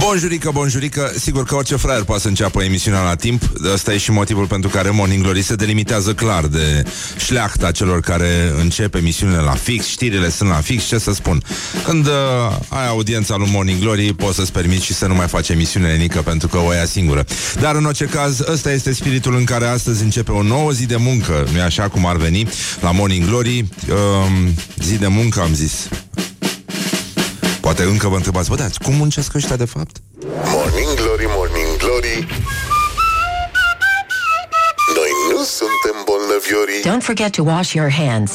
Bonjurică, bonjurică. Sigur că orice fraier poate să înceapă emisiunea la timp. Ăsta e și motivul pentru care Morning Glory se delimitează clar de șleachta celor care încep emisiunile la fix Știrile sunt la fix, ce să spun. Când uh, ai audiența lui Morning Glory Poți să-ți permiți și să nu mai faci emisiunile nică Pentru că o ia singură. Dar în orice caz, ăsta este spiritul în care astăzi începe o nouă zi de muncă. Nu așa cum ar veni? La Morning Glory uh, Zi de muncă am zis Poate încă vă întrebați, bă, dați, cum muncesc ăștia de fapt? Morning Glory, Morning Glory. Noi nu suntem bolnăviorii. Don't forget to wash your hands.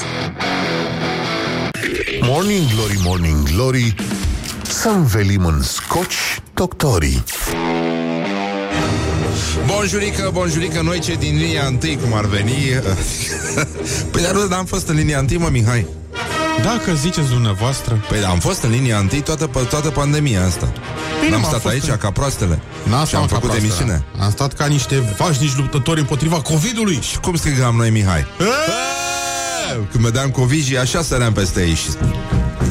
Morning Glory, Morning Glory. Să învelim în scoci doctorii. Bonjurică, bonjurică, noi cei din linia întâi, cum ar veni Păi dar nu, dar am fost în linia întâi, mă, Mihai Dacă ziceți dumneavoastră. Păi da, am fost în linia întâi toată, toată pandemia asta. Bine, N-am mă, a stat fost aici în- ca proastele. N-am Și am stat ca făcut proastă. emisiune. Am stat ca niște vașnici luptători împotriva COVID-ului. Și cum strigam noi, Mihai? Când vedeam covijii, așa săream peste ei și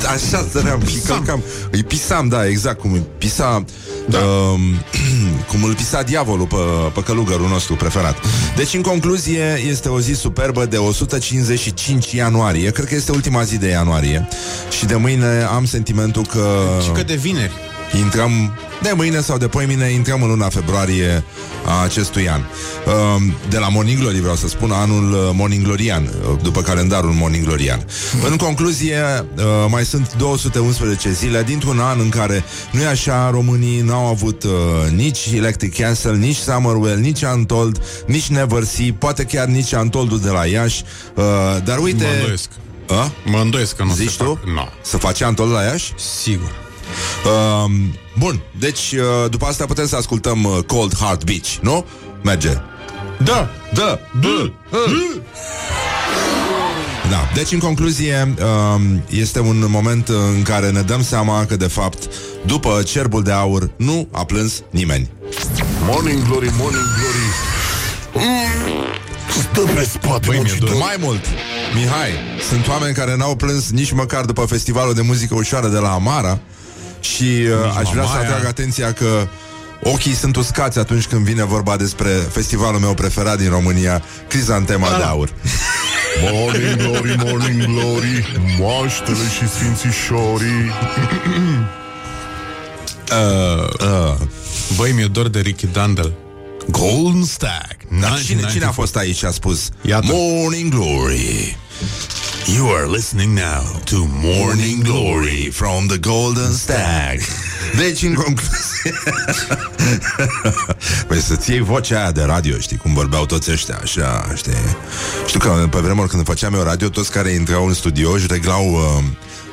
Așa săream și Pisam. călcam. Îi pisam, da, exact Cum îi pisa da. um, Cum îl pisa diavolul pe, pe călugărul nostru preferat. Deci, în concluzie, este o zi superbă De 155 ianuarie. Cred că este ultima zi de ianuarie. Și de mâine am sentimentul că Și că de vineri Intrăm de mâine sau de poimine Intrăm în luna februarie a acestui an Um, De la Morning Glory vreau să spun Anul uh, Morning Glorian uh, După calendarul Morning Glorian În concluzie uh, Mai sunt 211 zile Dintr-un an în care Nu e așa Românii n-au avut uh, Nici Electric Castle, nici Summerwell Nici Untold, nici Never See Poate chiar nici Untoldul de la Iași uh, Dar uite Mă îndoiesc A? Mă îndoiesc că nu Zici se tu? fac. Nu, Să face Untold la Iași? sigur Um, bun, deci uh, după asta putem să ascultăm uh, Cold Heart Beach, nu? Merge. Da, Da, da, da. Deci, în concluzie, um, este un moment în care ne dăm seama că, de fapt, după cerbul de aur, nu a plâns nimeni. Morning Glory, Morning Glory. Mm, Stă pe spate, Băi, mă, mi-e și dor. dă- Mai mult, Mihai, sunt oameni care n-au plâns nici măcar după festivalul de muzică ușoară de la Amara și uh, aș vrea să Mamaia. atrag atenția că ochii sunt uscați atunci când vine vorba despre festivalul meu preferat din România, Crizantema de Aur. Morning Glory, Morning Glory. Moaștele și sfințișorii. Băi, mi-e dor de Ricky Dandel Golden Stag Dar cine, cine a fost aici și a spus Iată. Morning Glory You are listening now to Morning Glory from the Golden Stag. Deci, în concluzie... păi să-ți iei vocea aia de radio, știi, cum vorbeau toți ăștia, așa, știi? Știu că pe vremuri când făceam eu radio, toți care intrau în studio își reglau, uh,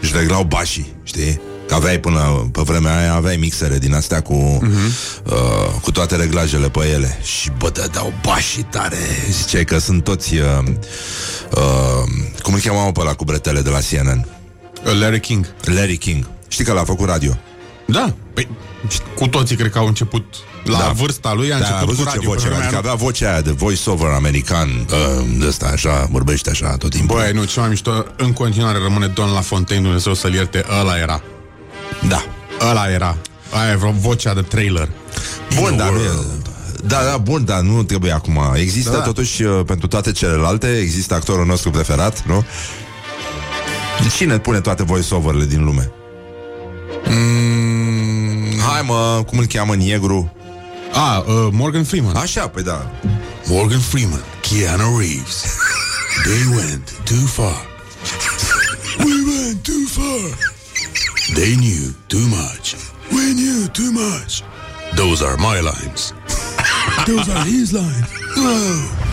își reglau bașii, știi? Că aveai până pe vremea aia aveai mixere din astea cu, uh-huh. uh, cu toate reglajele pe ele. Și bă, dădeau bașii tare. Ziceai că sunt toți uh, uh, cum îl chemau pe ăla cu bretele de la CNN Larry King. Larry King. Știi că l-a făcut radio? Da, păi, cu toții cred că au început La Da. vârsta lui a Da, a început cu văzut ce radio voce pe vremea Adică lui. avea vocea aia de voice-over american uh, de ăsta, așa, vorbește așa tot timpul. Băi, nu, ce mai mișto În continuare rămâne Don La Fontaine Dumnezeu să-l ierte Ăla era Da Ăla era Aia e vreo vocea de trailer Bun, dar nu e... Da, da, bun, dar nu trebuie acum. Există da. Da. totuși uh, pentru toate celelalte, există actorul nostru preferat, nu? Cine pune toate voice-over-le din lume? Mm, hai mă, cum îl cheamă negru? Ah, uh, Morgan Freeman Așa, păi da. Morgan Freeman, Keanu Reeves. They went too far. We went too far. They knew too much. We knew too much. Those are my lines. Those are his lines. Oh.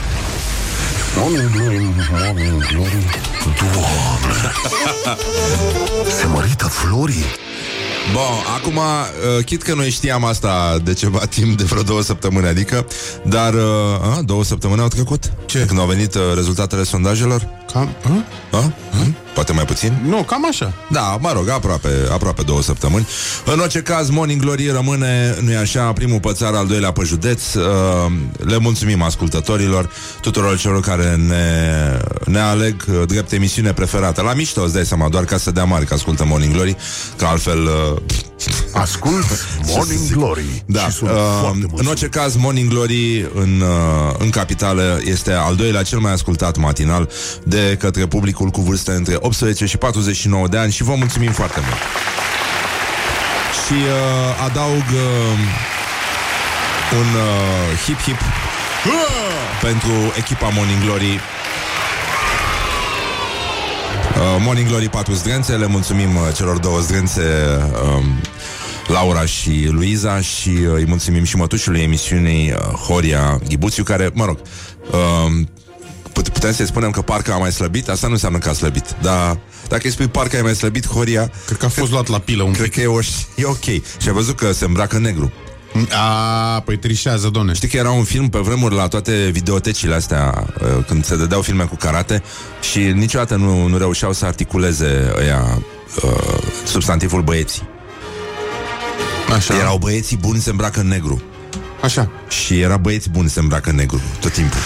Morning glory, morning glory. Doamne. Se mărită florii. Bun, acum, uh, chit că noi știam asta de ceva timp, de vreo două săptămâni, adică, dar, uh, a, două săptămâni au trecut? Ce? Când au venit uh, rezultatele sondajelor? Cam, uh? A? Poate mai puțin. Nu, cam așa. Da, mă rog, aproape, aproape două săptămâni. În orice caz, Morning Glory rămâne, nu-i așa, primul pățar, al doilea pe județ. Uh, le mulțumim ascultătorilor, tuturor celor care ne, ne aleg uh, drept emisiune preferată. La mișto, îți dai seama, doar ca să dea mari că ascultă Morning Glory, că altfel... Uh, Ascult Morning Glory da, și sunt uh, foarte în mulțumit. orice caz, Morning Glory în, uh, în capitală este al doilea cel mai ascultat matinal de către publicul cu vârste între 18 și 49 de ani și vă mulțumim foarte mult. Și uh, adaug uh, un uh, hip-hip pentru echipa Morning Glory Uh, Morning Glory 4 zdrențe, le mulțumim uh, celor două zdrențe um, Laura și Luiza și uh, îi mulțumim și mătușului emisiunii uh, Horia Ghibuțiu, care, mă rog, uh, put- putem să-i spunem că parcă a mai slăbit, asta nu înseamnă că a slăbit, dar dacă îi spui parcă ai mai slăbit, Horia, Cred că a fost luat la pilă un cred pic. că e, o, e ok. Și ai văzut că se îmbracă în negru. A, păi trișează, doamne. Știi că era un film pe vremuri la toate videotecile astea uh, Când se dădeau filme cu karate Și niciodată nu, nu reușeau să articuleze ăia, uh, Substantivul băieții Așa. Erau băieții buni se îmbracă în negru Așa. Și era băieți buni se îmbracă în negru Tot timpul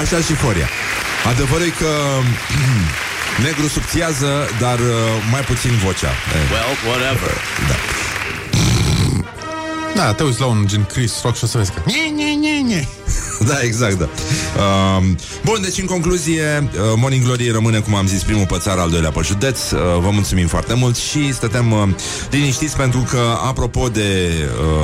Așa și Foria. Adevărul e că Negru subțiază, dar uh, mai puțin vocea. Eh, Well, whatever. Da Da, te uiți la un gen Chris Rock și o să vezi că... Nie, nie, nie, nie. Da, exact, da. Um, bun, deci în concluzie, uh, Morning Glory rămâne, cum am zis, primul pățar, al doilea pe județ. Uh, vă mulțumim foarte mult și stătem uh, liniștiți pentru că, apropo de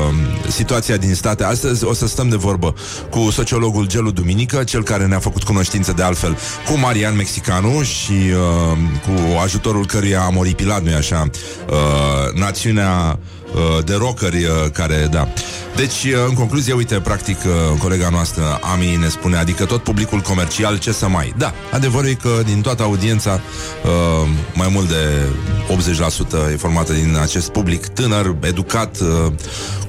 uh, situația din state, astăzi o să stăm de vorbă cu sociologul Gelu Duminică, cel care ne-a făcut cunoștință de altfel cu Marian Mexicanu și uh, cu ajutorul căruia am oripilat, nu-i așa, uh, națiunea uh, de rockeri uh, care, da. Deci, uh, în concluzie, uite, practic, uh, colega noastră, Ami, ne spune, adică tot publicul comercial, ce să mai... Da, adevărul e că din toată audiența, uh, mai mult de 80% e formată din acest public tânăr, educat, uh,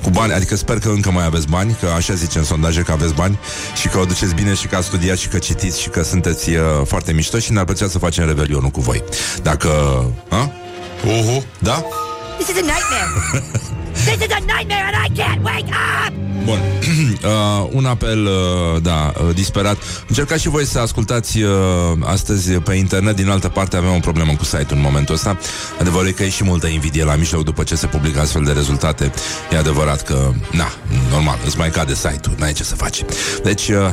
cu bani, adică sper că încă mai aveți bani, că așa zice în sondaje că aveți bani și că o duceți bine și că studiați și că citiți și că sunteți uh, foarte mișto și ne-ar plăcea să facem revelionul cu voi. Dacă... A? Oho. Da? This is a nightmare. this is a nightmare and I can't wake up. Bun. uh, un apel, uh, da, uh, disperat. Încercați și voi să ascultați uh, astăzi pe internet. Din altă parte avem o problemă cu site-ul în momentul ăsta. Adevărul e că e și multă invidie la mijloc după ce se publică astfel de rezultate. E adevărat că, na, normal, îți mai cade site-ul, n-ai ce să faci. Deci, uh,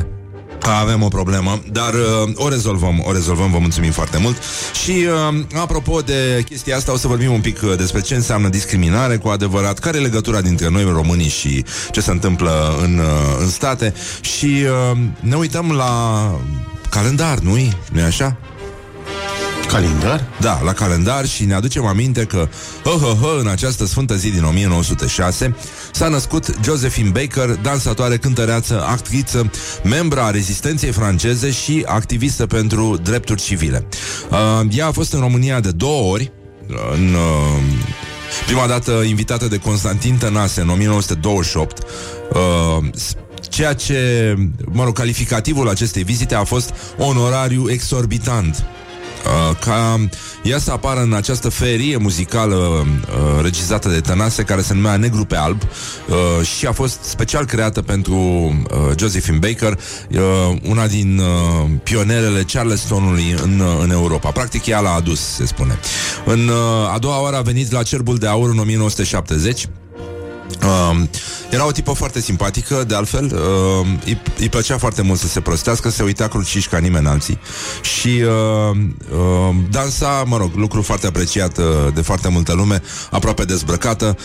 avem o problemă, dar uh, o rezolvăm, o rezolvăm, vă mulțumim foarte mult. Și uh, apropo de chestia asta, o să vorbim un pic uh, despre ce înseamnă discriminare cu adevărat, care e legătura dintre noi românii și ce se întâmplă în, uh, în state și uh, ne uităm la calendar, nu-i? nu-i așa? Calendar? Da, la calendar și ne aducem aminte că hă, hă, hă, în această sfântă zi din 1906 s-a născut Josephine Baker, dansatoare, cântăreață, actriță, membra a rezistenței franceze și activistă pentru drepturi civile. Uh, ea a fost în România de două ori, în uh, prima dată invitată de Constantin Tănase în 1928, uh, ceea ce, mă rog, calificativul acestei vizite a fost onorariu exorbitant. Uh, ca ea să apară în această ferie muzicală uh, regizată de Tănase care se numea Negru pe Alb uh, și a fost special creată pentru uh, Josephine Baker, uh, una din uh, pionerele Charlestonului în, uh, în Europa. Practic ea l-a adus, se spune. În uh, a doua oară a venit la Cerbul de Aur în 1970 Uh, era o tipă foarte simpatică, de altfel uh, îi, îi plăcea foarte mult să se prostească, se uita cruciși ca nimeni alții și uh, uh, dansa, mă rog, lucru foarte apreciat uh, de foarte multă lume, aproape dezbrăcată.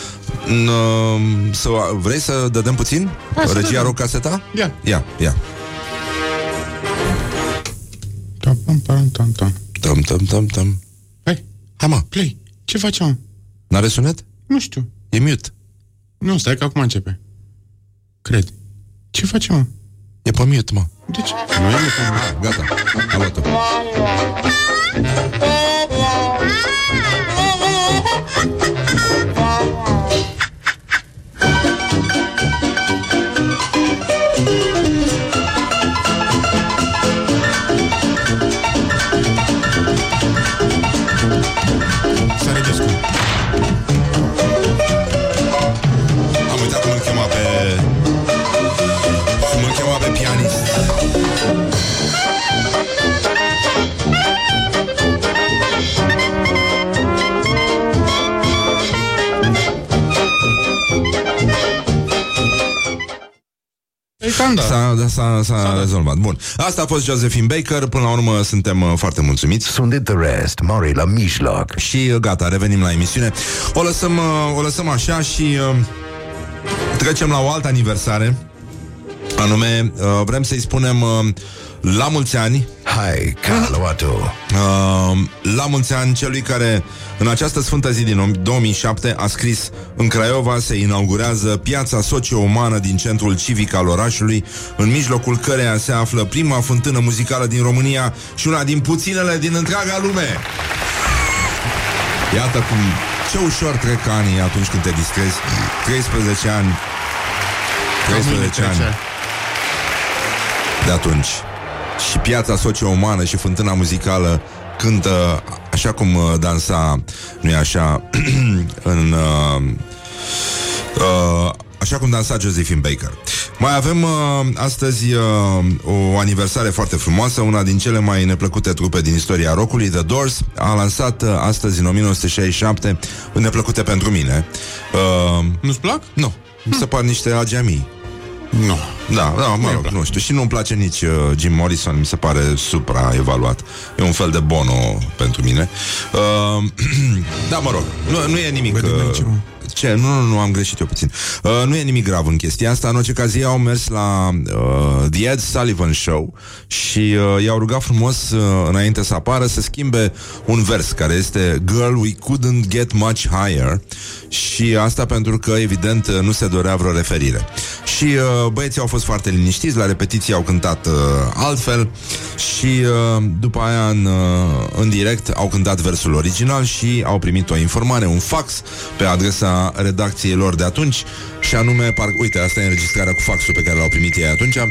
Uh, să, vrei să dădem puțin? Hai să Regia dădem. rog caseta? Ia. Ia, ia. Tam, pam, pam, tam, tam. Tam, tam, tam, tam. Hai, Hai mă, play. Ce facem? n-are sunet? Nu știu. E mute. Nu, stai că acum începe. Cred. Ce facem, mă? E pe mute, mă. De ce? Nu e mă, Gata, am luat-o. Cam da. S-a, da, s-a, s-a rezolvat. Bun. Asta a fost Josephine Baker. Până la urmă suntem uh, foarte mulțumiți. Sunt the rest, mari la mijloc. Și uh, gata, revenim la emisiune. O lăsăm, uh, o lăsăm așa și uh, trecem la o altă aniversare. Anume, uh, vrem să-i spunem uh, la mulți ani Hai, Caluatu. Uh, la mulți ani celui care în această sfântă zi din 2007 a scris În Craiova se inaugurează piața socio-umană din centrul civic al orașului în mijlocul căreia se află prima fântână muzicală din România și una din puținele din întreaga lume. Iată cum ce ușor trec anii atunci când te distrezi. 13 ani. 13 ani. de atunci și piața socio-umană și fântâna muzicală cântă așa cum uh, dansa, nu-i așa, în... Uh, uh, așa cum dansa Josephine Baker. Mai avem uh, astăzi uh, o aniversare foarte frumoasă, una din cele mai neplăcute trupe din istoria rockului, The Doors, a lansat uh, astăzi, în 1967, neplăcute pentru mine. Uh, Nu-ți plac? nu, mi se par niște agiamii. Nu. Da, da, mă rog, nu știu. Și nu-mi place nici uh, Jim Morrison, mi se pare supraevaluat. E un fel de bono pentru mine. Uh, da, mă rog, nu, nu e nimic... Uh, ce? Nu, nu, nu, am greșit eu puțin. Uh, nu e nimic grav în chestia asta. În orice caz, ei au mers la uh, The Ed Sullivan Show și uh, i-au rugat frumos, uh, înainte să apară, să schimbe un vers care este Girl, we couldn't get much higher și asta pentru că, evident, uh, nu se dorea vreo referire. Și uh, băieții au fost foarte liniștiți, la repetiții au cântat uh, altfel și uh, după aia în, uh, în direct au cântat versul original și au primit o informare, un fax pe adresa redacției lor de atunci și anume, par, uite, asta e înregistrarea cu faxul pe care l-au primit ei atunci. Uh,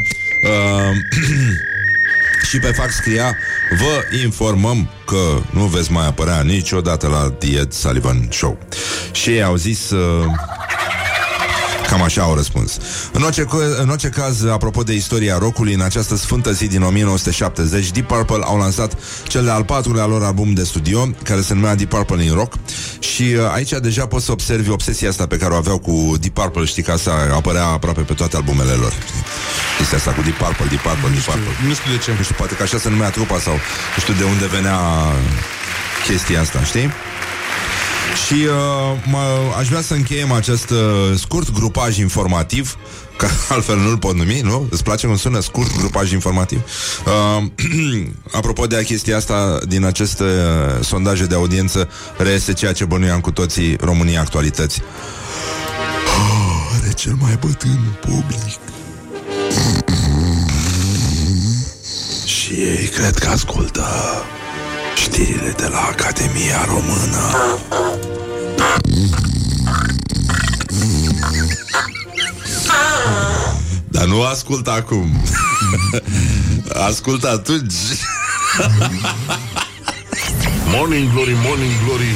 și pe fax scria Vă informăm că nu veți mai apărea niciodată la The Ed Sullivan Show. Și ei au zis... Uh, Cam așa au răspuns. În orice, co- în orice caz, apropo de istoria rockului, în această sfântă zi din 1970, Deep Purple au lansat cel de-al patrulea lor album de studio, care se numea Deep Purple in Rock. Și uh, aici deja poți să observi obsesia asta pe care o aveau cu Deep Purple, știi, că asta apărea aproape pe toate albumele lor. știi? Chestia asta cu Deep Purple, Deep Purple, Deep Purple. Nu știu de ce. Nu știu, poate că așa se numea trupa sau nu știu de unde venea chestia asta, știi? Și uh, mă, aș vrea să încheiem acest uh, scurt grupaj informativ Că altfel nu-l pot numi, nu? Îți place cum sună scurt grupaj informativ? Uh, apropo de chestia asta, din aceste uh, sondaje de audiență reiese ceea ce bănuiam cu toții România Actualități. Oh, are cel mai bătrân public. Și ei cred că ascultă știrile de la Academia Română. Dar nu ascult acum. ascult atunci. Morning Glory, Morning Glory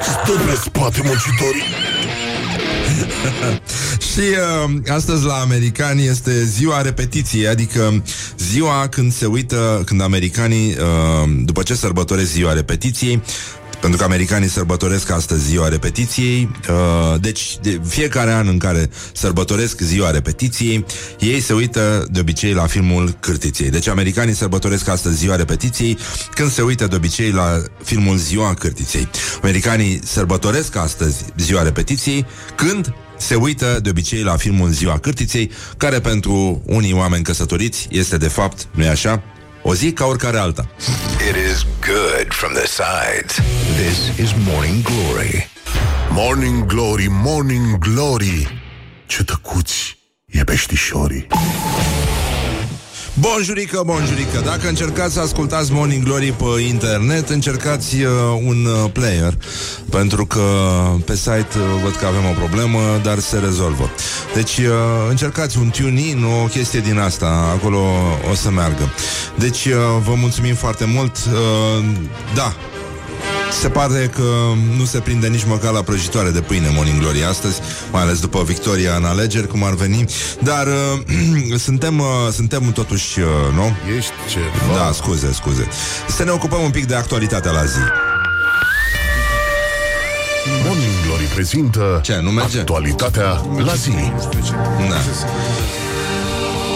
Stă pe spate muncitorii Și uh, astăzi la americani este ziua repetiției, adică ziua când se uită, când americanii, uh, după ce sărbătoresc ziua repetiției, pentru că americanii sărbătoresc astăzi ziua repetiției, uh, deci de fiecare an în care sărbătoresc ziua repetiției, ei se uită de obicei la filmul Cârtiției. Deci americanii sărbătoresc astăzi ziua repetiției când se uită de obicei la filmul Ziua Cârtiției. Americanii sărbătoresc astăzi ziua repetiției când se uită de obicei la filmul Ziua Cârtiței, care pentru unii oameni căsătoriți este de fapt, nu-i așa, o zi ca oricare alta. It is good from the sides. This is Morning Glory. Morning Glory, Morning Glory Ce tăcuți e peștișorii Bonjurică, bonjurică. Dacă încercați să ascultați Morning Glory pe internet Încercați uh, un uh, player Pentru că pe site uh, văd că avem o problemă Dar se rezolvă. Deci uh, încercați un tune-in O chestie din asta. Acolo o să meargă. Deci uh, vă mulțumim foarte mult. Uh, Da, se pare că nu se prinde nici măcar la prăjitoare de pâine Morning Glory astăzi, mai ales după victoria în alegeri, cum ar veni. Dar uh, suntem, uh, suntem totuși, uh, nu? Ești ceva Da, scuze, scuze. Să ne ocupăm un pic de actualitatea la zi. Morning Glory prezintă Ce, nu merge? actualitatea la zi. Da.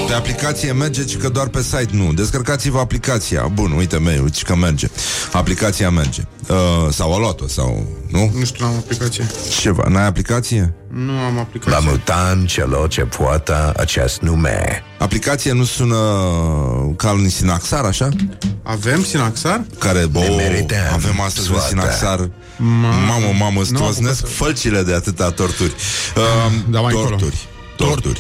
Pe aplicație merge, ci că doar pe site nu. Descărcați-vă aplicația. Bun, uite mei, uite că merge. Aplicația merge. Uh, sau a luat-o, sau... Nu? Nu știu, n-am aplicație. Ceva. N-ai aplicație? Nu am aplicație. La mutant celor ce poartă acest nume. Aplicația nu sună ca un sinaxar, așa? Avem Sinaxar? Care, bo, merităm avem astăzi un soarta. sinaxar Mamă, mamă, îți Nu am toznesc apucat fălcile de atâta torturi uh, Da, mai încolo. Torturi Torturi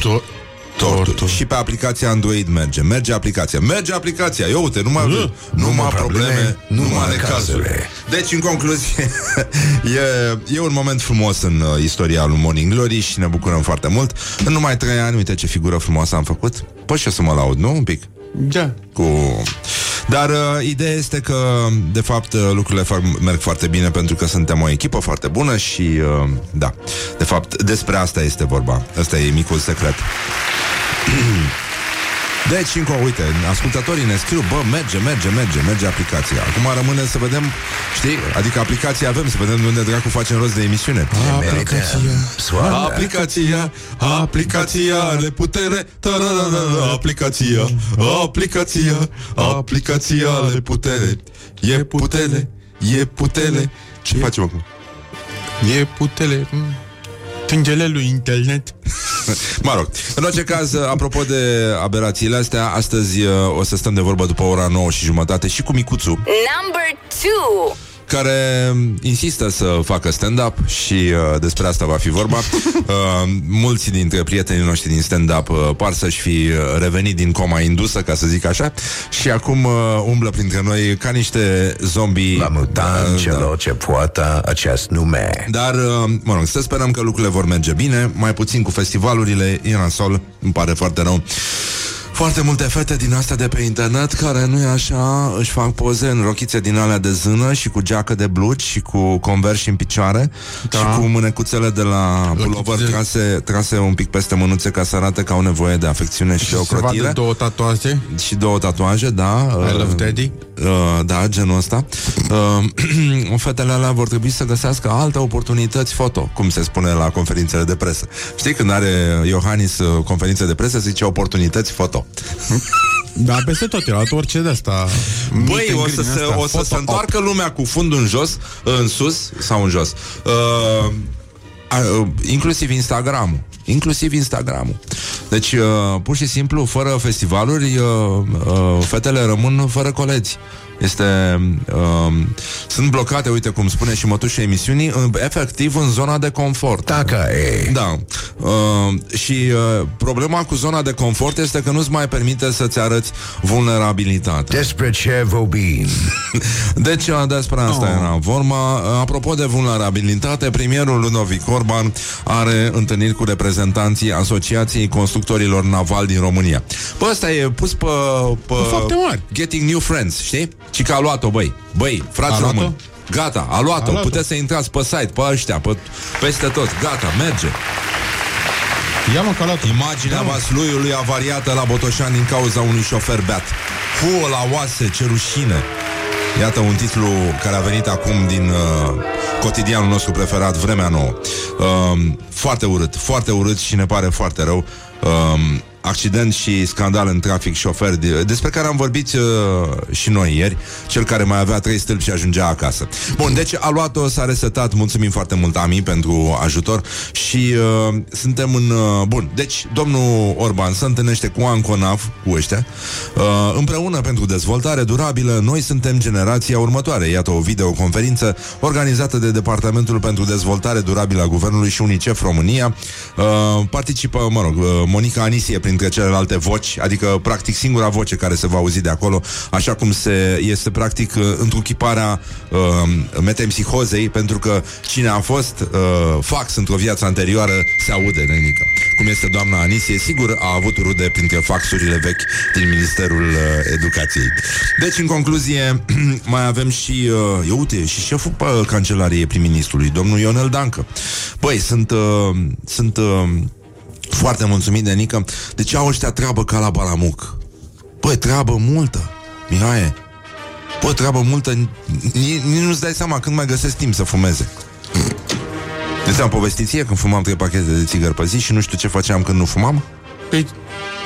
Tor- Torturi. Și pe aplicația Android merge. Merge aplicația. Merge aplicația. Eu uite, nu mai avem. Numai probleme, numai necazuri. Deci, în concluzie, e, e un moment frumos în uh, istoria lui Morning Glory și ne bucurăm foarte mult. În numai trei ani, uite ce figură frumoasă am făcut. Poți și eu să mă laud, nu? Un pic Da. cu... Dar uh, ideea este că, de fapt, uh, lucrurile fac, merg foarte bine pentru că suntem o echipă foarte bună și, uh, da, de fapt, despre asta este vorba. Asta e micul secret. Deci, încă, uite, ascultătorii ne scriu, bă, merge, merge, merge, merge aplicația. Acum rămâne să vedem, știi, adică aplicația avem, să vedem de unde dracu facem rost de emisiune. Merităm soarta. Aplicația, aplicația are putere tararara, Aplicația, aplicația, aplicația are putere E putere, e putere Ce facem acum? E putele. mm, Tângele lui internet. Mă rog, în orice caz, apropo de aberațiile astea Astăzi uh, o să stăm de vorbă după ora 9 și jumătate Și cu Micuțu Number two. Care insistă să facă stand-up și uh, despre asta va fi vorba. Uh, mulți dintre prietenii noștri din stand-up uh, par să-și fi uh, revenit din coma indusă, ca să zic așa, și acum uh, umblă printre noi ca niște zombii. La mutant Uh, celor ce poartă acest nume. Dar, uh, mă rog, să sperăm că lucrurile vor merge bine, mai puțin cu festivalurile, e nasol, îmi pare foarte rău. Foarte multe fete din astea de pe internet care nu e așa, își fac poze în rochițe din alea de zână și cu geacă de blugi și cu converși în picioare Da. și cu mânecuțele de la pulover de- trase, trase un pic peste mânuțe ca să arate că au nevoie de afecțiune și de Se vadă ocrotire. două tatuaje. Și două tatuaje, da. I love uh, daddy. Uh, da, genul ăsta. Uh, fetele alea vor trebui să găsească alte oportunități foto, cum se spune la conferințele de presă. Știi, când are Iohannis uh, conferințe de presă, zice oportunități foto. Da, peste tot, era orice de asta. Băi, o să, se, o să se întoarcă lumea cu fundul în jos, în sus sau în jos. Uh, a, uh, inclusiv Instagramul. Inclusiv Instagramul. Deci, uh, pur și simplu, fără festivaluri, uh, uh, fetele rămân fără colegi. Este uh, Sunt blocate, uite cum spune și mătușa emisiunii în- Efectiv în zona de confort Dacă e. Da. Uh, și uh, problema cu zona de confort este că nu-ți mai permite să-ți arăți vulnerabilitatea. Despre ce vorbim? Deci, uh, despre asta Oh. era vorba. Uh, Apropo de vulnerabilitate, premierul Ludovic Orban are întâlniri cu reprezentanții Asociației Constructorilor Naval din România. Bă, ăsta e pus pe... pe Fapte mari. Getting New Friends, știi? Și că a luat-o, băi. Băi, frați A luat-o? români. Gata, a luat-o. A luat-o. Puteți să intrați pe site, pe ăștia, pe, peste tot. Gata, merge. Ia mă calat. Imaginea vasluiului avariată la Botoșani din cauza unui șofer beat. Fu la oase, ce rușine! Iată un titlu care a venit acum din uh, cotidianul nostru preferat, Vremea Nouă. Uh, foarte urât, foarte urât și ne pare foarte rău. Uh, accident și scandal în trafic șofer de, despre care am vorbit uh, și noi ieri, cel care mai avea trei stâlpi și ajungea acasă. Bun, deci a luat-o, s-a resetat, mulțumim foarte mult, Ami, pentru ajutor și uh, suntem în... Uh, bun, deci domnul Orban se întâlnește cu Anconav, cu ăștia, uh, împreună pentru dezvoltare durabilă, noi suntem generația următoare. Iată o videoconferință organizată de Departamentul pentru Dezvoltare Durabilă a Guvernului și UNICEF România. Uh, participă, mă rog, uh, Monica Anisie printre celelalte voci, adică practic singura voce care se va auzi de acolo, așa cum se este practic uh, întruchiparea uh, metempsihozei, pentru că cine a fost uh, fax într-o viață anterioară se aude, nenică. Cum este doamna Anisie, sigur a avut rude printre faxurile vechi din Ministerul uh, Educației. Deci, în concluzie, mai avem și, uh, eu uite, și șeful uh, Cancelariei prim-ministrului, domnul Ionel Dancă. Băi, sunt, uh, sunt uh, foarte mulțumit de Nică. De ce au ăștia treabă ca la Balamuc? Băi, treabă multă, Mihai. Bă, treabă multă, nici nici nu-ți dai seama când mai găsesc timp să fumeze. Nu ți-am povestit ție când fumam trei pachete de țigări pe zi și nu știu ce făceam când nu fumam? Păi,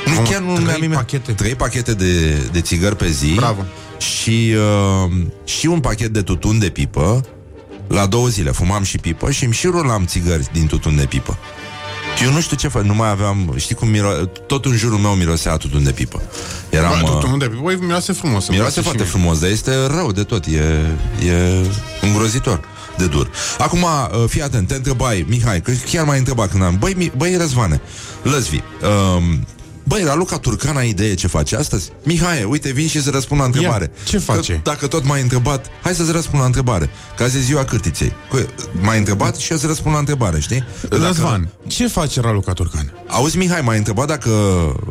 Nu, Cum, chiar nu trei mi-am imediat. pachete? Trei pachete de, de țigări pe zi Bravo. Și, uh, și un pachet de tutun de pipă La două zile fumam și pipă Și îmi și rulam țigări din tutun de pipă și eu nu știu ce fac, nu mai aveam Știi cum miro... Tot în jurul meu mirosea tutun de pipă Eram, Bă, uh, tutunul de pipă, băi, miroase frumos. îmi Miroase place foarte și mie. frumos, dar este rău de tot E, e îngrozitor de dur Acum, uh, fii atent, te întrebai Mihai, că chiar m-ai întrebat când am Băi, Mi- băi Răzvane, Lăzvi um, Băi, Raluca Turcan ai idee ce face astăzi? Mihai, uite, vin și să răspund la întrebare ce face? Că, dacă tot m-ai întrebat, hai să-ți răspund la întrebare Că azi e ziua cârtiței Că M-ai întrebat și eu să răspund la întrebare, știi? Dacă- Răzvan, ce face Raluca Turcan? Auzi, Mihai, m-ai întrebat dacă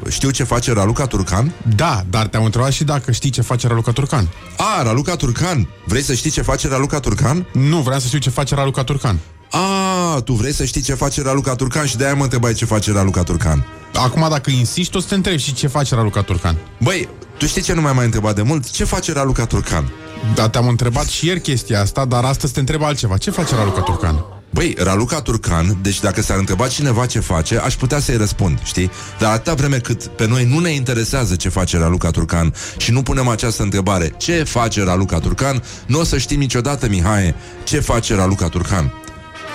știu ce face Raluca Turcan? Da, dar te-am întrebat și dacă știi ce face Raluca Turcan. A, Raluca Turcan Vrei să știi ce face Raluca Turcan? Nu, vreau să știu ce face Raluca Turcan. A, tu vrei să știi ce face Raluca Turcan și de-aia mă întrebai ce face Raluca Turcan. Acum, dacă insiști, o să te întrebi și ce face Raluca Turcan. Băi, tu știi ce nu mai mai întrebat de mult? Ce face Raluca Turcan? Da, te-am întrebat și ieri chestia asta, dar astăzi te întreb altceva. Ce face Raluca Turcan? Băi, Raluca Turcan, deci dacă s-ar întreba cineva ce face, aș putea să-i răspund, știi? Dar atâta vreme cât pe noi nu ne interesează ce face Raluca Turcan și nu punem această întrebare, ce face Raluca Turcan, nu o să știm niciodată, Mihai, ce face Raluca Turcan.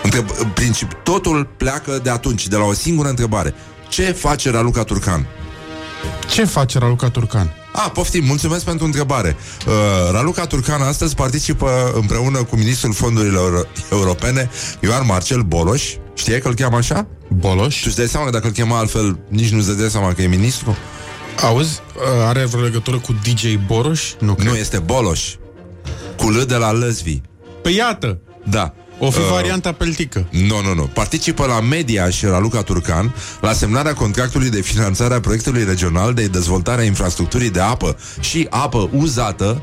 Întreb, în principiu, totul pleacă de atunci, de la o singură întrebare. Ce face Raluca Turcan? Ce face Raluca Turcan? A, poftim, mulțumesc pentru întrebare. Uh, Raluca Turcan astăzi participă împreună cu ministrul fondurilor europene, Ioan Marcel Boloș. Știai că îl cheamă așa? Boloș? Tu îți dai seama că dacă îl chema altfel, nici nu-ți dai seama că e ministru? Auzi, are vreo legătură cu DJ Boroș? Nu, cred. Nu, este Boloș. Cu L de la Lăzvi. Păi iată, Da. O fi Uh, varianta peltică. Nu, nu, nu. Participă la Media și Raluca Turcan la semnarea contractului de finanțare a proiectului regional de dezvoltare a infrastructurii de apă și apă uzată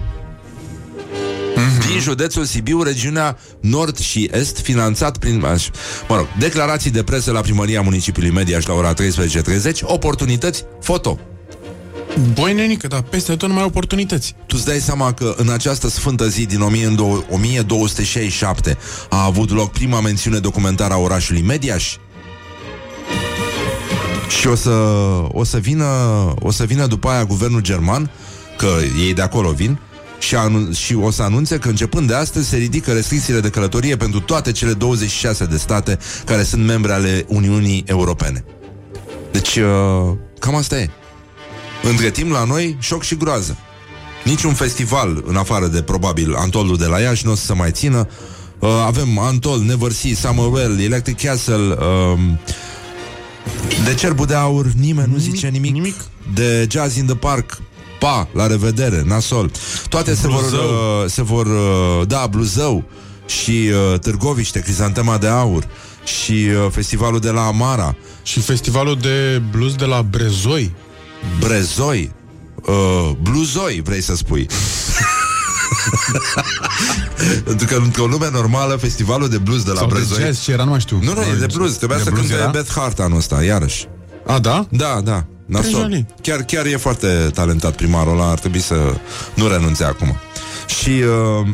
din județul Sibiu, regiunea Nord și Est, finanțat prin... aș- Mă rog, declarații de presă la primăria municipiului Mediaș la ora 13.30, oportunități foto. Băi, nenică, dar peste tot numai oportunități. Tu îți dai seama că în această sfântă zi din 12- 1267 a avut loc prima mențiune documentară a orașului Mediaș? Și o să, o să vină o să vină după aia guvernul german, că ei de acolo vin, și, anu- și o să anunțe că începând de astăzi se ridică restricțiile de călătorie pentru toate cele 26 de state care sunt membre ale Uniunii Europene. Deci, uh, cam asta e. Între timp, la noi, șoc și groază. Niciun festival, în afară de, probabil, Antolul de la Iași, nu o să se mai țină. Uh, avem Antol, Never See, Summerwell, Electric Castle, uh, de Cerbul de Aur, nimeni nu zice nimic. nimic. De Jazz in the Park, pa, la revedere, nasol. Toate se vor, Bluzău. uh, se vor, uh, da, Bluzău și uh, Târgoviște, Crizantema de Aur și uh, festivalul de la Amara, Și festivalul de blues de la Brezoi. Brezoi, uh, Bluzoi, vrei să spui. Pentru că într-o lume normală, festivalul de blues de la Sau de Brezoi... jazz, ce era, nu mai știu. Nu, nu, e de blues. Trebuia De să blues cânte era? Beth Hart anul ăsta, iarăși. A, da? Da, da. Nasol. Trejali. Chiar, chiar e foarte talentat primarul ăla, ar trebui să nu renunțe acum. Și, uh,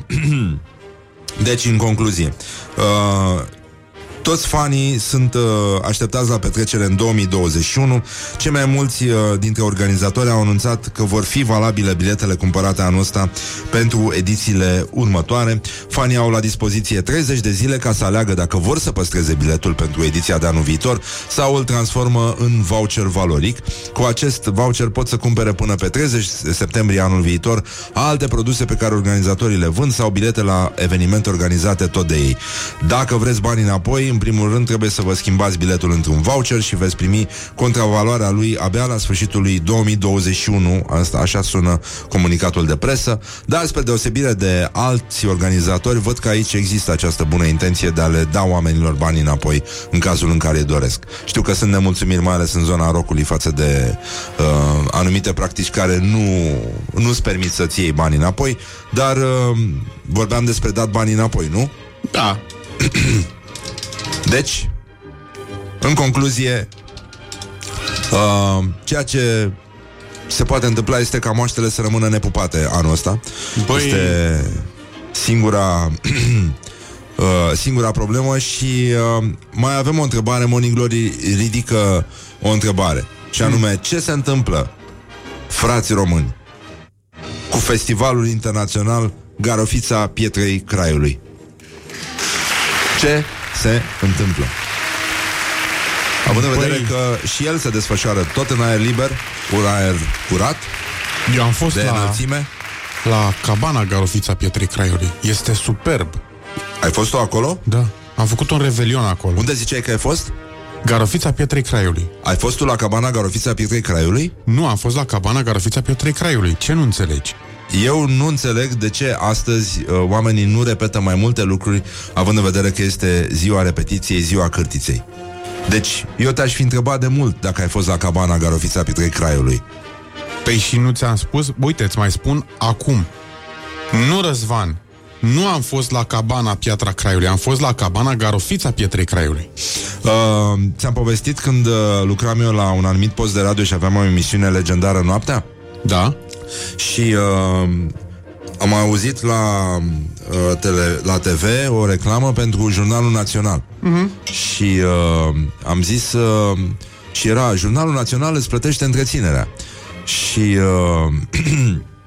deci, în concluzie, uh, toți fanii sunt uh, așteptați la petrecere în 2021. Cei mai mulți uh, dintre organizatori au anunțat că vor fi valabile biletele cumpărate anul ăsta pentru edițiile următoare. Fanii au la dispoziție 30 de zile ca să aleagă dacă vor să păstreze biletul pentru ediția de anul viitor sau îl transformă în voucher valoric. Cu acest voucher pot să cumpere până pe 30 septembrie anul viitor alte produse pe care organizatorii le vând sau bilete la evenimente organizate tot de ei. Dacă vreți bani înapoi, în primul rând trebuie să vă schimbați biletul într-un voucher și veți primi contravaloarea lui abia la sfârșitul lui 2021. Asta așa sună comunicatul de presă. Dar spre deosebire de alți organizatori, văd că aici există această bună intenție de a le da oamenilor bani înapoi în cazul în care îi doresc. Știu că sunt nemulțumiri mai ales în zona rocului față de uh, anumite practici care nu nu-ți permit să-ți iei bani înapoi, dar uh, vorbeam despre dat bani înapoi, nu? Da. Deci, în concluzie, uh, ceea ce se poate întâmpla este ca moaștele să rămână nepupate anul ăsta. Băi- Este singura uh, singura problemă și uh, mai avem o întrebare, Morning Glory ridică o întrebare. Și anume, ce se întâmplă, frații români, cu Festivalul Internațional Garofița Pietrei Craiului? Ce se întâmplă? Având în vedere Păi- că și el se desfășoară tot în aer liber, un aer curat, Eu am fost de la, înălțime. la cabana Garofița Pietrei Craiului. Este superb. Ai fost tu acolo? Da. Am făcut un revelion acolo. Unde ziceai că ai fost? Garofița Pietrei Craiului. Ai fost tu la cabana Garofița Pietrei Craiului? Nu, am fost la cabana Garofița Pietrei Craiului. Ce nu înțelegi? Eu nu înțeleg de ce astăzi uh, oamenii nu repetă mai multe lucruri, având în vedere că este ziua repetiției, ziua cârtiței. Deci, eu te-aș fi întrebat de mult dacă ai fost la cabana Garofița Pietrei Craiului. Păi și nu ți-am spus? Uite, îți mai spun acum. Nu, Răzvan. Nu am fost la cabana Piatra Craiului, am fost la cabana Garofița Pietrei Craiului. Uh, ți-am povestit când uh, lucram eu la un anumit post de radio și aveam o emisiune legendară noaptea? Da? Și uh, am auzit la, uh, tele, la TV o reclamă pentru Jurnalul Național. Uh-huh. Și uh, am zis... Uh, și era, Jurnalul Național îți plătește întreținerea. Și... Uh,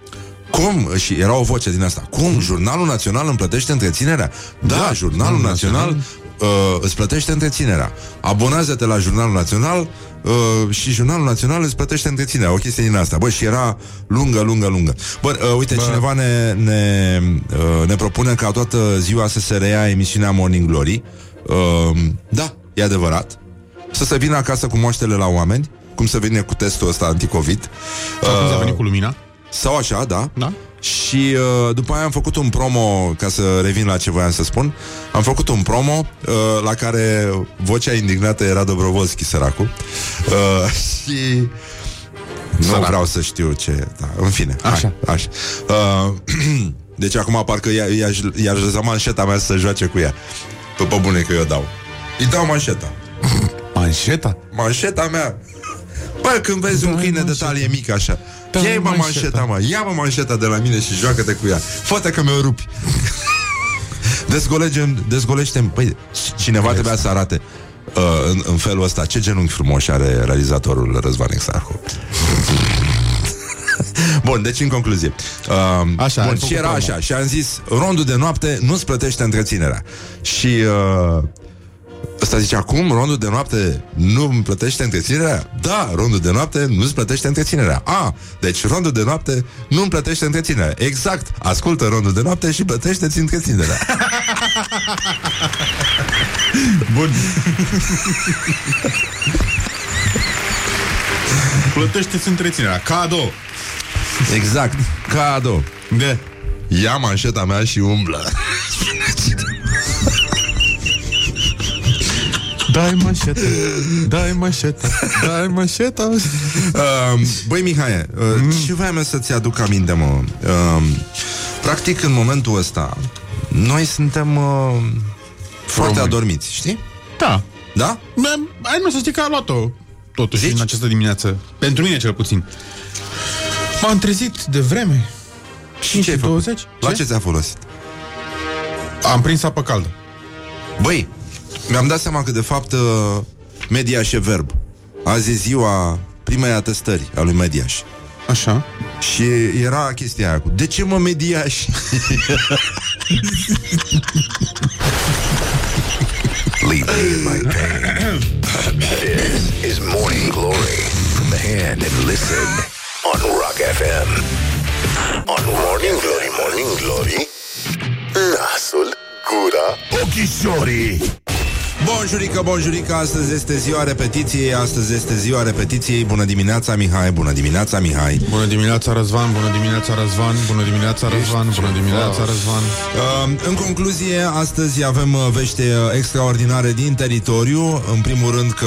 cum? Și era o voce din asta. Cum? Jurnalul Național îmi plătește întreținerea? Da, da Jurnalul Național uh, îți plătește întreținerea. Abonează-te la Jurnalul Național uh, și Jurnalul Național îți plătește întreținerea. O chestie din asta. Bă, și era lungă, lungă, lungă. Bă, uh, uite, Bă. cineva ne, ne, uh, ne propune ca toată ziua să se reia emisiunea Morning Glory. Uh, da, e adevărat. Să se vină acasă cu moaștele la oameni, cum se vine cu testul ăsta anticovid. Acum s-a venit cu lumina? Sau așa, da. Da. Și uh, după aia am făcut un promo, ca să revin la ce voiam să spun, am făcut un promo uh, la care vocea indignată era Dobrovolski, săracul. Uh, și nu Sărac. vreau să știu ce... Da, în fine, Așa. Hai, așa. Uh, deci acum parcă i-a, i-a, i-aș lăsat manșeta mea să se joace cu ea. Pe, pe bune că eu dau. Îi dau manșeta. Manșeta? Manșeta mea. Bă, când vezi un Dai câine de manșeta. talie mică așa Dai Ia-i mă manșeta. manșeta, mă Ia-mă manșeta de la mine și joacă-te cu ea. Fă-te că mi-o rupi. Dezgolegem, dezgolește Păi, cineva trebuia să arate uh, în, în felul ăsta Ce genunchi frumoși are realizatorul Răzvan Exarhu. Bun, deci în concluzie. Uh, Așa, ai bun, făcut Și era promo. așa Și am zis, rondul de noapte nu-ți plătește întreținerea. Și uh, Ăsta zice, acum rondul de noapte nu îmi plătește întreținerea? Da, rondul de noapte nu îți plătește întreținerea. A, deci rondul de noapte nu îmi plătește întreținerea. Exact, ascultă rondul de noapte și plătește-ți întreținerea. Bun. Plătește-ți întreținerea. Cadou. exact, cadou. De. Ia manșeta mea și umblă. Dai manșeta, dai manșeta, dai manșeta. Uh, băi, Mihai, uh, ce voiam eu să-ți aduc aminte, mă? Uh, practic, în momentul ăsta, noi suntem uh, foarte Români. adormiți, știi? Da. Da? Bă, Ai nu să știi că a luat-o totuși Zici? în această dimineață. Pentru mine cel puțin. M-am trezit de vreme. Și ce ai făcut? 20? La ce ți-a folosit? Am prins apă caldă. Băi, mi-am dat seama că de fapt uh, Mediaș e verb. Azi e ziua primei atestări a lui Mediaș. Așa. Și era chestia aia cu De ce mă Mediaș? Leave me in my pain. This is Morning Glory. Put the hand and listen on Rock FM. On Morning Glory, Morning Glory. Nasul, gura, ochișorii. Bonjurică, bonjurică, astăzi este ziua repetiției, astăzi este ziua repetiției. Bună dimineața, Mihai, bună dimineața, Mihai. Bună dimineața, Răzvan, bună dimineața, Răzvan, bună dimineața, Răzvan, bună dimineața, Răzvan. Uh, în concluzie, astăzi avem uh, vește uh, extraordinare din teritoriu. În primul rând că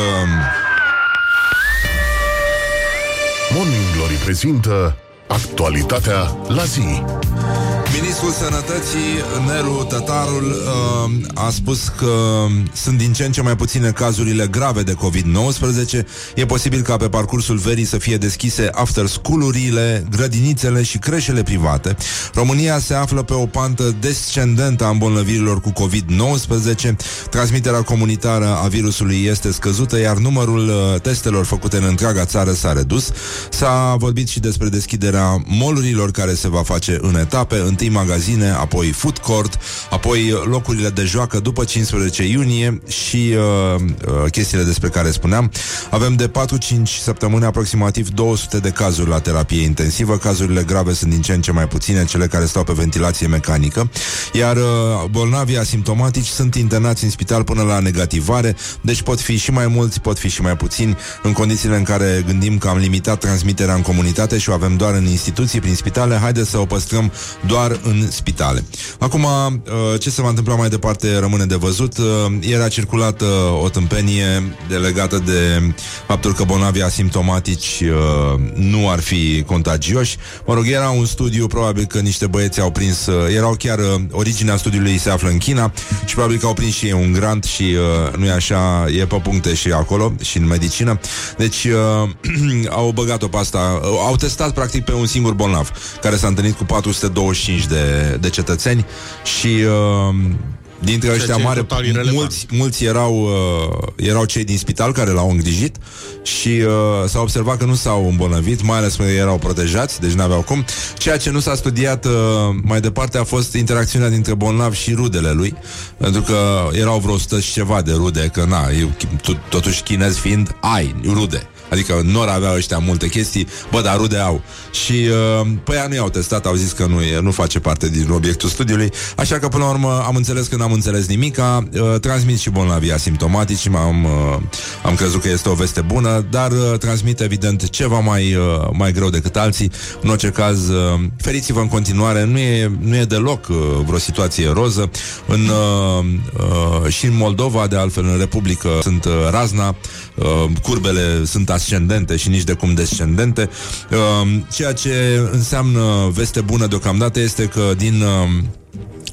Morning Glory prezintă actualitatea la zi. Ministrul Sănătății, Nelu Tătarul, uh, a spus că sunt din ce în ce mai puține cazurile grave de COVID-19. E posibil ca pe parcursul verii să fie deschise after school-urile, grădinițele și creșele private. România se află pe o pantă descendentă a îmbolnăvirilor cu COVID-19. Transmiterea comunitară a virusului este scăzută, iar numărul uh, testelor făcute în întreaga țară s-a redus. S-a vorbit și despre deschiderea molurilor care se va face în etape, întâi magazine, apoi food court, apoi locurile de joacă după 15 iunie și uh, uh, chestiile despre care spuneam. Avem de 4-5 săptămâni aproximativ 200 de cazuri la terapie intensivă. Cazurile grave sunt din ce în ce mai puține, cele care stau pe ventilație mecanică, iar uh, bolnavii asimptomatici sunt internați în spital până la negativare, deci pot fi și mai mulți, pot fi și mai puțini, în condițiile în care gândim că am limitat transmiterea în comunitate și o avem doar în instituții, prin spitale, haideți să o păstrăm doar în spitale. Acum, uh, ce se va întâmpla mai departe rămâne de văzut. Uh, ieri a circulat uh, o tâmpenie legată de faptul că bolnavii asimptomatici nu ar fi contagioși. Mă rog, era un studiu, probabil că niște băieți au prins, erau chiar, originea studiului se află în China și probabil că au prins și ei un grant și nu e așa, e pe puncte și acolo și în medicină. Deci au băgat-o pe asta, au testat practic pe un singur bolnav care s-a întâlnit cu 425 de, de cetățeni și uh, dintre ăștia mari, mulți, mulți erau, uh, erau cei din spital care l-au îngrijit și uh, s-a observat că nu s-au îmbolnăvit, mai ales pentru că erau protejați, deci n-aveau cum. Ceea ce nu s-a studiat uh, mai departe a fost interacțiunea dintre bolnav și rudele lui, pentru că erau vreo 100 și ceva de rude, că na, eu, totuși chinez fiind, ai rude. Adică nu ar avea ăștia multe chestii, bă, dar rude au. Și uh, pe ea nu i-au testat, au zis că nu, e, nu face parte din obiectul studiului, așa că până la urmă am înțeles că n-am înțeles nimica, uh, transmit și bolnavii asimptomatici, am, uh, am crezut că este o veste bună, dar uh, transmit evident ceva mai, uh, mai greu decât alții. În orice caz, uh, feriți-vă în continuare, nu e, nu e deloc uh, vreo situație roză. În, uh, uh, și în Moldova, de altfel în Republică, sunt uh, razna, uh, curbele sunt ascendente și nici de cum descendente. Uh, ceea ce înseamnă veste bună deocamdată este că din uh,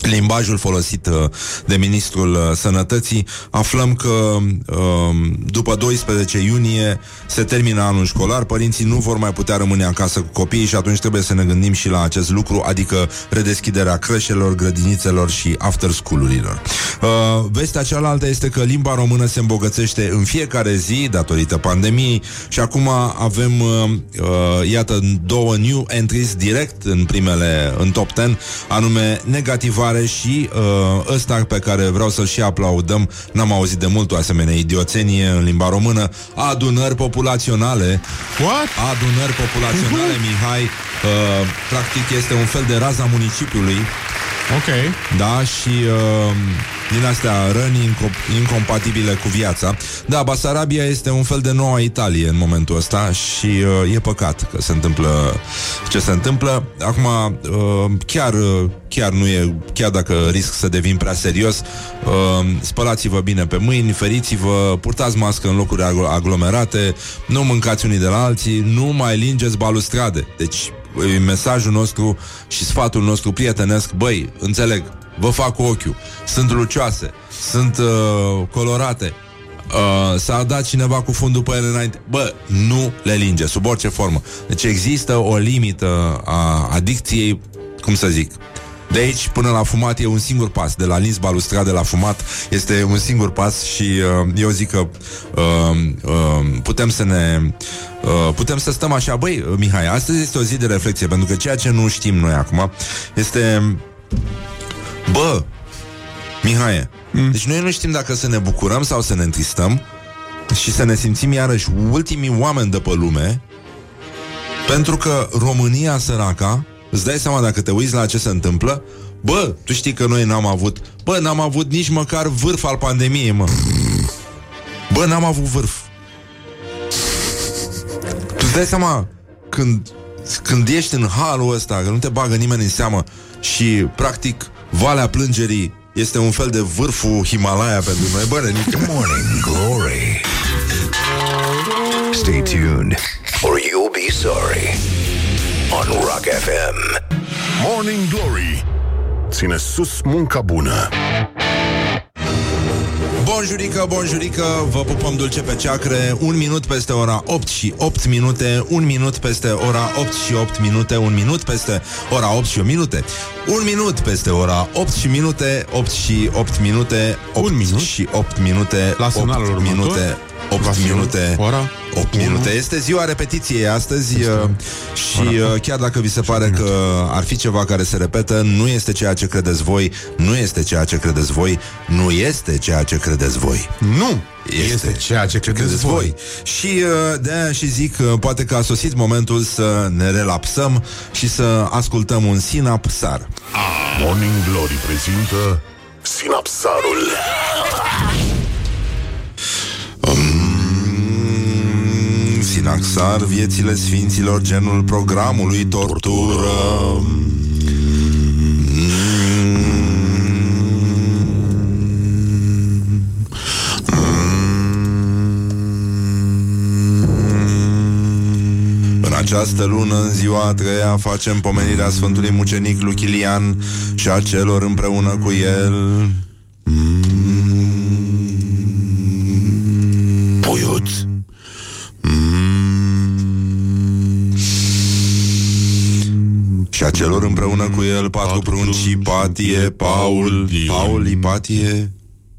limbajul folosit uh, de ministrul uh, sănătății, aflăm că um, după 12 iunie se termină anul școlar, părinții nu vor mai putea rămâne acasă cu copiii și atunci trebuie să ne gândim și la acest lucru, adică redeschiderea creșelor, grădinițelor și after school-urilor. Uh, vestea cealaltă este că limba română se îmbogățește în fiecare zi datorită pandemiei și acum avem, iată, două new entries direct în primele, în top 10, anume negativa mare și uh, ăsta pe care vreau să-l și aplaudăm, n-am auzit de mult o asemenea idioțenie în limba română, adunări populaționale. What? Adunări populaționale, uh-huh. Mihai, uh, practic este un fel de raza municipiului. Ok. Da, și uh, din astea răni inco- incompatibile cu viața. Da, Basarabia este un fel de noua Italie în momentul ăsta și uh, e păcat că se întâmplă ce se întâmplă. Acum, uh, chiar, uh, chiar nu e, chiar dacă risc să devin prea serios, uh, spălați-vă bine pe mâini, feriți-vă, purtați mască în locuri aglomerate, nu mâncați unii de la alții, nu mai lingeți balustrade. Deci, mesajul nostru și sfatul nostru prietenesc, băi, înțeleg, vă fac cu ochiul, sunt lucioase, sunt uh, colorate, Uh, s-a dat cineva cu fundul pe ele înainte. Bă, nu le linge, sub orice formă. Deci există o limită a adicției, cum să zic, de aici până la fumat e un singur pas. De la lins balustrade la fumat este un singur pas și uh, eu zic că uh, uh, putem să ne... Uh, putem să stăm așa, băi, Mihai, astăzi este o zi de reflexie, pentru că ceea ce nu știm noi acum este... Bă, Mihai, mm. deci noi nu știm dacă să ne bucurăm sau să ne întristăm și să ne simțim iarăși ultimii oameni de pe lume pentru că România săraca Îți dai seama dacă te uiți la ce se întâmplă? Bă, tu știi că noi n-am avut Bă, n-am avut nici măcar vârf al pandemiei, mă. Bă, n-am avut vârf. Tu îți dai seama Când, când ești în halul ăsta Că nu te bagă nimeni în seamă Și, practic, Valea Plângerii este un fel de vârful Himalaya pentru noi. Bă, nenică. Morning Glory. Stay tuned Or you'll be sorry on Rock FM. Morning Glory ține sus munca bună. Bonjurică, bonjurică, vă pupăm dulce pe ceacre Un minut peste ora 8 și 8 minute Un minut peste ora 8 și 8 minute Un minut peste ora 8 și 8 minute Un minut peste ora 8 și minute 8 și 8 minute 8 Un minut. și 8 minute La 8 semnalul următor. minute 8 La semnal- minute ora 8 unu. minute Este ziua repetiției astăzi uh, Și uh, chiar dacă vi se pare că ar fi ceva care se repetă Nu este ceea ce credeți voi Nu este ceea ce credeți voi Nu este ceea ce credeți voi Nu! Este, este ceea ce credeți, credeți voi. Și uh, de aia și zic că poate că a sosit momentul să ne relapsăm și să ascultăm un sinapsar. Morning Glory prezintă Sinapsarul. Sinaxar, viețile sfinților, genul programului tortură. În această lună, în ziua a treia, facem pomenirea Sfântului Mucenic Luchilian și a celor împreună cu el. Celor împreună cu el patru prunci, Ipatie, Paul, Paul, Ipatie,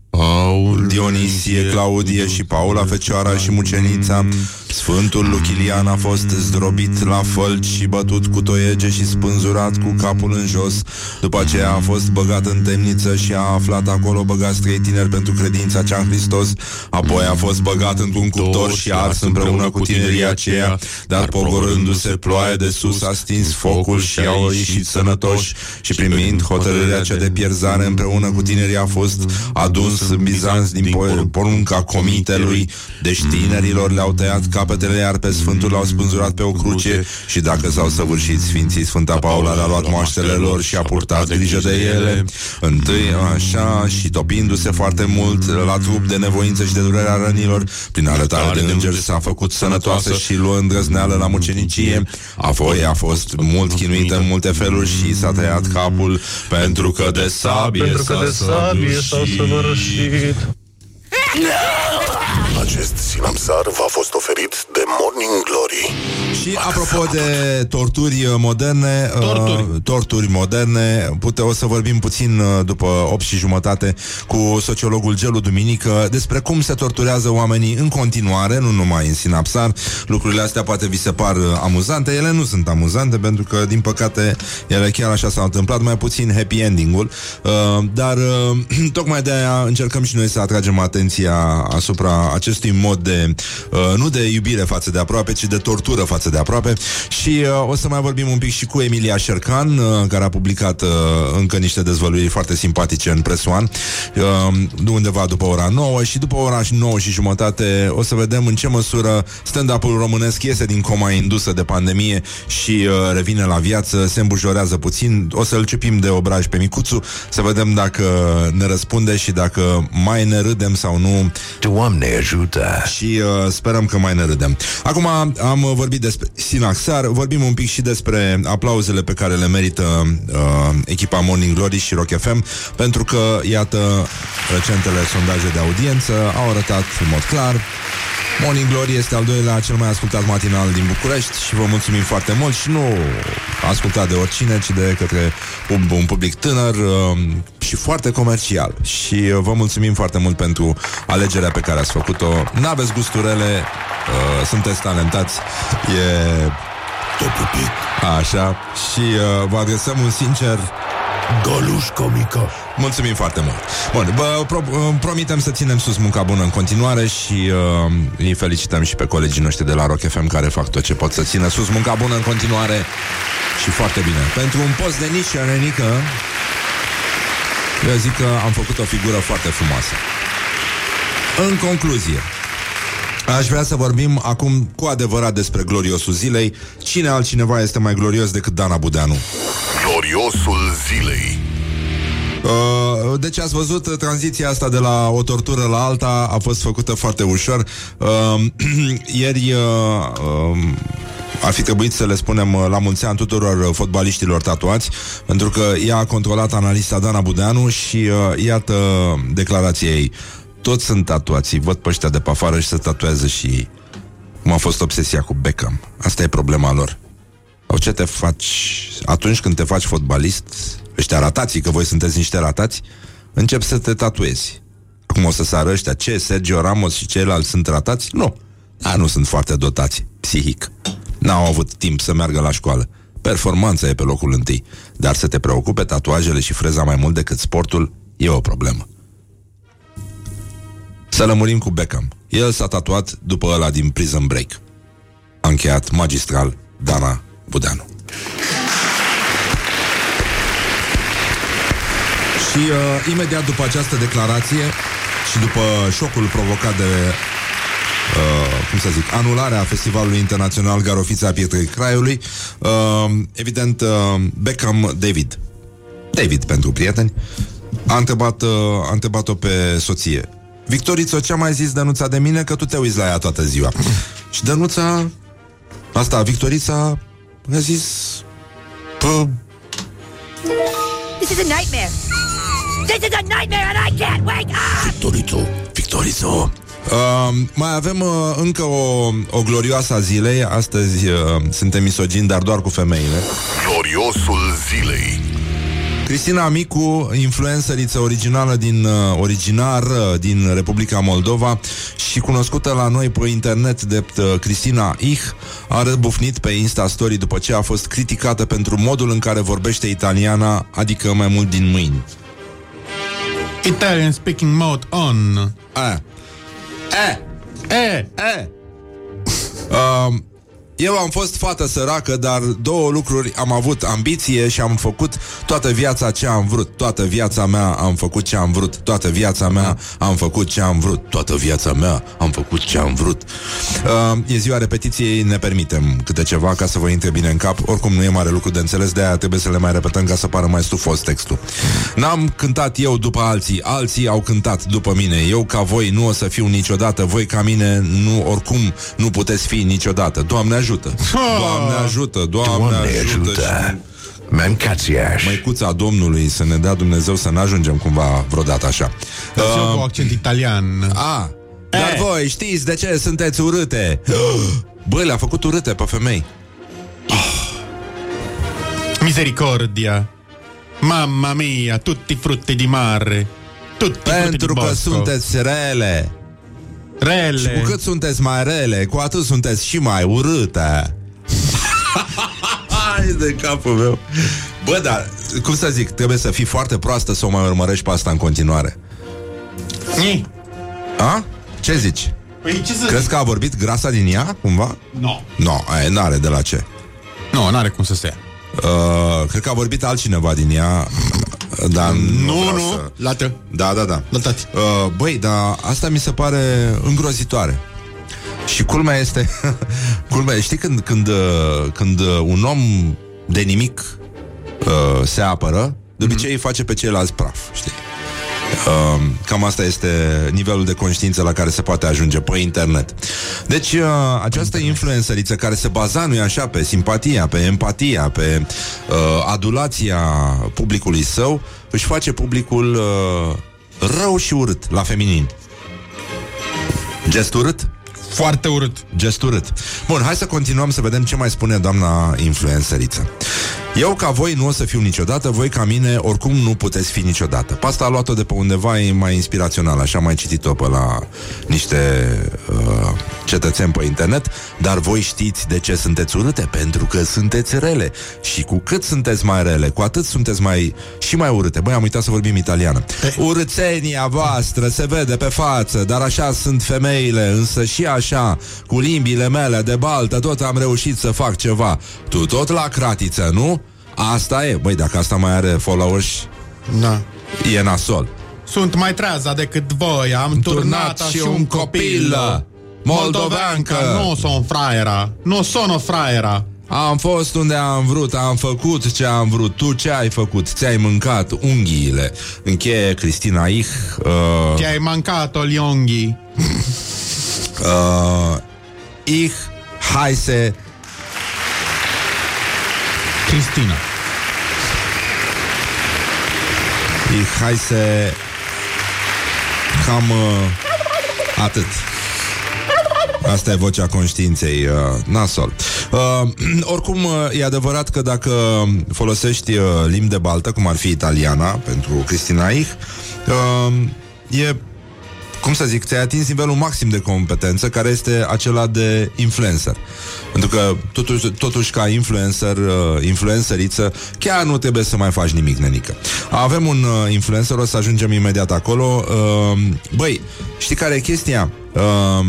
Paul, Dionisie, Claudie și Paula Fecioara și mucenița Sfântul Luchilian a fost zdrobit la fălci și bătut cu toiege și spânzurat cu capul în jos. După aceea a fost băgat în temniță și a aflat acolo băgați trei tineri pentru credința cea în Hristos. Apoi a fost băgat într-un cuptor și ars împreună cu tinerii aceia Dar pogorându-se ploaie de sus a stins focul și au ieșit sănătoși Și primind hotărârea cea de pierzare împreună cu tinerii a fost aduns în Bizanț din po- porunca comitelui. Deci tinerilor le-au tăiat capetele Iar pe Sfântul l-au spânzurat pe o cruce Și dacă s-au săvârșit Sfinții Sfânta Paula le-a luat moaștele lor Și a purtat grijă de ele. Întâi așa și topindu-se foarte mult La trup de nevoință și de durerea rănilor Prin arătare de înger s-a făcut sănătoasă. Și luă îndrăzneală la mucenicie. Apoi a fost mult chinuită în multe feluri Și s-a tăiat capul Pentru că de sabie Pentru că de sabie s-au săvârșit. Acest sinapsar v-a fost oferit de Morning Glory. Și apropo de torturi uh, moderne Torturi. uh, Torturi moderne pute, O să vorbim puțin uh, după 8 și jumătate Cu sociologul Gelu Duminică Despre cum se torturează oamenii în continuare Nu numai în sinapsar Lucrurile astea poate vi se par uh, amuzante Ele nu sunt amuzante pentru că din păcate Ele chiar așa s-au întâmplat Mai puțin happy ending-ul uh, Dar uh, tocmai de aia încercăm și noi să atragem atenția Asupra acestui mod de uh, Nu de iubire față de aproape Ci de tortură față de aproape. Și uh, o să mai vorbim un pic și cu Emilia Șercan uh, Care a publicat uh, încă niște dezvăluiri Foarte simpatice în Presoan uh, Undeva după ora 9 Și după ora 9 și jumătate O să vedem în ce măsură stand-up-ul românesc Iese din coma indusă de pandemie Și uh, revine la viață Se îmbujorează puțin. O să-l cepim de obraj pe Micuțu Să vedem dacă ne răspunde Și dacă mai ne râdem sau nu. Doamne ajută! Și uh, sperăm că mai ne râdem. Acum am uh, vorbit despre Sinaxar, vorbim un pic și despre aplauzele pe care le merită uh, echipa Morning Glory și Rock FM, pentru că, iată, recentele sondaje de audiență au arătat în mod clar Morning Glory este al doilea cel mai ascultat matinal din București și vă mulțumim foarte mult și nu ascultat de oricine, ci de către un, un public tânăr uh, și foarte comercial. Și uh, vă mulțumim foarte mult pentru alegerea pe care ați făcut-o. N-aveți gusturele, uh, sunteți talentați, e Așa Și uh, vă adresăm un sincer Găluș comică. Mulțumim foarte mult Bun, bă, pro- uh, promitem să ținem sus munca bună în continuare Și uh, îi felicităm și pe colegii noștri de la Rock FM Care fac tot ce pot să țină sus munca bună în continuare Și foarte bine Pentru un post de nici Renică Eu zic că am făcut o figură foarte frumoasă În concluzie Aș vrea să vorbim acum cu adevărat despre gloriosul zilei Cine altcineva este mai glorios decât Dana Budeanu? Gloriosul zilei. Uh, deci ați văzut uh, tranziția asta de la o tortură la alta a fost făcută foarte ușor. Uh, ieri uh, uh, ar fi trebuit să le spunem uh, la mulți ani tuturor uh, fotbaliștilor tatuați, pentru că ea a controlat analista Dana Budeanu și uh, iată declarația ei. Toți sunt tatuați, văd pe ăștia de pe afară și se tatuează și ei. Cum a fost obsesia cu Beckham. Asta e problema lor. Sau ce te faci atunci când te faci fotbalist, ăștia ratații, că voi sunteți niște ratați, încep să te tatuezi. Acum o să sară ăștia, ce, Sergio Ramos și ceilalți sunt ratați? Nu. A, nu sunt foarte dotați, psihic. N-au avut timp să meargă la școală. Performanța e pe locul întâi, dar să te preocupe tatuajele și freza mai mult decât sportul e o problemă. Să lămurim cu Beckham. El s-a tatuat după ăla din Prison Break. A încheiat magistral Dana Budeanu. Și uh, imediat după această declarație și după șocul provocat de Uh, cum să zic, anularea Festivalului Internațional Garofița a Pietrei Craiului. Uh, evident, uh, Beckham David, David pentru prieteni, a întrebat, uh, a întrebat-o pe soție. Victoriță, ce-a mai zis Dănuța de mine? Că tu te uiți la ea toată ziua. Și Dănuța, asta, Victorița, a zis... Pă, This is a nightmare. This is a nightmare and I can't wake up! Victorizo, Victorizo. Uh, mai avem uh, încă o, o glorioasă a zilei Astăzi uh, suntem misogini, dar doar cu femeile Gloriosul zilei. Cristina Micu, influențăriță originală din, uh, originar uh, din Republica Moldova și cunoscută la noi pe internet de uh, Cristina Ich, a răbufnit pe Insta Story după ce a fost criticată pentru modul în care vorbește italiana, adică mai mult din mâini. Italian speaking mode on. Aia. E, E, e. Um, eu am fost fată săracă, dar două lucruri am avut ambiție și am făcut toată viața ce am vrut. Toată viața mea am făcut ce am vrut. Toată viața mea am făcut ce am vrut. Toată viața mea am făcut ce am vrut. Uh, e ziua repetiției, ne permitem câte ceva ca să vă intre bine în cap. Oricum nu e mare lucru de înțeles, de aia trebuie să le mai repetăm ca să pară mai stufos textul. N-am cântat eu după alții, alții au cântat după mine. Eu ca voi nu o să fiu niciodată, voi ca mine nu oricum nu puteți fi niciodată. Doamne ajută! Doamne ajută! Doamne, Doamne ajută! ajută! Și Mancațiaș. Măicuța Domnului să ne dea Dumnezeu să ne ajungem cumva vreodată așa. uh, Uh, cu accent italian. a, dar E. voi știți de ce sunteți urâte? Băi, le-a făcut urâte pe femei. Misericordia. Mamma mia, tutti frutti di mare. Tutti frutti Pentru di că bosco. sunteți rele. Și Rele. cu cât sunteți mai rele, cu atât sunteți și mai urâte. Hai de capul meu. Bă, dar, cum să zic, trebuie să fii foarte proastă să o mai urmărești pe asta în continuare. Ni. A? Ce zici? Păi ce să Crezi că a vorbit grasa din ea, cumva? No. Nu, no, n-are de la ce. Nu, n-are cum să se ia. Uh, cred că a vorbit altcineva din ea, dar nu, Nu, vreau nu. Să... Lată. Da, da, da. La tati. Uh, băi, dar asta mi se pare îngrozitoare. Și culmea este... culmea, știi când, când, uh, când uh, un om de nimic uh, se apără, de obicei îi face pe ceilalți praf, știi? Uh, cam asta este nivelul de conștiință la care se poate ajunge pe internet. Deci, uh, această influențăriță care se baza, nu așa, pe simpatia, pe empatia, pe uh, adulația publicului său, își face publicul uh, rău și urât, la feminin. Gest urât? Foarte urât. Gest urât. Bun, hai să continuăm să vedem ce mai spune doamna influențăriță. Eu ca voi nu o să fiu niciodată, voi ca mine oricum nu puteți fi niciodată. Pasta a luat-o de pe undeva, e mai inspirațional, așa am mai citit-o pe la niște uh, cetățeni pe internet, dar voi știți de ce sunteți urâte? Pentru că sunteți rele. Și cu cât sunteți mai rele, cu atât sunteți mai și mai urâte. Băi, am uitat să vorbim italiană. Urâțenia voastră se vede pe față, dar așa sunt femeile, însă și așa, cu limbile mele de baltă, tot am reușit să fac ceva. Tu tot la cratiță, nu? Asta e. Băi, dacă asta mai are followers, Da. e nasol. Sunt mai trează decât voi, am turnat și un copil. Moldoveancă, nu sunt fraiera, nu sono fraiera. Am fost unde am vrut, am făcut ce am vrut. Tu ce ai făcut? Ți-ai mâncat unghiile. Încheie Cristina Ich. Uh, Ti-ai mancat gli onghi. uh, ich heiße Cristina. Ich heiße cam uh, atât. Asta e vocea conștiinței, uh, nasol. Uh, oricum, uh, e adevărat că dacă folosești uh, limbi de baltă, cum ar fi italiana, pentru Cristina Ich, uh, e cum să zic, ți-ai atins nivelul maxim de competență, care este acela de influencer. Pentru că, totuși, totuși ca influencer, uh, influenceriță, chiar nu trebuie să mai faci nimic, nenică. Avem un uh, influencer, o să ajungem imediat acolo. Uh, băi, știi care e chestia? Uh,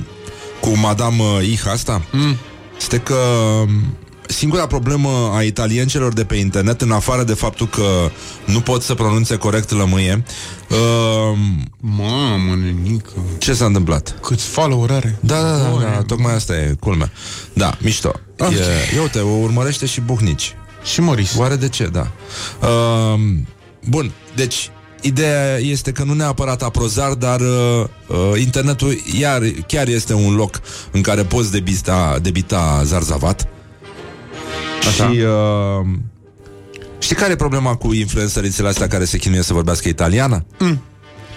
cu Madame uh, Ich asta? Mm. Este că um, singura problemă a italiencelor de pe internet, în afară de faptul că nu pot să pronunțe corect lămâie, uh, Mamă, nenică. ce s-a întâmplat? Câți follower are? Da, da, da, da, tocmai asta e culmea. Da, mișto. E, ia uite, o urmărește și Buhnici. Și Moris. Oare de ce, da. Uh, bun, deci Ideea este că nu neapărat aprozar, dar uh, uh, internetul iar, chiar este un loc în care poți debita, debita zarzavat. Așa. Și uh, știi care e problema cu influențărițele astea care se chinuie să vorbească italiană? Mm.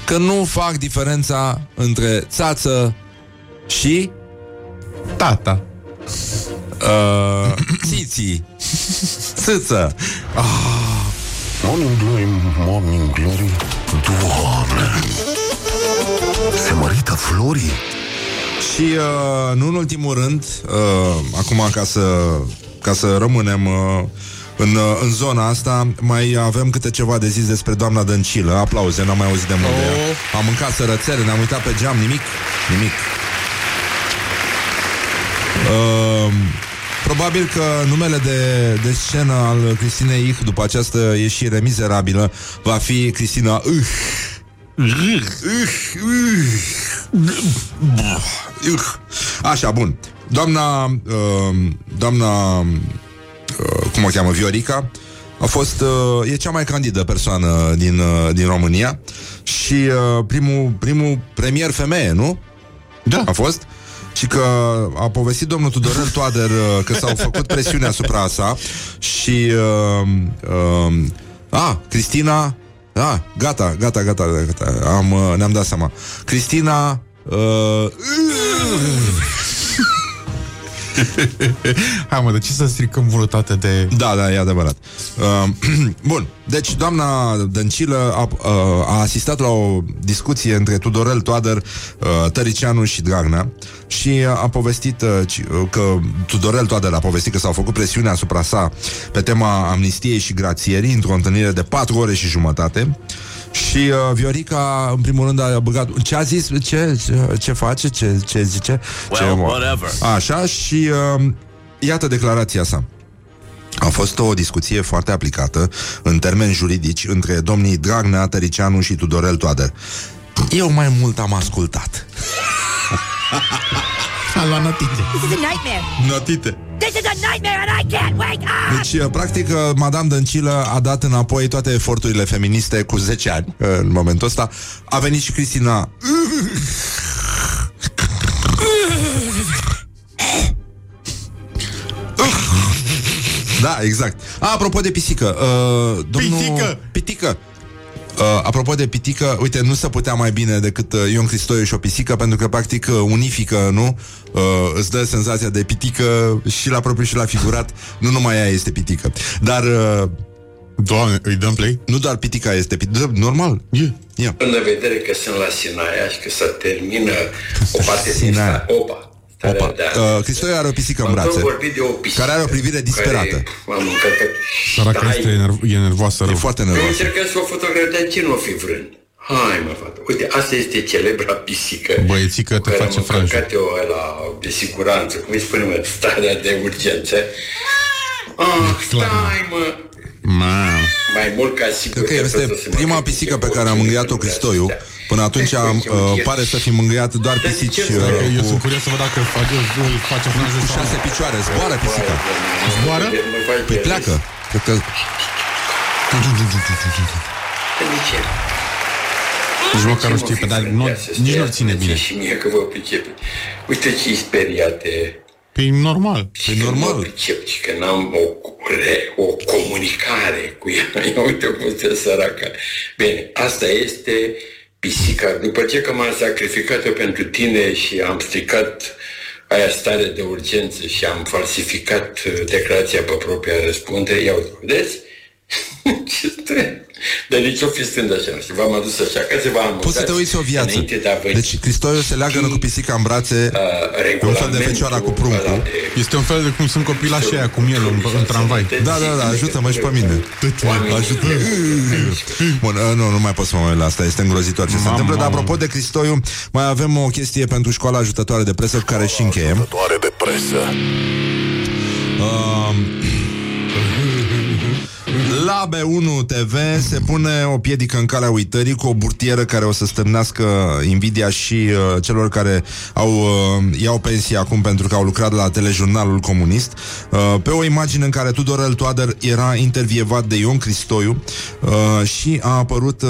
Că nu fac diferența între țață și Tata. uh, țiții, țâță. Morning Glory, Morning Glory Doamne Se mărită florii Și uh, nu în ultimul rând, uh, acum ca să, ca să rămânem uh, în, uh, în zona asta, mai avem câte ceva de zis despre doamna Dăncilă. Aplauze, n-am mai auzit de mult de ea. Am mâncat sărățele, ne-am uitat pe geam, nimic, nimic. Uh, probabil că numele de, de scenă al Cristinei Ich după această ieșire mizerabilă va fi Cristina Uh. Așa, bun. Doamna, uh, doamna, uh, cum o cheamă, Viorica, a fost, uh, e cea mai candidă persoană din, uh, din România și uh, primul, primul premier femeie, nu? Da. A fost? Și că a povestit domnul Tudorel Toader uh, că s-au făcut presiune asupra sa și uh, uh, a, Cristina a, gata, gata, gata, gata am, uh, ne-am dat seama Cristina uh, Hai mă, de ce să stricăm voluntate de... Da, da, e adevărat. Uh, bun, deci doamna Dăncilă a, uh, a asistat la o discuție între Tudorel Toader, uh, Tăricianu și Dragnea și a povestit uh, ci- uh, că Tudorel Toader a povestit că s-au făcut presiune asupra sa pe tema amnistiei și grațierii într-o întâlnire de 4 ore și jumătate. Și uh, Viorica, în primul rând, a băgat... Ce a zis? Ce, ce, ce face? Ce, ce zice? ce, whatever. Așa, și uh, iată declarația sa. A fost o discuție foarte aplicată în termeni juridici între domnii Dragnea, Tăricianu și Tudorel Toader. Eu mai mult am ascultat. A luat notite. This is a nightmare. Notite. This is a nightmare and I can't wake up! Deci, uh, practic, uh, Madame Dăncilă a dat înapoi toate eforturile feministe cu 10 ani uh, în momentul ăsta. A venit și Cristina. Da, exact. A, apropo de pisică. Uh, domnul... Pisică! Pitică. Uh, apropo de pitică, uite, nu se putea mai bine decât uh, Ion Cristoiu și o pisică, pentru că, practic, uh, unifică, nu? Uh, îți dă senzația de pitică și la propriu și la figurat. Nu numai ea este pitică. Dar uh, Doamne, îi dăm play? nu doar pitica este pitică, normal. Yeah. Ia. În vedere că sunt la Sinaia și că se termină o parte din Sinaia. sta- Opa. Starea Opa. de- Uh, Cristoiu are o pisică în Am tot brațe. vorbit de o pisică care are o privire disperată. care M-am încărcat. Săraca Stai. este nerv- e nervoasă E rău. foarte Păi nervoasă. încercăm să o fotografiem, ce nu o fi vrând? Hai, mă, fată. Uite, asta este celebra pisică. Băiețică, cu te care face am franjă. încărcat eu la de siguranță, cum îi spunem, starea de urgență. Ah, stai, mă. Mamă. Mai mult ca sigur. Cred că tot este o să mă prima gândesc pisică că pe care a orice mângâiat-o lucru Cristoiu. astea. Până atunci am, uh, pare să fi mângâiat doar Dar de pisici ce uh, să- Că eu cu sunt curios să văd dacă face, îl face franjă cu sau șase nu. picioare. Zboară pisica. Zboară? Păi pleacă. Cred că... De ce? Nici măcar nu știe, pe dar nu, nici nu ține bine. Și mie că vă pricepe. Uite ce-i speriate. Păi normal. Păi normal. Nu pricep, și că n-am o, re, o comunicare cu ea. Ia uite cum este săraca. Bine, asta este pisica. După ce că m-am sacrificat eu pentru tine și am stricat aia stare de urgență și am falsificat uh, declarația pe propria răspundere, ia uite, vedeți? Ce stă? Dar nici o fi stând așa, și v-am adus așa, ca să vă amuzați. Poți să te uiți o viață. înainte de a vă Deci Cristoiu se leagă cu pisica în brațe, uh, e un fel de fecioara cu pruncul. Este un fel de cum sunt copilașii aia cu miel în, în tramvai. Da, da, da, ajută-mă și pe mine. Ajută. Bun, uh, nu, nu mai pot să mă uit la asta, este îngrozitor ce se întâmplă. Dar apropo de Cristoiu, mai avem o chestie pentru școala ajutătoare de presă cu care și încheiem. Ajutătoare de presă. Um, la B1 TV se pune o piedică în calea uitării cu o burtieră care o să stârnească invidia și uh, celor care au uh, iau pensie acum pentru că au lucrat la telejurnalul comunist. Uh, pe o imagine în care Tudorel Toader era intervievat de Ion Cristoiu uh, și a apărut uh,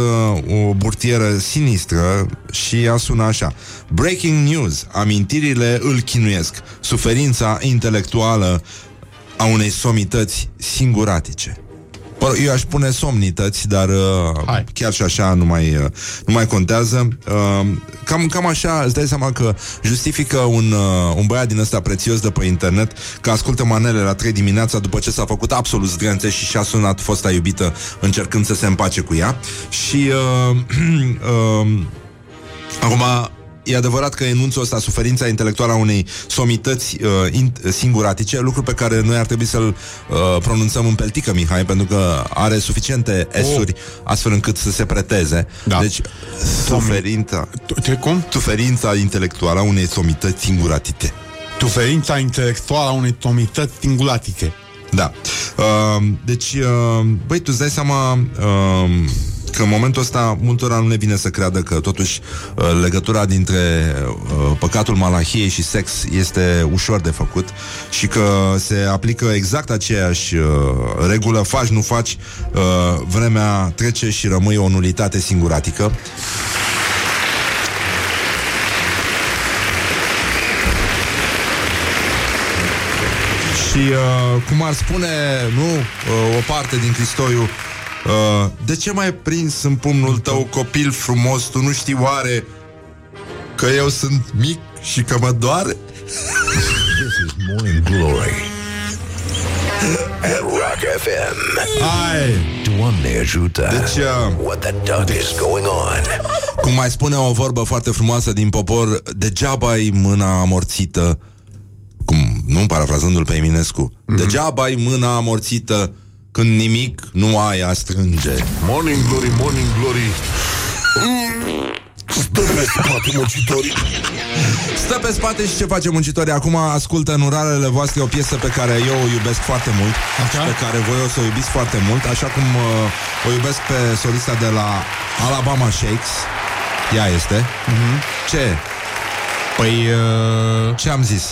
o burtieră sinistră și a sunat așa. Breaking news. Amintirile îl chinuiesc. Suferința intelectuală a unei somități singuratice. Bă, Eu aș pune somnități, dar uh, Hai. chiar și așa nu mai, uh, nu mai contează. Uh, cam, cam așa, îți dai seama că justifică un, uh, un băiat din ăsta prețios de pe internet că ascultă manele la 3 dimineața după ce s-a făcut absolut zdrențe și și-a sunat fosta iubită încercând să se împace cu ea. Și uh, uh, acum E adevărat că enunțul ăsta suferința intelectuală a unei somități uh, in, singuratice, lucru pe care noi ar trebui să-l uh, pronunțăm în peltică, Mihai, pentru că are suficiente esuri oh. astfel încât să se preteze. Da. Deci, suferința, Tu- Cum? suferința intelectuală a unei somități singuratice. Suferința intelectuală a unei tomități singulatice. Da. Uh, deci, uh, băi, tu îți dai seama uh, că în momentul ăsta multora nu ne vine să creadă că totuși uh, legătura dintre uh, păcatul malahiei și sex este ușor de făcut și că se aplică exact aceeași uh, regulă, faci, nu faci, uh, vremea trece și rămâi o nulitate singuratică. Și uh, cum ar spune, nu, uh, o parte din Cristoiu, uh, de ce mai prins în pumnul tău copil frumos, tu nu știi oare că eu sunt mic și că mă doare? This is Morning Glory at Rock FM. Ai! Doamne ajută. Deci, uh, What the duck is going on? cum mai spune o vorbă foarte frumoasă din popor, degeaba ai mâna amorțită, cum, nu parafrazându-l pe Eminescu, mm-hmm. degeaba ai mâna amorțită când nimic nu ai a strânge. Morning Glory, Morning Glory Stă pe spate muncitorii Stă pe spate și ce face muncitorii Acum ascultă în urarele voastre o piesă pe care eu o iubesc foarte mult Așa? Pe care voi o să o iubiți foarte mult Așa cum uh, o iubesc pe solista de la Alabama Shakes Ea este mm-hmm. Ce? Păi... Uh... Ce am zis?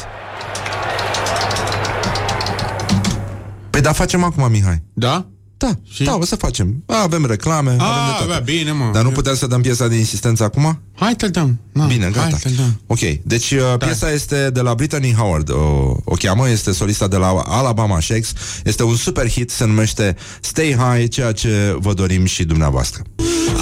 Păi da, facem acum, Mihai Da? Da, și? da, o să facem Avem reclame, avem de Ah, toate bă, bine, mă. Dar nu putem să dăm piesa de insistență acum? Hai să-l dăm. Na, Bine, gata. Hai să-l dăm. Ok, deci uh, piesa este de la Brittany Howard, o, o cheamă, este solista de la Alabama Shakes, este un super hit, se numește Stay High, ceea ce vă dorim și dumneavoastră.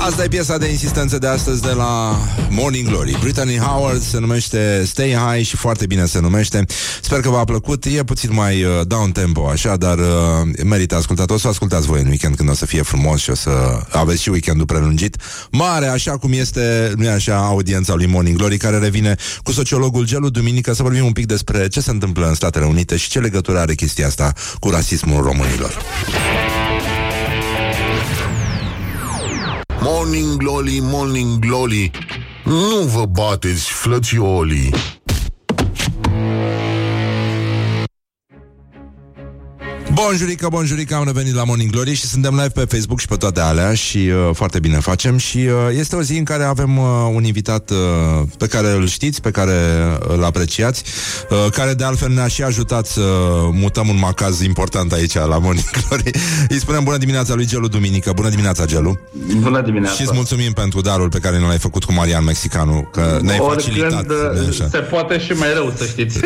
Asta e piesa de insistență de astăzi de la Morning Glory. Brittany Howard se numește Stay High și foarte bine se numește. Sper că v-a plăcut. E puțin mai uh, down tempo așa, dar uh, merită ascultat. O să ascultați voi în weekend când o să fie frumos și o să aveți și weekendul prelungit. Mare, așa cum este, nu e așa, audiența lui Morning Glory, care revine cu sociologul Gelu Duminică să vorbim un pic despre ce se întâmplă în Statele Unite și ce legătură are chestia asta cu rasismul românilor. Morning Glory, Morning Glory Nu vă bateți, flățiolii Bonjurică, bonjurică, am revenit la Morning Glory și suntem live pe Facebook și pe toate alea și uh, foarte bine facem și uh, este o zi în care avem uh, un invitat uh, pe care îl știți, pe care îl apreciați, uh, care de altfel ne-a și ajutat să mutăm un macaz important aici la Morning Glory. Îi spunem bună dimineața lui Gelu Duminică. Bună dimineața, Gelu. Bună dimineața. Și îți mulțumim pentru darul pe care ne l-ai făcut cu Marian Mexicanu, că ne-ai facilitat. Oricând nu-i uh, așa? se poate și mai rău, să știți.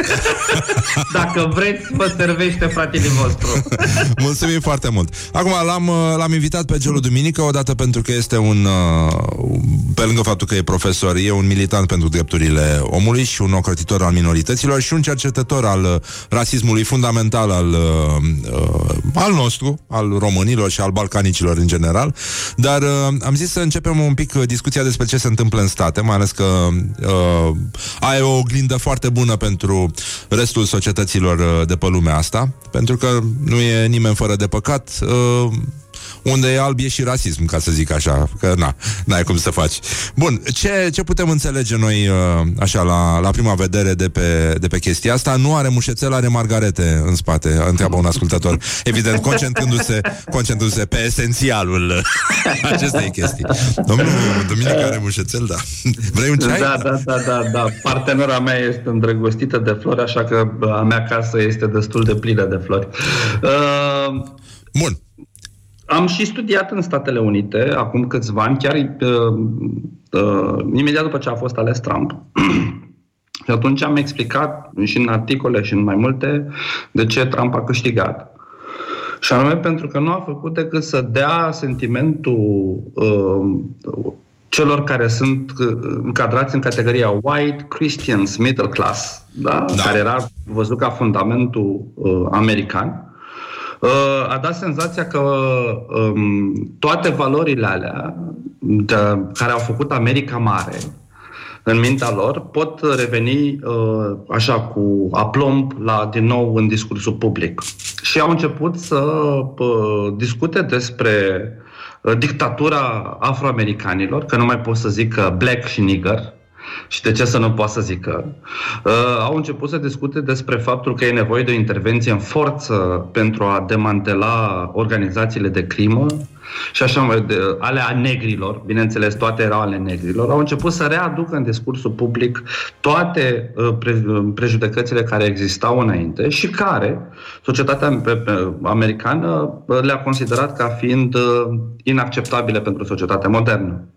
Dacă vreți, vă servește fratele vostru. Mulțumim foarte mult. Acum l-am, uh, l-am invitat pe Gelu Duminică odată pentru că este un uh, pe lângă faptul că e profesor, e un militant pentru drepturile omului și un ocrotitor al minorităților și un cercetător al uh, rasismului fundamental al uh, uh, al nostru, al românilor și al balcanicilor în general. Dar uh, am zis să începem un pic uh, discuția despre ce se întâmplă în state, mai ales că uh, ai o oglindă foarte bună pentru restul societăților uh, de pe lumea asta, pentru că nu e nimeni fără de păcat. Uh, unde e alb e și rasism, ca să zic așa, că na, n-ai cum să faci. Bun, ce, ce putem înțelege noi uh, așa la, la prima vedere de pe, de pe chestia asta? Nu are mușețel, are margarete în spate, întreabă un ascultător. Evident, concentrându-se, concentrându-se pe esențialul uh, acestei chestii. Domnul Duminică are mușețel, da. Vrei un ceai? Da, da, da, da, da. Partenera mea este îndrăgostită de flori, așa că bă, a mea casă este destul de plină de flori. Uh, Bun. Am și studiat în Statele Unite acum câțiva ani, chiar uh, uh, imediat după ce a fost ales Trump. și atunci am explicat și în articole și în mai multe de ce Trump a câștigat. Și anume pentru că nu a făcut decât să dea sentimentul uh, celor care sunt uh, încadrați în categoria white Christians middle class, da? Da. care era văzut ca fundamentul uh, american, uh, a dat senzația că um, toate valorile alea de, care au făcut America mare în mintea lor pot reveni uh, așa cu aplomb la, din nou în discursul public. Și au început să uh, discute despre uh, dictatura afroamericanilor, că nu mai pot să zică black și nigger, și de ce să nu poată să zică, uh, au început să discute despre faptul că e nevoie de o intervenție în forță pentru a demantela organizațiile de crimă și așa mai de, ale a negrilor, bineînțeles toate erau ale negrilor, au început să readucă în discursul public toate uh, pre, prejudecățile care existau înainte și care societatea pe- pe- americană uh, le-a considerat ca fiind uh, inacceptabile pentru societatea modernă.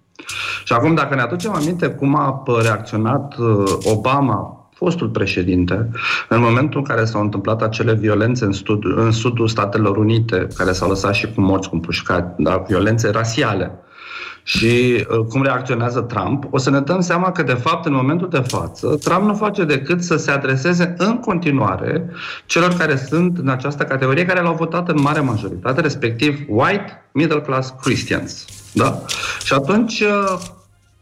Și acum, dacă ne aducem aminte cum a p- reacționat uh, Obama, fostul președinte, în momentul în care s-au întâmplat acele violențe în, stud, în sudul Statelor Unite, care s-au lăsat și cu morți, cu împușcați, da, violențe rasiale, și uh, cum reacționează Trump, o să ne dăm seama că, de fapt, în momentul de față, Trump nu face decât să se adreseze în continuare celor care sunt în această categorie, care l-au votat în mare majoritate, respectiv white, middle class Christians. Da? Și atunci, uh,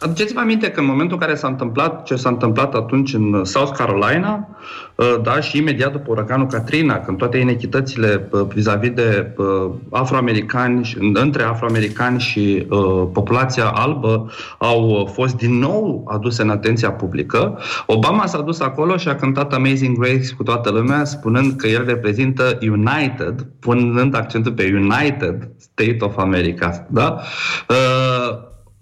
aduceți-vă aminte că în momentul în care s-a întâmplat ce s-a întâmplat atunci în South Carolina, uh, da, și imediat după uraganul Katrina, când toate inechitățile uh, vis-a-vis de uh, afroamericani, și- între afroamericani și uh, populația albă au uh, fost din nou aduse în atenția publică, Obama s-a dus acolo și a cântat Amazing Grace cu toată lumea, spunând că el reprezintă United, punând accentul pe United State of America. Da?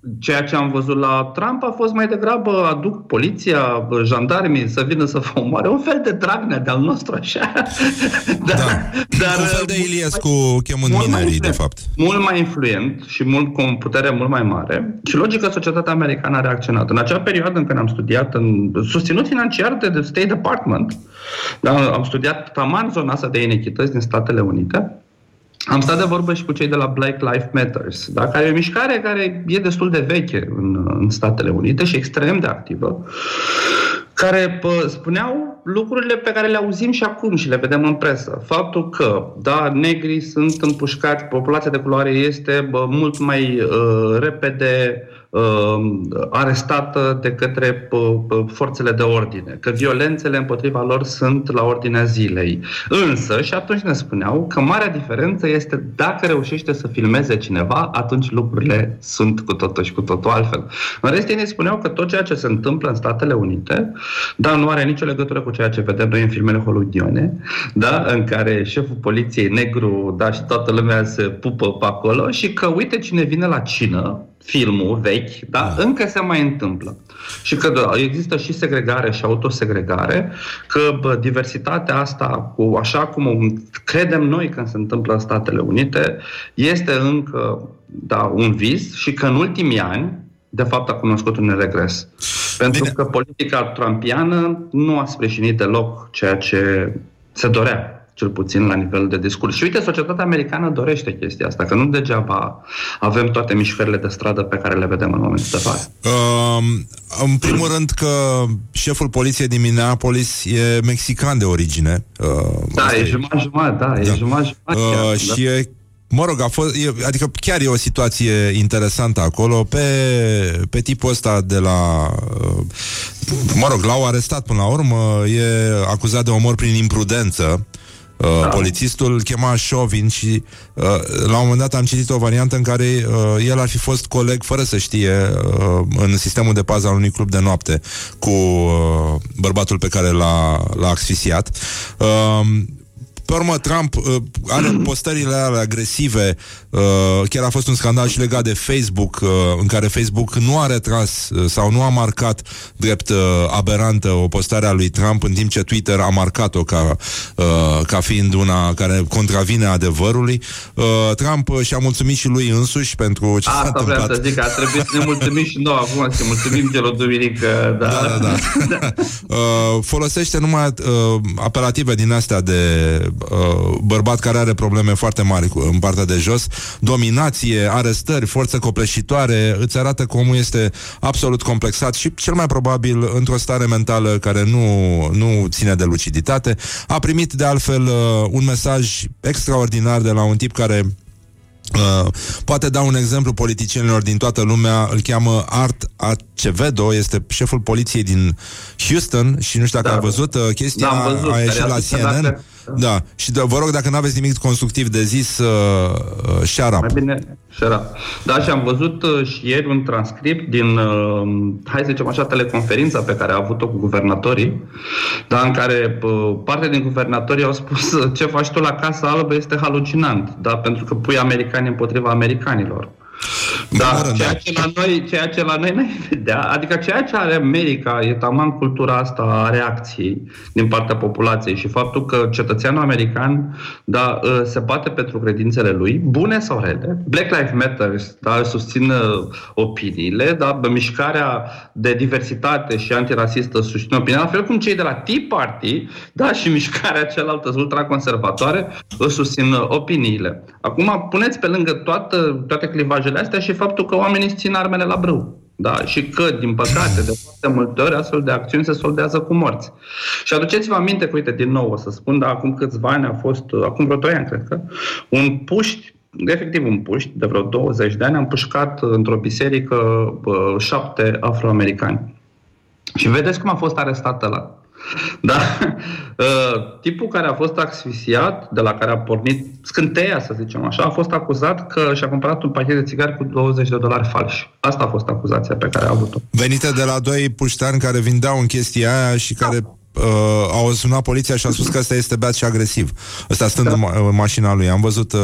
Uh, Ceea ce am văzut la Trump a fost mai degrabă aduc poliția, jandarmii să vină să vă omoare. Un fel de Dragnea de-al nostru, așa. Dar, dar, Un fel de Iliescu chemând mult mai minerii, de influent. fapt. Mult mai influent și mult, cu o putere mult mai mare. Și logic că societatea americană a reacționat. În acea perioadă în care am studiat, în, susținut financiar de, de State Department, da, am studiat taman zona asta de inechități din Statele Unite, am stat de vorbă și cu cei de la Black Lives Matters, da? care e o mișcare care e destul de veche în, în Statele Unite și extrem de activă, care pă, spuneau lucrurile pe care le auzim și acum și le vedem în presă. Faptul că, da, negrii sunt împușcați, populația de culoare este bă, mult mai uh, repede uh, arestată de către uh, uh, forțele de ordine, că violențele împotriva lor sunt la ordinea zilei. Însă, și atunci ne spuneau că marea diferență este dacă reușește să filmeze cineva, atunci lucrurile sunt cu totul și cu totul altfel. În rest, ei ne spuneau că tot ceea ce se întâmplă în Statele Unite, dar nu are nicio legătură cu ceea ce vedem noi în filmele hollywoodiene, da, în care șeful poliției negru, da, și toată lumea se pupă pe acolo și că uite cine vine la cină, filmul vechi, da, da. încă se mai întâmplă. Și că da, există și segregare și autosegregare, că bă, diversitatea asta, cu așa cum credem noi că se întâmplă în Statele Unite, este încă da, un vis și că în ultimii ani, de fapt, a cunoscut un regres. Pentru Bine. că politica trumpiană nu a sprijinit deloc ceea ce se dorea cel puțin la nivel de discurs. Și uite, societatea americană dorește chestia asta, că nu degeaba avem toate mișcările de stradă pe care le vedem în momentul de față. Uh, în primul rând că șeful poliției din Minneapolis e mexican de origine. Uh, da, e jumătate-jumătate, da, e da. jumătate-jumătate. Uh, da. și e Mă rog, a fost, e, adică chiar e o situație interesantă acolo pe, pe tipul ăsta de la uh, mă rog, l-au arestat până la urmă e acuzat de omor prin imprudență Uh, da. Polițistul îl chema Șovin și uh, la un moment dat am citit o variantă în care uh, el ar fi fost coleg, fără să știe, uh, în sistemul de pază al unui club de noapte cu uh, bărbatul pe care l-a, l-a asfixiat. Uh, pe urmă, Trump uh, are postările alea agresive. Uh, chiar a fost un scandal și legat de Facebook, uh, în care Facebook nu a retras uh, sau nu a marcat drept uh, aberantă o postare a lui Trump, în timp ce Twitter a marcat-o ca, uh, ca fiind una care contravine adevărului. Uh, Trump și-a mulțumit și lui însuși pentru ce Asta s-a întâmplat. Asta vreau să zic, a trebuit să ne mulțumim și noi acum, să mulțumim celor duminică. Da, da, da. da. uh, folosește numai uh, apelative din astea de uh, bărbat care are probleme foarte mari cu, în partea de jos, dominație, arestări, forță copleșitoare, îți arată că omul este absolut complexat și cel mai probabil într-o stare mentală care nu, nu ține de luciditate. A primit de altfel uh, un mesaj extraordinar de la un tip care Uh, poate da un exemplu politicienilor din toată lumea, îl cheamă Art Acevedo, este șeful poliției din Houston și nu știu dacă da. a văzut uh, chestia, da, văzut, a ieșit la CNN. Dacă da. Și de, vă rog, dacă nu aveți nimic constructiv de zis, uh, uh, shut up. Mai bine, shut up. Da, și am văzut uh, și ieri un transcript din, uh, hai să zicem așa, teleconferința pe care a avut-o cu guvernatorii, da, în care uh, parte din guvernatorii au spus uh, ce faci tu la Casa Albă este halucinant, da, pentru că pui americani împotriva americanilor. Da, ceea ce, la noi, ceea ce la noi n-ai vedea, adică ceea ce are America e taman cultura asta a reacției din partea populației și faptul că cetățeanul american da, ă, se bate pentru credințele lui, bune sau rele. Black Lives Matter da, susțin opiniile, da, mișcarea de diversitate și antirasistă susțin opinia, la fel cum cei de la Tea Party da, și mișcarea cealaltă ultraconservatoare susțin opiniile. Acum puneți pe lângă toată, toate clivajele astea și faptul că oamenii țin armele la brâu. Da, și că, din păcate, de foarte multe ori astfel de acțiuni se soldează cu morți. Și aduceți-vă aminte că, uite, din nou o să spun, dar acum câțiva ani a fost, acum vreo 2 ani, cred că, un puști, efectiv un puști, de vreo 20 de ani, am pușcat într-o biserică șapte afroamericani. Și vedeți cum a fost arestat la da? Uh, tipul care a fost asfixiat, de la care a pornit scânteia, să zicem așa, a fost acuzat că și-a cumpărat un pachet de țigari cu 20 de dolari falși. Asta a fost acuzația pe care a avut-o. Venite de la doi puștani care vindeau în chestia aia și care uh, au sunat poliția și a spus că ăsta este beat și agresiv. Ăsta stând da. în, ma- în mașina lui. Am văzut uh,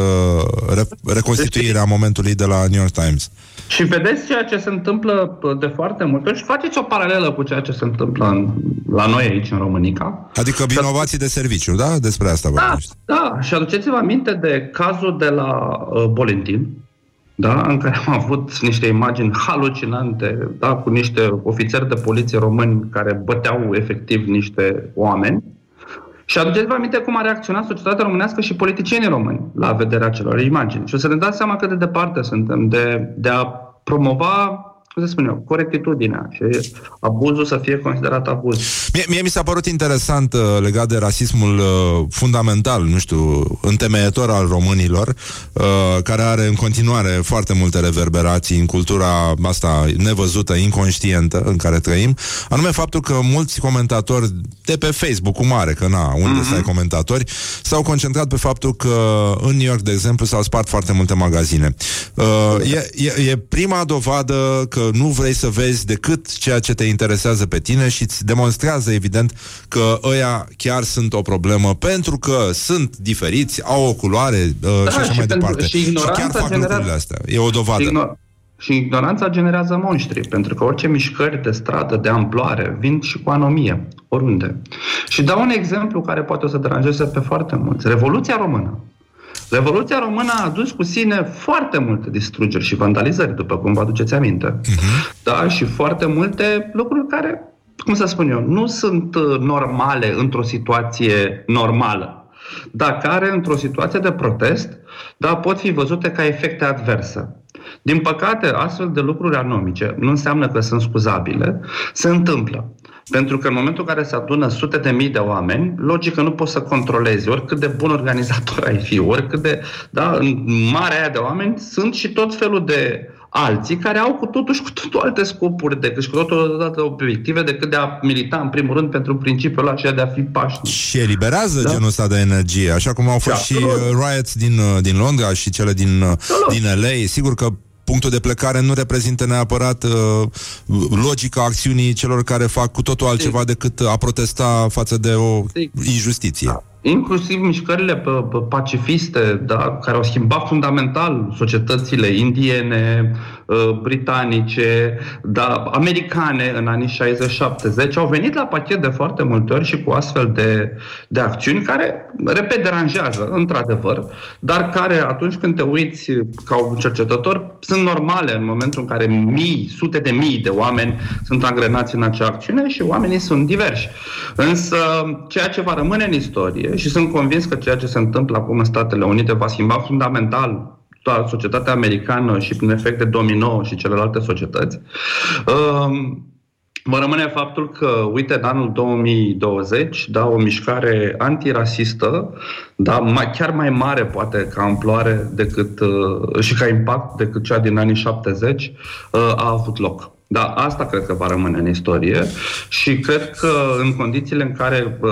re- reconstituirea momentului de la New York Times. Și vedeți ceea ce se întâmplă de foarte mult. Și faceți o paralelă cu ceea ce se întâmplă în, la noi aici, în Românica. Adică vinovații de serviciu, da? Despre asta da, vorbești. Da, și aduceți-vă aminte de cazul de la uh, Bolentin, da, în care am avut niște imagini halucinante, da, cu niște ofițeri de poliție români care băteau efectiv niște oameni. Și aduceți-vă aminte cum a reacționat societatea românească și politicienii români la vederea celor imagini. Și o să ne dați seama cât de departe suntem de, de a promova cum se spune, corectitudinea și abuzul să fie considerat abuz. Mie, mie mi s-a părut interesant uh, legat de rasismul uh, fundamental, nu știu, întemeietor al românilor, uh, care are în continuare foarte multe reverberații în cultura asta nevăzută, inconștientă în care trăim, anume faptul că mulți comentatori de pe Facebook, cu mare, că na, unde mm-hmm. să ai comentatori, s-au concentrat pe faptul că în New York, de exemplu, s-au spart foarte multe magazine. Uh, e, e, e prima dovadă că nu vrei să vezi decât ceea ce te interesează pe tine și îți demonstrează, evident, că ăia chiar sunt o problemă pentru că sunt diferiți, au o culoare uh, Da, și așa și mai pentru- departe. și ignoranța chiar fac generează- lucrurile astea. E o dovadă. Și, igno- și ignoranța generează monștri, pentru că orice mișcări de stradă, de amploare, vin și cu anomie, oriunde. Și dau un exemplu care poate o să deranjeze pe foarte mulți. Revoluția română. Revoluția română a adus cu sine foarte multe distrugeri și vandalizări, după cum vă aduceți aminte. Da, și foarte multe lucruri care, cum să spun eu, nu sunt uh, normale într-o situație normală, dar care, într-o situație de protest, da, pot fi văzute ca efecte adverse. Din păcate, astfel de lucruri anomice nu înseamnă că sunt scuzabile, se întâmplă. Pentru că în momentul în care se adună sute de mii de oameni, logic că nu poți să controlezi oricât de bun organizator ai fi, oricât de, da, în marea aia de oameni sunt și tot felul de alții care au cu totul și cu totul alte scopuri decât și cu totul alte obiective decât de a milita în primul rând pentru principiul acela de a fi pașnic. Și eliberează Da. genul ăsta de energie, așa cum au fost și absolut. uh, riots din, uh, din Londra și cele din, uh, din LA. Sigur că punctul de plecare nu reprezintă neapărat uh, logica acțiunii celor care fac cu totul altceva decât a protesta față de o injustiție. Inclusiv mișcările pe, pe pacifiste, da, care au schimbat fundamental societățile indiene, uh, britanice, da, americane în anii 60-70, au venit la pachet de foarte multe ori și cu astfel de, de acțiuni care, repet, deranjează, într-adevăr, dar care atunci când te uiți ca un cercetător, sunt normale în momentul în care mii, sute de mii de oameni sunt angrenați în acea acțiune și oamenii sunt diversi. Însă, ceea ce va rămâne în istorie, și sunt convins că ceea ce se întâmplă acum în Statele Unite va schimba fundamental toată societatea americană și prin efect de domino și celelalte societăți, um, Mă rămâne faptul că, uite, în anul 2020, da, o mișcare antirasistă, da, mai, chiar mai mare poate ca amploare decât, uh, și ca impact decât cea din anii 70, uh, a avut loc. Da, asta cred că va rămâne în istorie și cred că în condițiile în care uh,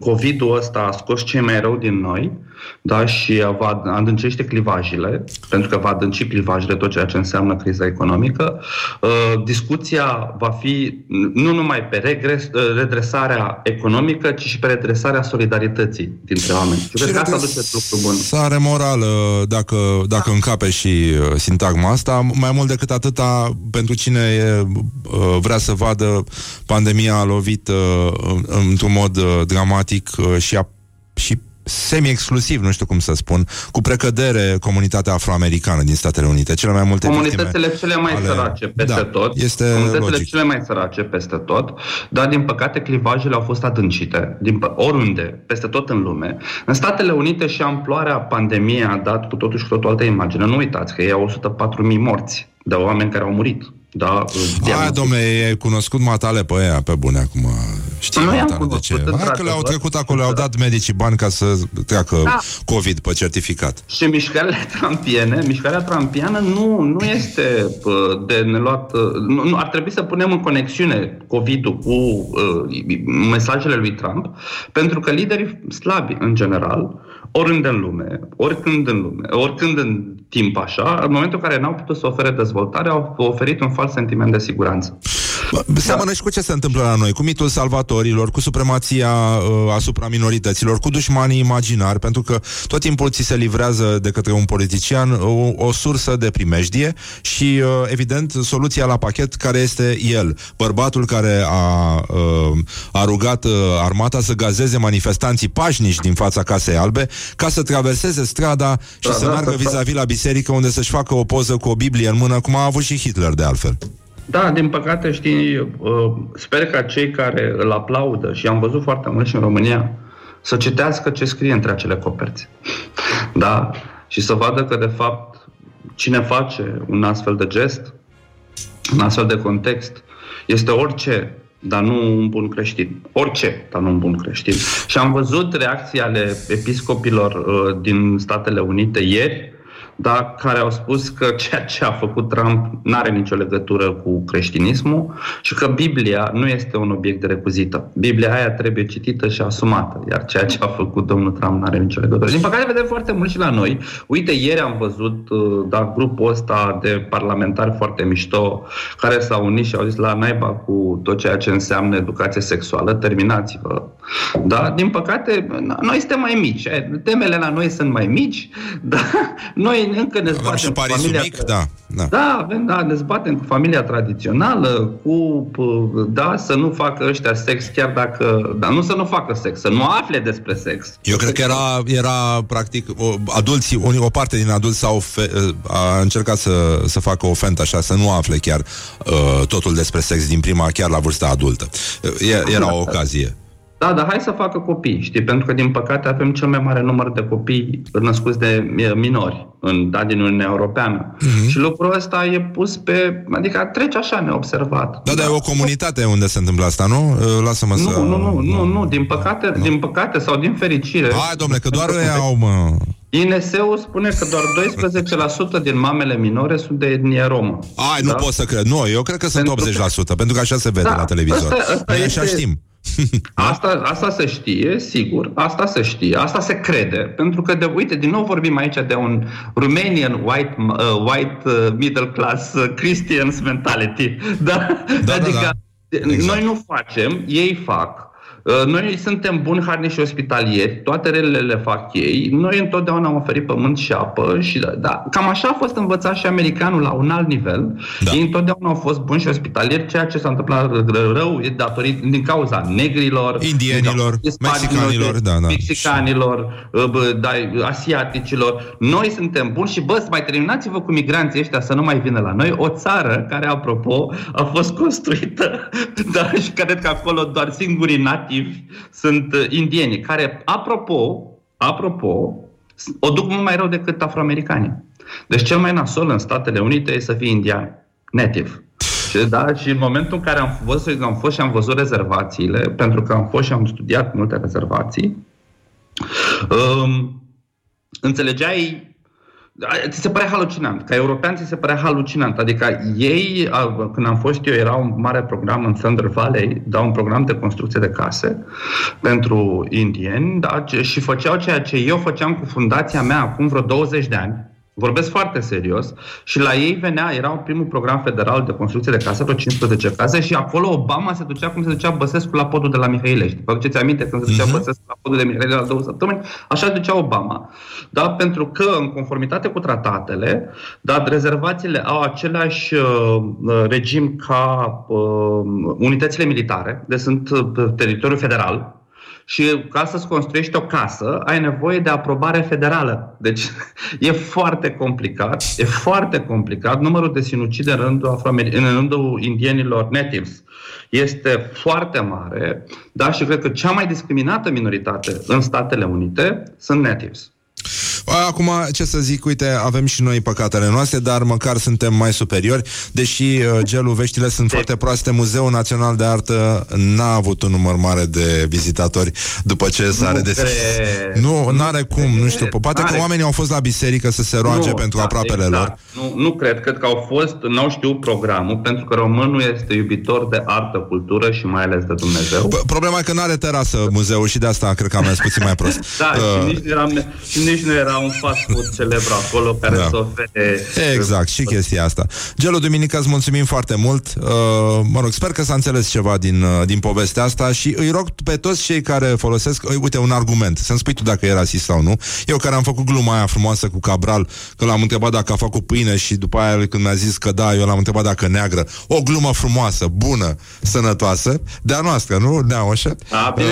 COVID-ul ăsta a scos cei mai rău din noi, da, și va adâncește clivajele, pentru că va adânci clivajele tot ceea ce înseamnă criza economică, uh, discuția va fi nu numai pe regres, uh, redresarea economică, ci și pe redresarea solidarității dintre oameni. Și cred că asta aduce lucru bun. Sare morală, dacă, dacă încape și uh, sintagma asta, mai mult decât atâta, pentru cine e, uh, vrea să vadă pandemia a lovit uh, într-un mod uh, dramatic uh, și, a, și semi-exclusiv, nu știu cum să spun, cu precădere comunitatea afroamericană din Statele Unite. Cele mai multe Comunitățile victime cele mai ale- sărace peste Da, tot. este Comunitățile logic. cele mai sărace peste tot, dar din păcate clivajele au fost adâncite, din, pă- oriunde, peste tot în lume. În Statele Unite și amploarea pandemiei a dat cu totul și cu totul altă imagine. Nu uitați că ei au 104.000 morți de oameni care au murit. Da, Aia, domnule, e cunoscut matale pe aia, pe bune acum. Știi Nu i-am matale de ce? cunoscut, Hai că le-au într-adevăr. trecut acolo, le-au dat medicii bani ca să treacă Da. COVID pe certificat. Și mișcările trampiene, mișcarea trampiană nu, nu este uh, de neluat... uh, Nu, nu, ar trebui să punem în conexiune COVID-ul cu uh, mesajele lui Trump, pentru că liderii slabi, în general, oriunde în lume, oricând în lume, oricând în timp așa, în momentul în care n-au putut să ofere dezvoltare, au oferit un fals sentiment de siguranță. Bă, Seamănă și cu ce se întâmplă la noi, cu mitul salvatorilor, cu supremația uh, asupra minorităților, cu dușmanii imaginari, pentru că tot timpul ți se livrează de către un politician o, o sursă de primejdie și, uh, evident, soluția la pachet care este el, bărbatul care a, uh, a rugat uh, armata să gazeze manifestanții pașnici din fața Casei Albe ca să traverseze strada și Da, să da, meargă să- vis-a-vis la biserică unde să-și facă o poză cu o Biblie în mână, cum a avut și Hitler de altfel. Da, din păcate, știi, uh, sper ca cei care îl aplaudă, și am văzut foarte mult și în România, să citească ce scrie între acele coperți. Da? Și să vadă că, de fapt, cine face un astfel de gest în astfel de context este orice, dar nu un bun creștin. Orice, dar nu un bun creștin. Și am văzut reacții ale episcopilor uh, din Statele Unite ieri, da, care au spus că ceea ce a făcut Trump nu are nicio legătură cu creștinismul și că Biblia nu este un obiect de recuzită. Biblia aia trebuie citită și asumată, iar ceea ce a făcut domnul Trump nu are nicio legătură. Din păcate vedem foarte mult și la noi. Uite, ieri am văzut uh, da, grupul ăsta de parlamentari foarte mișto care s-au unit și au zis la naiba cu tot ceea ce înseamnă educație sexuală, terminați-vă. Da? Din păcate, noi suntem mai mici. Temele la noi sunt mai mici, dar noi încă ne zbatem și cu familia... mic, da, da. Da, avem, da, ne zbatem cu familia tradițională, cu, da, să nu facă ăștia sex chiar dacă, da, nu să nu facă sex, să nu afle despre sex. Eu cred că era, era practic, o, adulții, o, o parte din adulți s-au fe, a încercat să, să facă o fentă așa, să nu afle chiar uh, totul despre sex din prima, chiar la vârsta adultă. E, era o ocazie. Da, dar hai să facă copii, știi? Pentru că, din păcate, avem cel mai mare număr de copii născuți de minori în, da, din Uniunea Europeană. Uh-huh. Și lucrul ăsta e pus pe... Adică trece așa neobservat. Da, dar da. e o comunitate unde se întâmplă asta, nu? Lasă-mă nu, să... Nu, nu, nu, nu, din păcate, nu. din păcate sau din fericire... Hai, domnule, că doar ăia au, mă... INS-ul spune că doar 12% din mamele minore sunt de etnie romă. Ai, da? nu pot să cred. Nu, eu cred că sunt pentru 80%, că... pentru că așa se vede da, la televizor. Asta, asta Noi este... așa știm. Asta, asta se știe, sigur, asta se știe, asta se crede, pentru că, de, uite, din nou vorbim aici de un Romanian white, uh, white uh, middle class uh, Christians mentality, da? da adică da, da. Exact. noi nu facem, ei fac, Uh, noi suntem buni, harnici și ospitalieri, toate relele le fac ei. Noi întotdeauna am oferit pământ și apă și da, da. Cam așa a fost învățat și americanul la un alt nivel. Da. Ei întotdeauna au fost buni și ospitalieri, ceea ce s-a întâmplat rău e datorit din cauza negrilor, indienilor, mexicanilor, da, da. mexicanilor, uh, da, asiaticilor. Noi suntem buni și bă, mai terminați-vă cu migranții ăștia să nu mai vină la noi. O țară care, apropo, a fost construită, da, și cred că acolo doar singurii nati nativi sunt uh, indieni, care, apropo, apropo, o duc mult mai rău decât afroamericanii. Deci cel mai nasol în Statele Unite e să fie indian, native. Și, da, și în momentul în care am fost, am fost și am văzut rezervațiile, pentru că am fost și am studiat multe rezervații, um, înțelegeai ți se pare halucinant. Ca european ți se pare halucinant. Adică ei, când am fost eu, era un mare program în Thunder Valley, da, un program de construcție de case pentru indieni da, și făceau ceea ce eu făceam cu fundația mea acum vreo 20 de ani Vorbesc foarte serios și la ei venea, era primul program federal de construcție de case, vreo 15 case și acolo Obama se ducea cum se ducea Băsescu la podul de la Mihailești. Vă aduceți aminte când se ducea uh-huh. Băsescu la podul de Mihailești la două săptămâni? Așa se ducea Obama. Da? Pentru că, în conformitate cu tratatele, da, rezervațiile au același uh, regim ca uh, unitățile militare, deci sunt uh, teritoriul federal, și ca să-ți construiești o casă, ai nevoie de aprobare federală. Deci e foarte complicat, e foarte complicat. Numărul de sinucide în rândul, în rândul indienilor natives este foarte mare, da? și cred că cea mai discriminată minoritate în Statele Unite sunt natives. Acum, ce să zic, uite, avem și noi păcatele noastre, dar măcar suntem mai superiori, deși uh, gelul veștile sunt de... foarte proaste. Muzeul Național de Artă n-a avut un număr mare de vizitatori după ce s-a redeschis. Nu, nu are cum, nu știu. Poate că oamenii au fost la biserică să se roage nu, pentru da, aproapele exact. lor. Nu, nu cred, cred că au fost, n-au știut programul, pentru că românul este iubitor de artă, cultură și mai ales de Dumnezeu. P- problema e că nu are terasă muzeul și de asta cred că am mers puțin mai prost. da, uh, și, nici nu era, și nici nu era un fast food celebru acolo care da. să ofere... Exact, și chestia asta. Gelo Duminica, îți mulțumim foarte mult. Uh, mă rog, sper că s-a înțeles ceva din, uh, din povestea asta și îi rog pe toți cei care folosesc, uh, uite, un argument, să-mi spui tu dacă era rasist sau nu. Eu care am făcut gluma aia frumoasă cu Cabral, că l-am întrebat dacă a făcut pâine și după aia când mi-a zis că da, eu l-am întrebat dacă neagră. O glumă frumoasă, bună, sănătoasă, de-a noastră, nu? De-a așa. A, uh,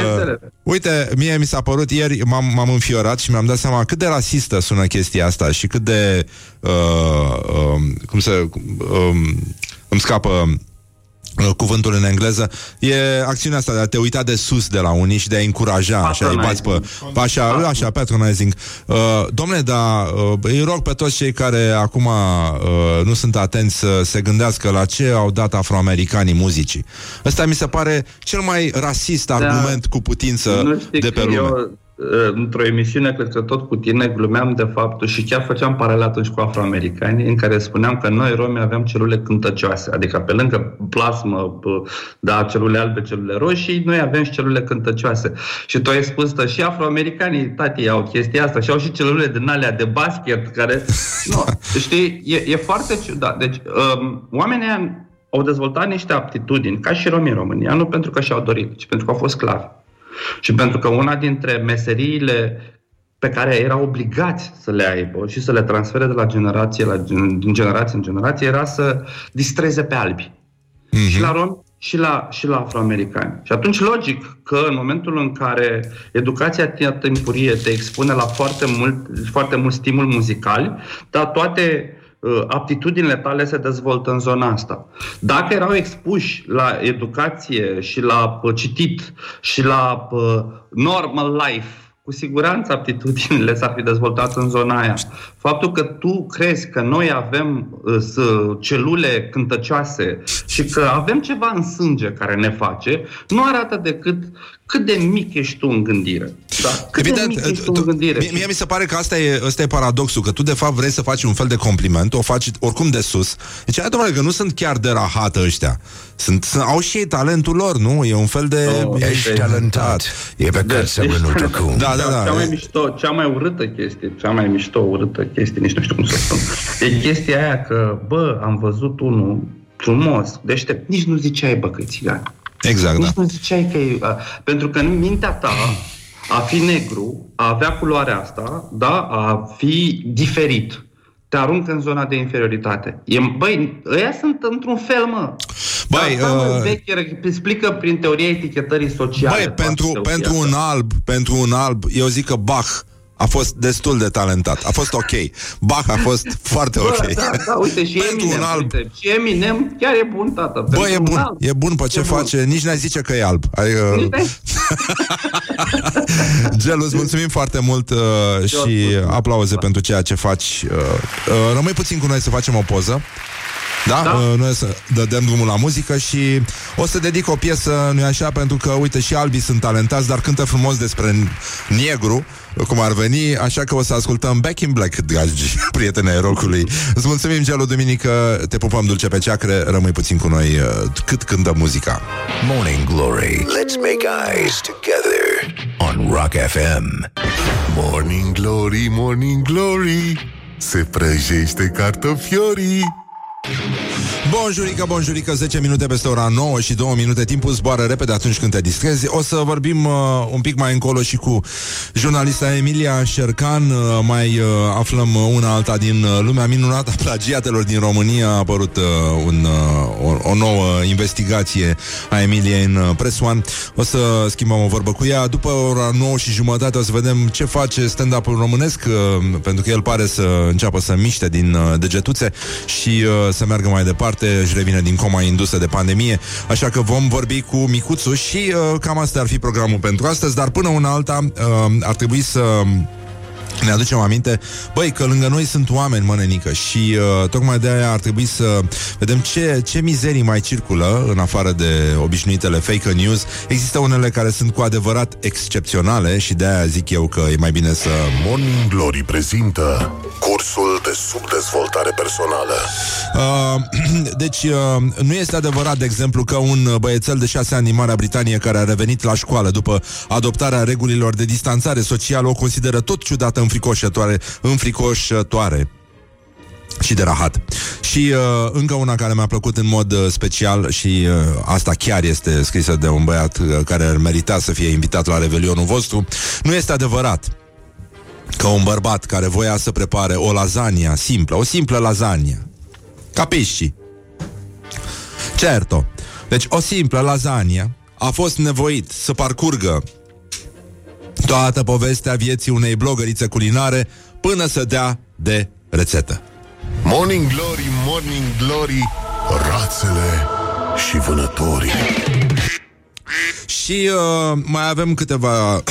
uite, mie mi s-a părut ieri, m-am, m-am înfiorat și mi-am dat seama cât de rasistă sună chestia asta și cât de uh, uh, cum să uh, îmi scapă uh, cuvântul în engleză, e acțiunea asta de a te uita de sus de la unii și de a încuraja, așa, îi bați pe, pe așa, așa, patronizing. Uh, domnule, da, uh, îi rog pe toți cei care acum uh, nu sunt atenți să se gândească la ce au dat afroamericanii muzicii. Ăsta mi se pare cel mai rasist argument cu putință Nu știi de pe că lume. Eu, uh, într-o emisiune, cred că tot cu tine, glumeam de faptul și chiar făceam paralel atunci cu afroamericani, în care spuneam că noi, romi, aveam celule cântăcioase, adică pe lângă plasmă, p- da, celule albe, celule roșii, noi avem și celule cântăcioase. Și tu ai spus că și afroamericanii, tati, au chestia asta și au și celule din alea de basket, care... Nu, știi, e, e foarte ciudat. Deci, um, oamenii ăia au dezvoltat niște aptitudini, ca și romii în România, nu pentru că și-au dorit, ci pentru că au fost sclavi. Și pentru că una dintre meseriile pe care erau obligați să le aibă și să le transfere de la generație la gen- din generație în generație era să distreze pe albi. Mm-hmm. Și la romi și la, și la afroamericani. Și atunci, logic că în momentul în care educația timpurie te expune la foarte mult, foarte mult stimul muzical, dar toate uh, aptitudinile tale se dezvoltă în zona asta. Dacă erau expuși la educație și la uh, citit și la uh, normal life, cu siguranță aptitudinile s-ar fi dezvoltat în zona aia. Faptul că tu crezi că noi avem uh, s- celule cântăcioase și că avem ceva în sânge care ne face, nu arată decât cât de mic ești tu în gândire. Da? Cât de mic ești tu în gândire. Mie, mie mi se pare că asta e, asta e paradoxul, că tu de fapt vrei să faci un fel de compliment, o faci oricum de sus. Deci, hai, domnule, că nu sunt chiar de rahată ăștia. Sunt, sunt, au și ei talentul lor, nu? E un fel de... Oh, Ești talentat. E păcat să renunți acum. Da, da, da. Cea mai E- mișto, cea mai urâtă chestie, cea mai mișto urâtă chestie, nici nu știu cum să spun. E chestia aia că, bă, am văzut unul frumos, deștept, nici nu ziceai, bă, că e țigan. Exact, Nici da. nu ziceai că e... a, Pentru că în mintea ta, a fi negru, a avea culoarea asta, da, a fi diferit, te aruncă în zona de inferioritate. E, băi, ăia sunt într-un fel, mă. Băi, Asta, mă, uh, Becker explică prin teoria etichetării sociale. Băi, toată pentru, teoria pentru asta. un alb, pentru un alb, eu zic că Bach a fost destul de talentat. A fost ok. Bach a fost foarte ok. Bă, da, da, uite, și Pentru Eminem, un alb. uite, și Eminem chiar e bun, tată. Bă, Pentru e un bun, alb. e bun pe ce E bun. face, nici n-ai zice că e alb. Adică, Nici n-ai- Gelu, îți mulțumim foarte mult uh, și aplauze pentru ceea ce faci. Uh, uh, rămâi puțin cu noi să facem o poză. Da? Da. Uh, noi să dăm drumul la muzică și o să dedic o piesă, nu așa, pentru că, uite, și albii sunt talentați, dar cântă frumos despre negru, cum ar veni, așa că o să ascultăm Back in Black, dragi prietene rocului. Îți mulțumim, Gelu, duminică, te pupăm dulce pe ceacre, rămâi puțin cu noi uh, cât cântă muzica. Morning Glory. Let's make eyes together on Rock FM. Morning Glory, Morning Glory Se prăjește cartofiorii Bonjurică, bonjurică, 10 minute peste ora 9 și 2 minute. Timpul zboară repede atunci când te distrezi. O să vorbim uh, un pic mai încolo și cu jurnalista Emilia Șercan. Uh, Mai uh, aflăm uh, una alta din uh, lumea minunată a plagiatelor din România. A apărut uh, un, uh, o, o nouă investigație a Emiliei în uh, Press One O să schimbăm o vorbă cu ea. După ora 9 și jumătate o să vedem ce face stand-up-ul românesc uh, Pentru că el pare să înceapă să miște din uh, degetuțe Și uh, să meargă mai departe Își revine din coma indusă de pandemie Așa că vom vorbi cu Micuțu Și uh, cam asta ar fi programul pentru astăzi Dar până una alta uh, ar trebui să ne aducem aminte, băi, că lângă noi sunt oameni, mănenică, și uh, tocmai de aia ar trebui să vedem ce, ce mizerii mai circulă în afară de obișnuitele fake news. Există unele care sunt cu adevărat excepționale și de aia zic eu că e mai bine să... Morning Glory prezintă Cursul de subdezvoltare personală Uh, deci, uh, nu este adevărat, de exemplu, că un băiețel de șase ani din Marea Britanie care a revenit la școală după adoptarea regulilor de distanțare socială o consideră tot ciudată înfricoșătoare, înfricoșătoare și de rahat. Și uh, încă una care mi-a plăcut în mod uh, special și uh, asta chiar este scrisă de un băiat uh, care ar merita să fie invitat la revelionul vostru. Nu este adevărat că un bărbat care voia să prepare o lasagna simplă, o simplă lasagna, capisci? Certo. Deci o simplă lasagna a fost nevoit să parcurgă toată povestea vieții unei blogărițe culinare până să dea de rețetă. Morning Glory, Morning Glory Rațele și vânătorii. Și uh, mai avem câteva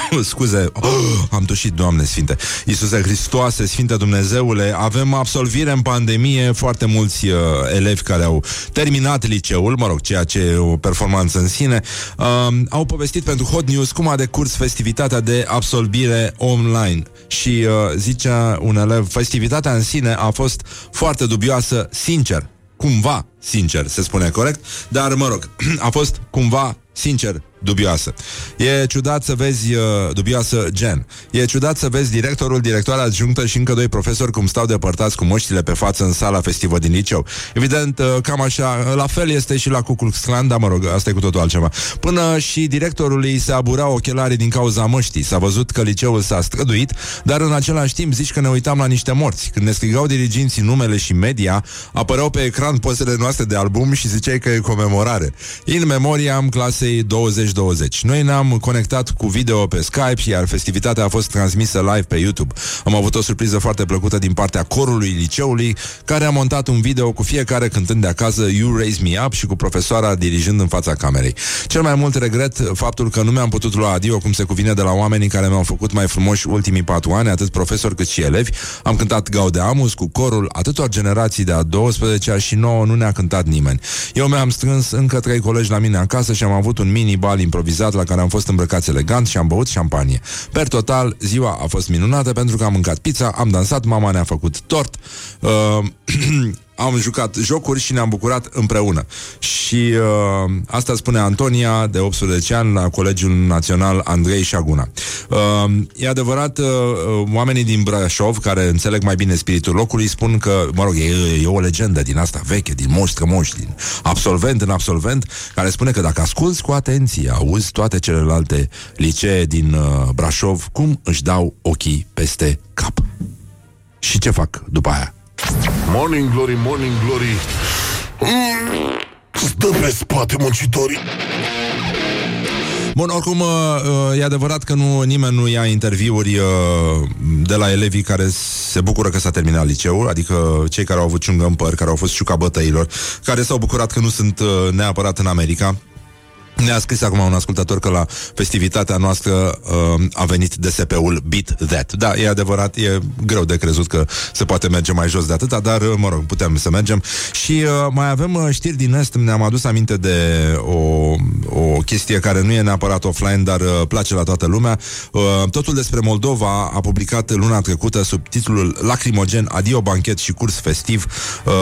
Scuze, oh, am tușit, Doamne Sfinte. Iisuse Hristoase, Sfinte Dumnezeule Avem absolvire în pandemie Foarte mulți uh, elevi care au terminat liceul Mă rog, ceea ce e o performanță în sine. Uh, Au povestit pentru Hot News Cum a decurs festivitatea de absolvire online. Și uh, zicea un elev Festivitatea în sine a fost foarte dubioasă Sincer, cumva sincer, se spune corect, dar mă rog, a fost cumva sincer dubioasă. E ciudat să vezi uh, dubioasă gen. E ciudat să vezi directorul, directoarea adjunctă și încă doi profesori cum stau depărtați cu măștile pe față în sala festivă din liceu. Evident, uh, cam așa, la fel este și la Ku Klux Klan, dar mă rog, asta e cu totul altceva. Până și directorului se abura ochelarii din cauza măștii. S-a văzut că liceul s-a străduit, dar în același timp zici că ne uitam la niște morți. Când ne strigau diriginții numele și media, apăreau pe ecran pozele noastre de album și ziceai că e comemorare. In memoria am clasei 2020. Noi ne-am conectat cu video pe Skype, iar festivitatea a fost transmisă live pe YouTube. Am avut o surpriză foarte plăcută din partea corului liceului, care a montat un video cu fiecare cântând de acasă You Raise Me Up și cu profesoara dirijând în fața camerei. Cel mai mult regret faptul că nu mi-am putut lua adio cum se cuvine de la oamenii care mi-au făcut mai frumoși ultimii patru ani, atât profesori cât și elevi. Am cântat Gaudeamus cu corul atâtor generații de a 12 și nouă nu ne-a cântat nimeni. Eu mi-am strâns încă trei colegi la mine acasă și am avut un mini bal improvizat la care am fost îmbrăcați elegant și am băut șampanie. Per total, ziua a fost minunată pentru că am mâncat pizza, am dansat, mama ne-a făcut tort. Uh, am jucat jocuri și ne-am bucurat împreună. Și uh, asta spune Antonia, de 18 ani, la Colegiul Național Andrei Șaguna. Uh, e adevărat, uh, oamenii din Brașov, care înțeleg mai bine spiritul locului, spun că, mă rog, e, e o legendă din asta veche, din moș moș, din absolvent în absolvent, care spune că dacă asculți cu atenție, auzi toate celelalte licee din uh, Brașov, cum își dau ochii peste cap. Și ce fac după aia? Morning glory, morning glory. Mm, Stă pe spate muncitorii. Bun, oricum, uh, e adevărat că nu nimeni nu ia interviuri uh, de la elevii care se bucură că s-a terminat liceul, adică cei care au avut ciungă în păr, care au fost șuca bătăilor, care s-au bucurat că nu sunt uh, neapărat în America, ne-a scris acum un ascultător că la festivitatea noastră uh, a venit DSP-ul Beat That. Da, e adevărat, e greu de crezut că se poate merge mai jos de atâta, dar, uh, mă rog, putem să mergem. Și uh, mai avem uh, știri din Est, ne-am adus aminte de o, o chestie care nu e neapărat offline, dar uh, place la toată lumea. Uh, totul despre Moldova a publicat luna trecută sub titlul Lacrimogen, adio banchet și curs festiv, uh,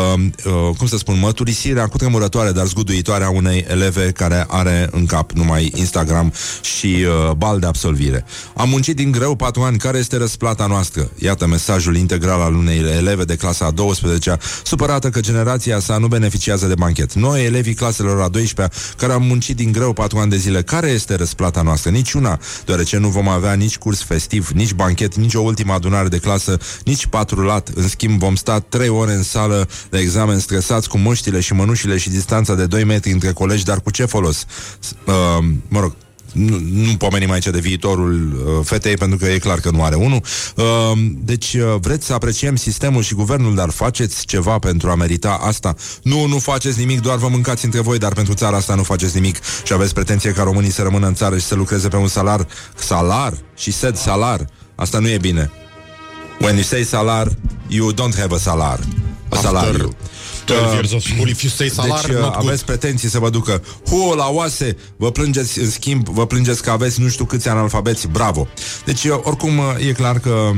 uh, cum să spun, măturisirea cu tremurătoare, dar zguduitoare a unei eleve care are în cap numai Instagram și uh, bal de absolvire. Am muncit din greu patru ani, care este răsplata noastră? Iată mesajul integral al unei eleve de clasa a 12-a, supărată că generația sa nu beneficiază de banchet. Noi, elevii claselor a 12-a, care am muncit din greu patru ani de zile, care este răsplata noastră? Niciuna, deoarece nu vom avea nici curs festiv, nici banchet, nici o ultimă adunare de clasă, nici patru lat. În schimb, vom sta trei ore în sală de examen stresați cu măștile și mănușile și distanța de 2 metri între colegi, dar cu ce folos? Uh, mă rog, nu, nu pomenim aici de viitorul uh, fetei pentru că e clar că nu are unul. Uh, deci uh, vreți să apreciem sistemul și guvernul, dar faceți ceva pentru a merita asta? Nu, nu faceți nimic, doar vă mâncați între voi, dar pentru țara asta nu faceți nimic și aveți pretenție ca românii să rămână în țară și să lucreze pe un salar. Salar? Și said salar. Asta nu e bine. When you say salar, you don't have a salar. A salariu. 12 years of school, if you say salar, deci, not good. aveți pretenții să vă ducă hu la oase, vă plângeți în schimb, vă plângeți că aveți nu știu câți analfabeți, bravo. Deci, oricum, e clar că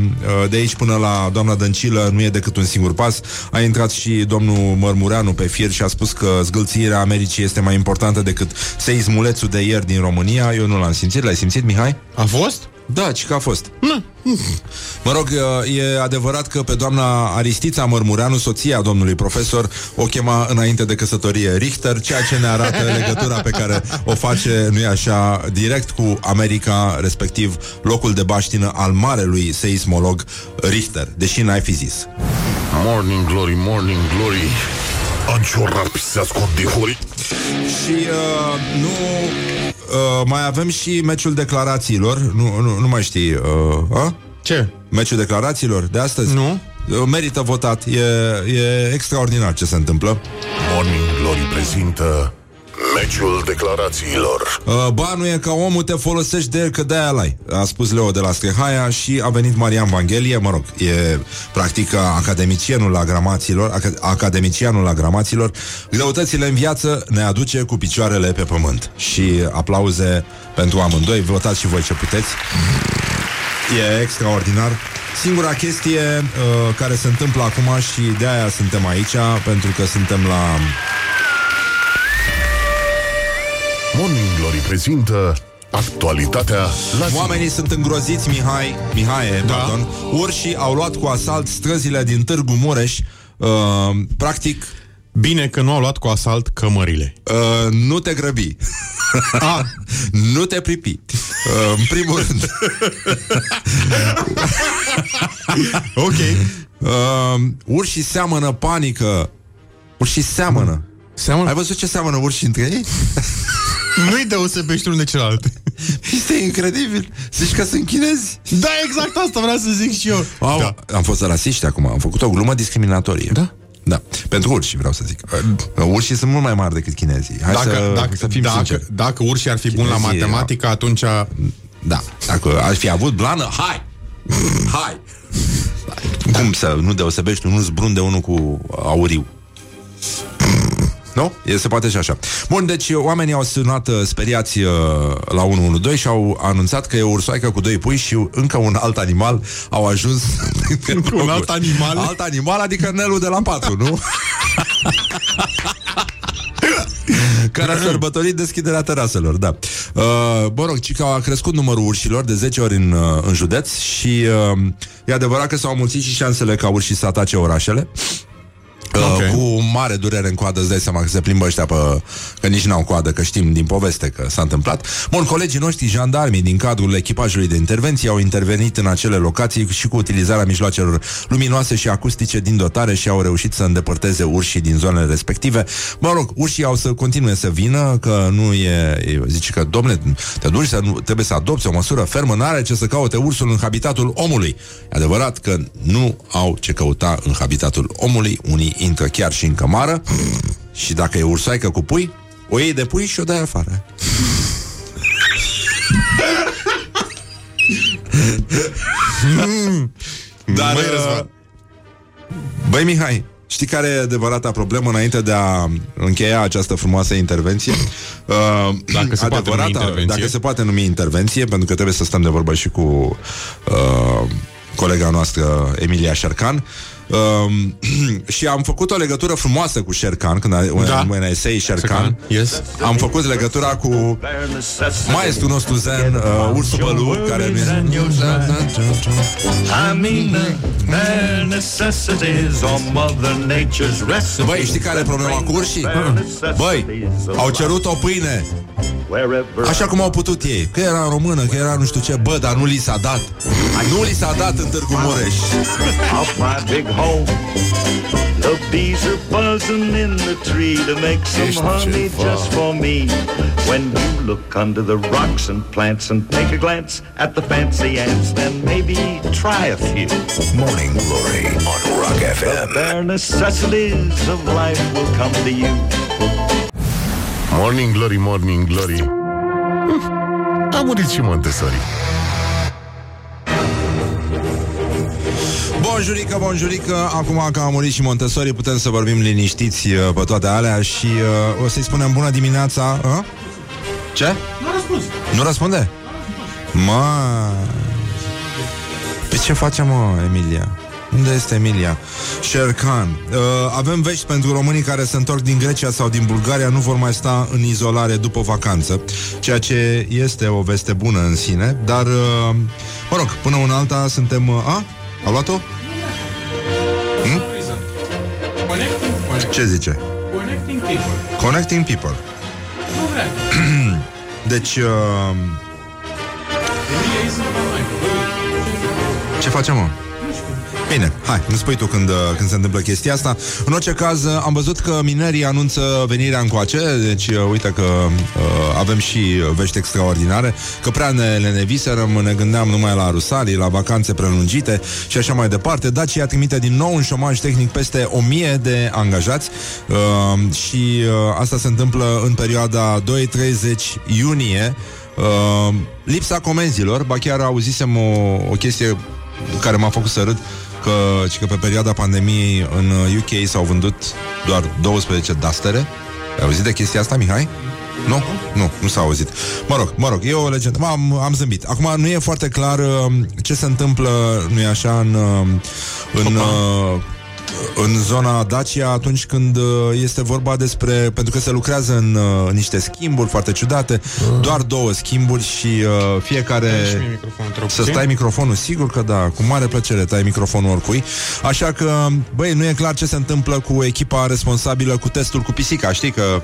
de aici până la doamna Dăncilă nu e decât un singur pas. A intrat și domnul Mărmureanu pe fir și a spus că zgâlțirea Americii este mai importantă decât seismulețul de ieri din România. Eu nu l-am simțit. L-ai simțit, Mihai? A fost? Da, ci că a fost. Mă rog, e adevărat că pe doamna Aristița Mărmureanu, soția domnului profesor, o chema înainte de căsătorie Richter, ceea ce ne arată legătura pe care o face, nu-i așa, direct cu America, respectiv locul de baștină al marelui seismolog Richter, deși n-ai fi zis. Morning glory, morning glory Anciorar pisească odihorii Și uh, nu uh, mai avem și meciul declarațiilor. Nu, nu, nu mai știi. Uh, a? Ce? Meciul declarațiilor de astăzi? Nu. uh, merită votat. E, e extraordinar ce se întâmplă. Morning Glory prezintă Meciul declarațiilor. Uh, Banul e ca omul te folosești de el că de-aia l-ai A spus Leo de la Strehaia Și a venit Marian Vanghelie Mă rog, e practic academicianul la gramaților aca- Academicianul la gramaților Greutățile în viață ne aduce cu picioarele pe pământ Și aplauze pentru amândoi. Votați și voi ce puteți. E extraordinar. Singura chestie uh, care se întâmplă acum și de aia suntem aici, pentru că suntem la Morning Glory prezintă Actualitatea la zi. Oamenii sunt îngroziți, Mihai, Mihai, da. pardon. Urșii au luat cu asalt străzile din Târgu Mureș. Uh, practic, Bine că nu au luat cu asalt cămările. uh, nu te grăbi. A, nu te pripi. Uh, în primul rând. ok. Uh, urșii seamănă panică. Urșii seamănă. Seamănă? Ai văzut ce seamănă urșii între ei? Nu-i deosebești unul de celălalt. Este incredibil. Zici că sunt chinezi? Da, exact asta vreau să zic și eu. Au, Da. Am fost rasiști acum, am făcut o glumă discriminatorie. Da? Da, pentru urși vreau să zic. Uh, Urșii sunt mult mai mari decât chinezii. Hai Dacă, să, dacă, să fim dacă, sinceri. dacă urșii ar fi buni la Chinezii, matematică, atunci... Da, dacă aș fi avut blană, hai! Hai! Cum să nu deosebești un urs brun de unul cu auriu? Nu? E, se poate și așa. Bun, deci oamenii au sunat uh, speriați uh, la 112 și au anunțat că e o ursoaică cu doi pui și încă un alt animal au ajuns Cu un alt animal? Alt animal, adică Nelu de la 4, nu? care a sărbătorit deschiderea teraselor, da. Uh, mă rog, ci că a crescut numărul urșilor de 10 ori în, uh, în județ și uh, e adevărat că s-au mulțit și șansele ca urșii să atace orașele. Uh, Ok. Cu mare durere în coadă Îți dai seama că se plimbă ăștia pe... Că nici n-au coadă, că știm din poveste că s-a întâmplat. Bun, colegii noștri jandarmii din cadrul echipajului de intervenție Au intervenit în acele locații Și cu utilizarea mijloacelor luminoase și acustice din dotare Și au reușit să îndepărteze urșii din zonele respective. Mă rog, urșii au să continue să vină Că nu e... e- Zice că, domne, te duci să nu, trebuie să adopți o măsură fermă N-are ce să caute ursul în habitatul omului. E adevărat că nu au ce căuta în habitatul omului Unii intră chiar și în cămară Și dacă e ursoaică cu pui O iei de pui și o dai afară Dar, Băi, uh, Răzvan. Băi, Mihai, știi care e adevărata problemă înainte de a încheia această frumoasă intervenție? Uh, Dacă se poate adevărata- numi intervenție. Dacă se poate numi intervenție, pentru că trebuie să stăm de vorbă și cu uh, colega noastră Emilia Șercan. Um, și am făcut o legătură frumoasă cu Șercan Când a, Da. when I say Șercan Șercan, yes. Am făcut legătura cu Maestrul nostru zen uh, Ursul Bălu Care nu e I mean the bare necessities on Mother Nature's recipe. Băi, știi care e problema cu urșii? Băi, au cerut o pâine Așa cum au putut ei Că era în română, că era nu știu ce Bă, dar nu li s-a dat Nu li s-a dat în Târgu Mureș Off my big home. The bees are buzzing in the tree to make some honey just for me. When you look under the rocks and plants and take a glance at the fancy ants, then maybe try a few. Morning Glory on Rock FM. The bare necessities of life will come to you. Morning Glory, Morning Glory hmm, Uf, A murit și Montessori Bonjurică, bonjurică Acum că a murit și Montessori Putem să vorbim liniștiți uh, pe toate alea Și uh, o să-i spunem bună dimineața uh? Ce? Nu răspuns Nu răspunde? Mă Pe ce facem, mă, Emilia? Unde este Emilia? Sherkan uh, Avem vești pentru românii care se întorc din Grecia sau din Bulgaria Nu vor mai sta în izolare după vacanță Ceea ce este o veste bună în sine Dar, uh, mă rog, până una alta suntem... Uh, a? A luat-o? Ce zice? Connecting people. Connecting people Nu vrea. Deci, uh, Emilia isn't online. ce facem, mă? Bine, hai, îmi spui tu când, uh, când se întâmplă chestia asta. În orice caz, uh, am văzut că minerii anunță venirea încoace, deci uh, uite că uh, avem și vești extraordinare, că prea ne leneviserăm, ne gândeam numai la rusalii, la vacanțe prelungite și așa mai departe. Dacia trimite din nou un șomaj tehnic peste 1000 de angajați uh, și uh, asta se întâmplă în perioada 2-30 iunie. Uh, lipsa comenzilor, ba chiar auzisem o, o chestie care m-a făcut să râd că, și că pe perioada pandemiei în UK s-au vândut doar 12 dastere. Ai auzit de chestia asta, Mihai? Nu? Nu, nu s-a auzit. Mă rog, mă rog, e o legendă. Mă, am, am zâmbit. Acum nu e foarte clar uh, ce se întâmplă, nu e așa, în, uh, în, uh, în zona Dacia atunci când uh, este vorba despre... Pentru că se lucrează în, uh, în niște schimburi foarte ciudate, doar două schimburi și uh, fiecare... Și mie microfonul, te rog Să puțin. stai microfonul, sigur că da, cu mare plăcere tai microfonul oricui. Așa că, băi, nu e clar ce se întâmplă cu echipa responsabilă cu testul cu pisica. Știi că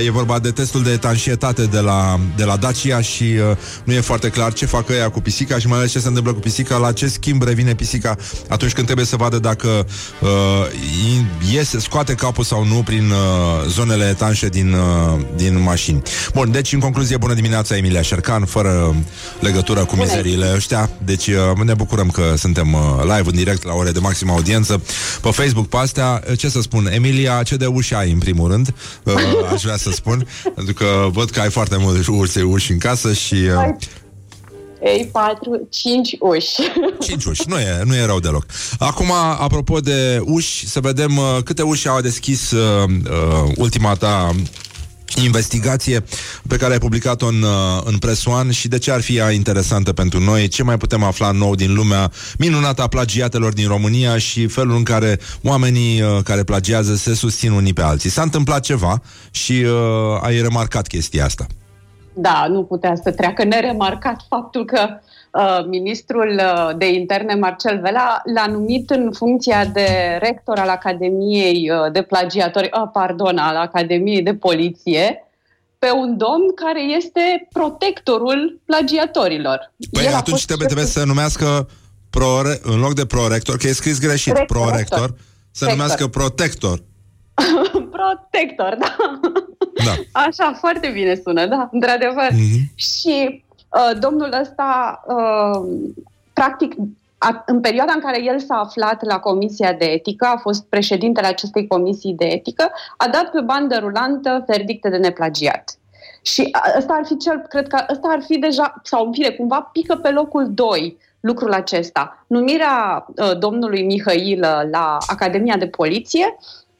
e, e vorba de testul de etanșietate de la, de la Dacia și uh, nu e foarte clar ce fac ăia cu pisica și mai ales ce se întâmplă cu pisica, la ce schimb revine pisica atunci când trebuie să vadă dacă uh, iese, scoate capul sau nu prin uh, zonele etanșe din, uh, din mașini. Bun, deci în concluzie, bună dimineața Emilia Șercan, fără legătură cu mizeriile ăștia. Deci uh, ne bucurăm că suntem uh, live în direct la ore de maximă audiență pe Facebook pe astea. Uh, Ce să spun, Emilia, ce de uși ai în primul rând? Uh, aș vrea să spun, pentru că văd că ai foarte multe uși, uși în casă și... Uh, Ei, patru, cinci uși. Cinci uși, nu e, nu e rău deloc. Acum, apropo de uși, să vedem uh, câte uși au deschis uh, uh, ultima ta investigație pe care ai publicat-o în, uh, în Press One și de ce ar fi ea interesantă pentru noi, ce mai putem afla nou din lumea minunată a plagiatelor din România și felul în care oamenii uh, care plagiază se susțin unii pe alții. S-a întâmplat ceva și uh, ai remarcat chestia asta. Da, nu putea să treacă neremarcat faptul că uh, ministrul uh, de interne, Marcel Vela, l-a numit în funcția de rector al Academiei uh, de Plagiatori, uh, pardon, al Academiei de Poliție, pe un domn care este protectorul plagiatorilor. Păi El a atunci fost trebuie, trebuie să numească pro, în loc de prorector, că e scris greșit, Rector, prorector, rector. să Rector. numească protector. protector, da. Da. Așa, foarte bine sună, da, într-adevăr. Mhm. Și uh, domnul ăsta, uh, practic, a, în perioada în care el s-a aflat la Comisia de Etică, a fost președintele acestei comisii de etică, a dat pe bandă rulantă verdicte de neplagiat. Și a, ăsta ar fi cel, cred că ăsta ar fi deja, sau în fine, cumva pică pe locul 2 lucrul acesta. Numirea uh, domnului Mihailă la Academia de Poliție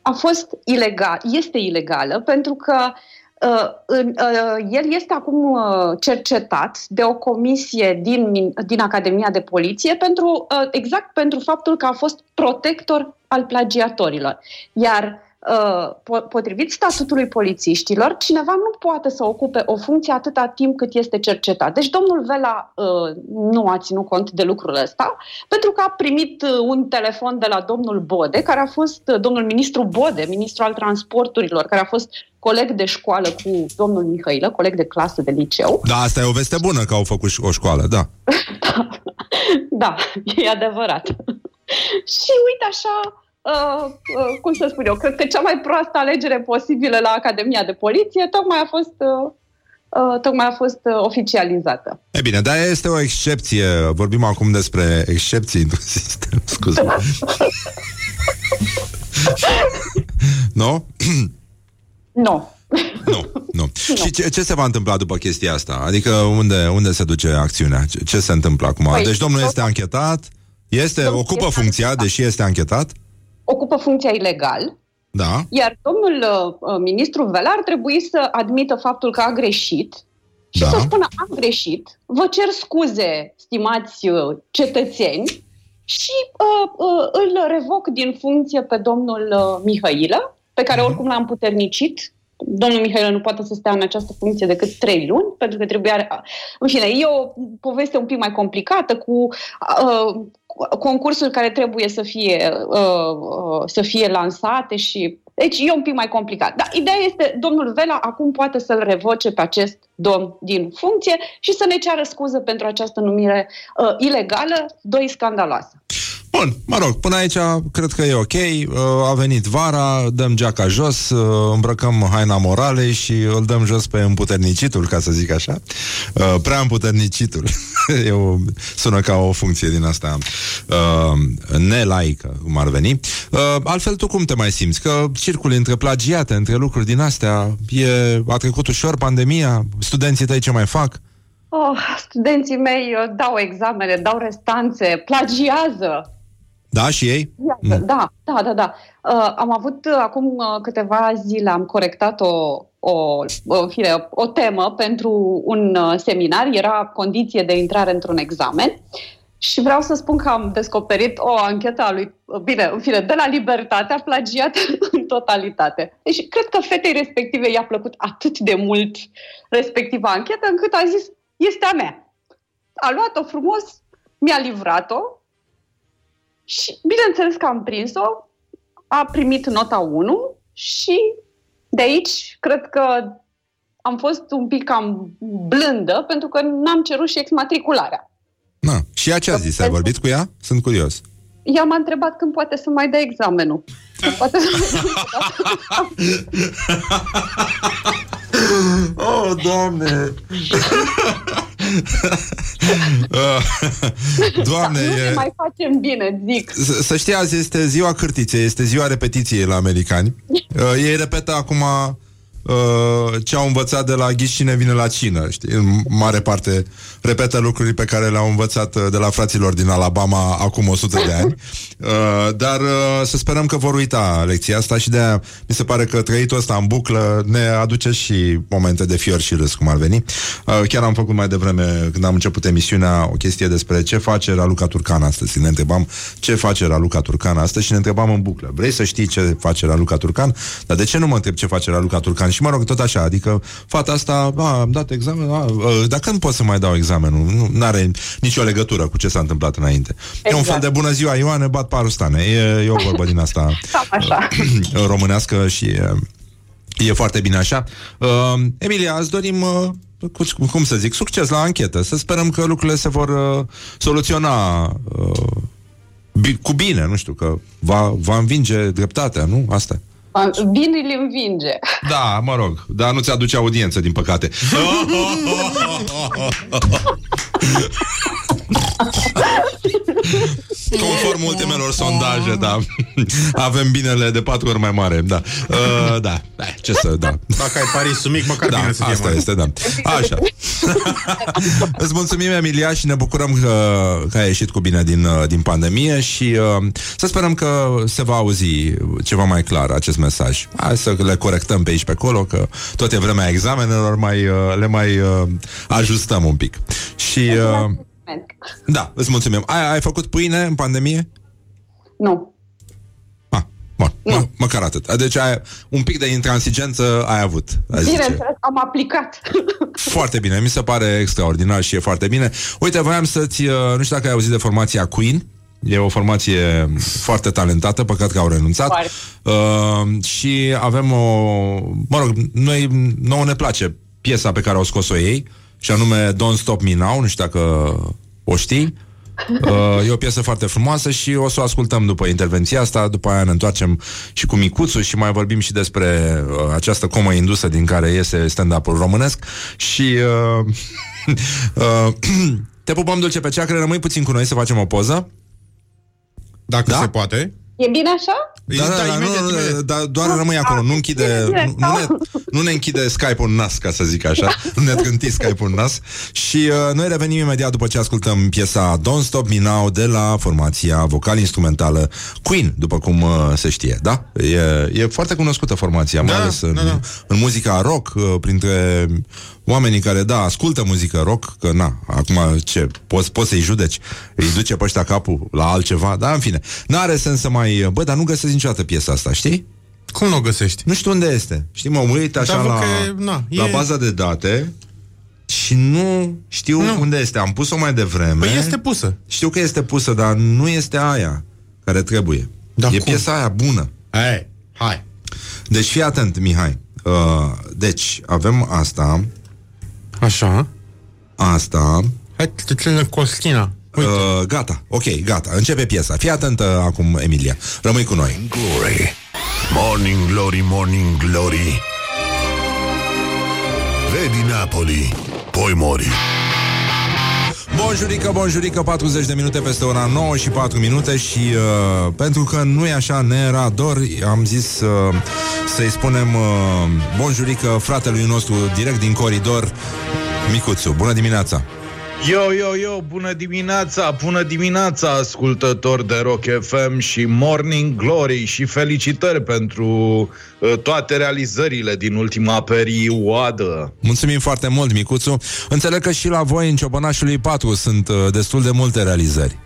a fost ilegal, este ilegală pentru că uh, în, uh, el este acum uh, cercetat de o comisie din, min- din Academia de Poliție pentru uh, exact pentru faptul că a fost protector al plagiatorilor. Iar uh, po- potrivit statutului polițiștilor, cineva nu poate să ocupe o funcție atâta timp cât este cercetat. Deci domnul Vela uh, nu a ținut cont de lucrul ăsta, pentru că a primit uh, un telefon de la domnul Bode, care a fost uh, domnul ministru Bode, ministru al transporturilor, care a fost coleg de școală cu domnul Mihailă, coleg de clasă de liceu. Da, asta e o veste bună că au făcut și o școală, da. Da, e adevărat. și uite așa, uh, uh, cum să spun eu, cred că cea mai proastă alegere posibilă la Academia de Poliție tocmai a fost, uh, uh, tocmai a fost uh, oficializată. E bine, dar este o excepție. Vorbim acum despre excepții într-un sistem, scuze. nu? Nu. Nu, nu. Și ce, ce se va întâmpla după chestia asta? Adică unde, unde se duce acțiunea? Ce, ce se întâmplă acum? Păi, deci domnul tot- este anchetat, este, Domnul ocupă este funcția, anchetat. deși este anchetat, Ocupă funcția ilegal, da, iar domnul uh, uh, ministru Vela ar trebui să admită faptul că a greșit și Da. să spună am greșit, vă cer scuze, stimați uh, cetățeni, și uh, uh, îl revoc din funcție pe domnul uh, Mihailă, pe care oricum l-am puternicit. Domnul Mihailă nu poate să stea în această funcție decât trei luni, pentru că trebuia... În fine, e o poveste un pic mai complicată cu uh, concursuri care trebuie să fie, uh, uh, să fie lansate și... Deci e un pic mai complicat. Dar ideea este, domnul Vela acum poate să-l revoce pe acest domn din funcție și să ne ceară scuze pentru această numire uh, ilegală, doi scandaloasă. Bun, mă rog, până aici cred că e ok. Uh, A venit vara, dăm geaca jos, uh, îmbrăcăm haina morale și îl dăm jos pe împuternicitul, ca să zic așa. Uh, Prea împuternicitul. e o, sună ca o funcție din asta uh, nelaică, cum ar veni. Uh, altfel, tu cum te mai simți? Că circuli între plagiate, între lucruri din astea, e, a trecut ușor pandemia, studenții tăi ce mai fac? Oh, studenții mei uh, dau examene, dau restanțe, plagiază. Da, și ei? Iată, Da, da, da, da. Uh, am avut uh, acum uh, câteva zile, am corectat o, o, o, fire, o temă pentru un uh, seminar, era condiție de intrare într-un examen și vreau să spun că am descoperit o anchetă a lui, uh, bine, în fine, de la Libertate, a plagiat în totalitate. Deci cred că fetei respective i-a plăcut atât de mult respectiva anchetă încât a zis, este a mea. A luat-o frumos, mi-a livrat-o și bineînțeles că am prins-o, a primit nota 1 și de aici cred că am fost un pic cam blândă pentru că n-am cerut și exmatricularea. Na. Și ea ce a zis? Ai vorbit cu ea? Sunt curios. Ea m-a întrebat când poate să mai dea examenul. Poate să Oh, doamne! Doamne, nu ne e... mai facem bine, zic. S- Să știi, azi este ziua cârtiței, este ziua repetiției la americani. Uh, ei repetă acum uh, ce au învățat de la ghiși cine vine la cină, știi? În mare parte repetă lucruri pe care le-au învățat uh, de la fraților din Alabama acum 100 de ani. Uh, dar uh, să sperăm că vor uita lecția asta și de aia mi se pare că trăitul ăsta în buclă ne aduce și momente de fior și râs, cum ar veni. Uh, chiar am făcut mai devreme, când am început emisiunea, o chestie despre ce face Raluca Turcan astăzi. Ne întrebam ce face Raluca Turcan astăzi și ne întrebam în buclă. Vrei să știi ce face Raluca Turcan? Dar de ce nu mă întreb ce face Raluca Turcan? Și mă rog, tot așa, adică fata asta, a, am dat examen, a, uh, dar când pot să mai dau examenul? Nu are nicio legătură cu ce s-a întâmplat înainte. E un fel de bună ziua, Ioane, bat parustane. E, e o vorbă din asta Cam așa. românească și e, e foarte bine așa. Uh, Emilia, îți dorim, uh, cu, cum să zic, succes la anchetă. Să sperăm că lucrurile se vor uh, soluționa uh, bi- cu bine, nu știu, că va, va învinge dreptatea, nu? Asta. Bine îl învinge. Da, mă rog, dar nu ți-aduce audiență, din păcate. Conform ultimelor sondaje, da. Avem binele de patru ori mai mare, da. Uh, da, da, ce să, da. Dacă ai parisul mic, măcar Da, bine să fie asta mare. este, da. Așa. Îți mulțumim, Emilia, și ne bucurăm că, că ai ieșit cu bine din, uh, din pandemie și uh, să sperăm că se va auzi ceva mai clar acest mesaj. Hai să le corectăm pe aici pe acolo, că tot e vremea examenelor, mai, uh, le mai uh, ajustăm un pic. Și uh, da, îți mulțumim. Ai, ai făcut pâine în pandemie? Nu. Bun, mă, măcar atât. Deci ai, un pic de intransigență ai avut. aș zice. Bineînțeles, am aplicat. Foarte bine, mi se pare extraordinar și e foarte bine. Uite, voiam să-ți, uh, nu știu dacă ai auzit de formația Queen, E o formație foarte talentată, păcat că au renunțat. Uh, și avem o... Mă rog, noi, nouă ne place piesa pe care au scos-o ei, și anume Don't Stop Me Now, nu știu dacă o știi. Uh, e o piesă foarte frumoasă și o să o ascultăm după intervenția asta, după aia ne întoarcem și cu Micuțu și mai vorbim și despre uh, această comă indusă din care iese stand-up-ul românesc și uh, uh, te pupăm dulce pe ceacră, rămâi puțin cu noi să facem o poză. Dacă da? se poate. E bine așa? Da, da, da, nu, nu, da, doar rămâi acolo, nu închide, bine, nu, nu, ne, nu ne închide Skype-ul în nas, ca să zic așa, nu ne trânti Skype-ul în nas și uh, noi revenim imediat după ce ascultăm piesa Don't Stop Me Now de la formația vocal-instrumentală Queen, după cum uh, se știe, da? E, e foarte cunoscută formația, mai Da, ales în, da, da. în muzica rock, uh, printre oamenii care, da, ascultă muzică rock, că na, acum ce, poți, poți să-i judeci, îi duce pe ăștia capul la altceva, dar în fine, n-are sens să mai, bă, dar nu găsesc niciodată piesa asta, știi? Cum nu o găsești? Nu știu unde este. Știi, mă uit așa Da, văd la, că, na, la e- baza de date și nu știu nu. unde este. Am pus-o mai devreme. Păi este pusă. Știu că este pusă, dar nu este aia care trebuie. Da, e cum? piesa aia bună. Hai, hai. Deci fii atent, Mihai. Uh, deci, avem asta, Așa. asta, Hai, te ține Costina. Uh, gata, ok, gata. Începe piesa. Fii atentă acum, Emilia. Rămâi cu noi. Glory. Morning Glory, Morning Glory. Vedi Napoli, poi mori. Bonjurică, bonjurică, 40 de minute peste ora 9 și 4 minute și uh, pentru că nu e așa, ne era dor, am zis uh, să-i spunem uh, bonjurică fratelui nostru direct din coridor, Micuțu. Bună dimineața! Yo, yo, yo, bună dimineața, bună dimineața, ascultători de Rock FM și Morning Glory și felicitări pentru uh, toate realizările din ultima perioadă. Mulțumim foarte mult, Micuțu. Înțeleg că și la voi, în Ciobănașului 4, sunt uh, destul de multe realizări.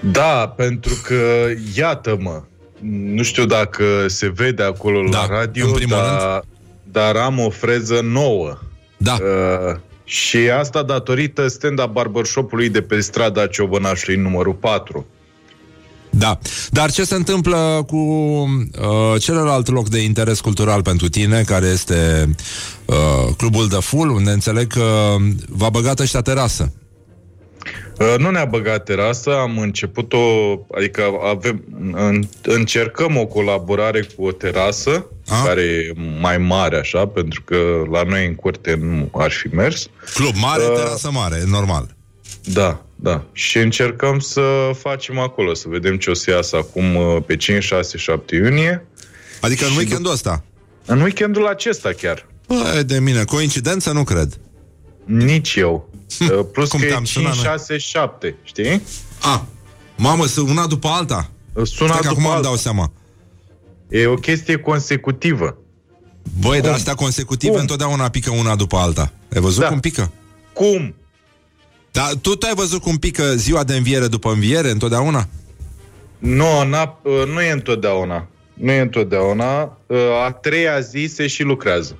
Da, pentru că, iată-mă, nu știu dacă se vede acolo Da, la radio, în primul dar, dar am o freză nouă. Da. Uh, și asta datorită stand-up barbershop-ului de pe strada Ciobănașului numărul 4. Da. Dar ce se întâmplă cu uh, celălalt loc de interes cultural pentru tine, care este uh, Clubul de Full, unde înțeleg că v-a băgat ăștia terasă. Uh, Nu ne-a băgat terasă, am început o, adică avem, în, încercăm o colaborare cu o terasă, A? care e mai mare așa, pentru că la noi în curte nu ar fi mers. Club mare, Uh, terasă mare, normal. Da, da. Și încercăm să facem acolo, să vedem ce o să iasă acum uh, pe 5, 6, 7 iunie. Adică în Și weekendul ăsta. În weekendul acesta chiar. Bă, de mine, coincidență nu cred. Nici eu. Uh, Plus Cum că e te-am 5, sunat noi? 6, 7, știi? A, mamă, sunt una după alta. Suna Stai că după acum îmi alta. dau seama. E o chestie consecutivă. Băi, dar astea consecutive Cum? întotdeauna pică una după alta. Ai văzut Da. cum pică? Cum? Dar tu, tu ai văzut cum pică ziua de înviere după înviere întotdeauna? Nu, n-a, uh, nu e întotdeauna. Nu e întotdeauna. Uh, A treia zi se și lucrează.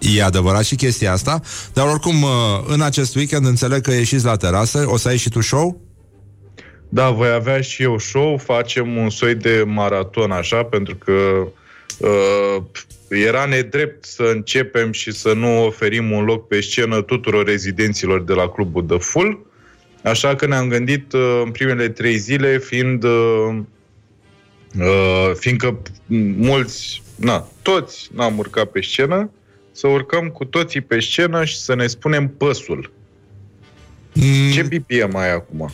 E adevărat și chestia asta, dar oricum uh, în acest weekend înțeleg că ieșiți la terasă, o să ai și tu show? Da, voi avea și eu show, facem un soi de maraton așa, pentru că uh, era nedrept să începem și să nu oferim un loc pe scenă tuturor rezidenților de la clubul de full. Așa că ne-am gândit uh, în primele trei zile, fiind uh, uh, fiindcă mulți, na, toți n-am urcat pe scenă, să urcăm cu toții pe scenă și să ne spunem păsul. Mm, Ce BPM ai acum?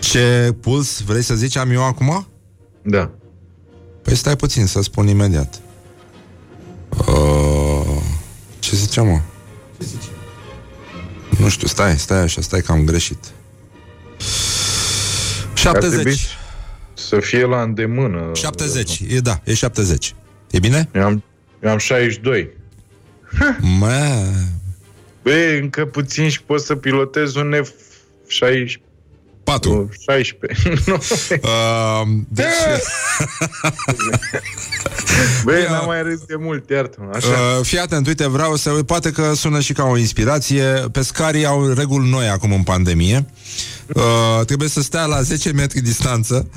ce puls vrei să zici am eu acum? Da. Păi stai puțin să spun imediat. Uh, ce ziceam, mă? Nu știu, stai, stai așa, stai că am greșit. Ar trebui 70. Să fie la îndemână. 70, e da, e 70. E bine? Eu am, eu am 62. Mă, Băi, încă puțin și pot să pilotez un F-16. 4. 16. Nu. Uh, deci, Băi, Ia. n-am mai râs de mult, iartă Așa. uh, fii atent, uite, vreau să... Poate că sună și ca o inspirație. Pescarii au reguli noi acum în pandemie. Uh, trebuie să stea la 10 metri distanță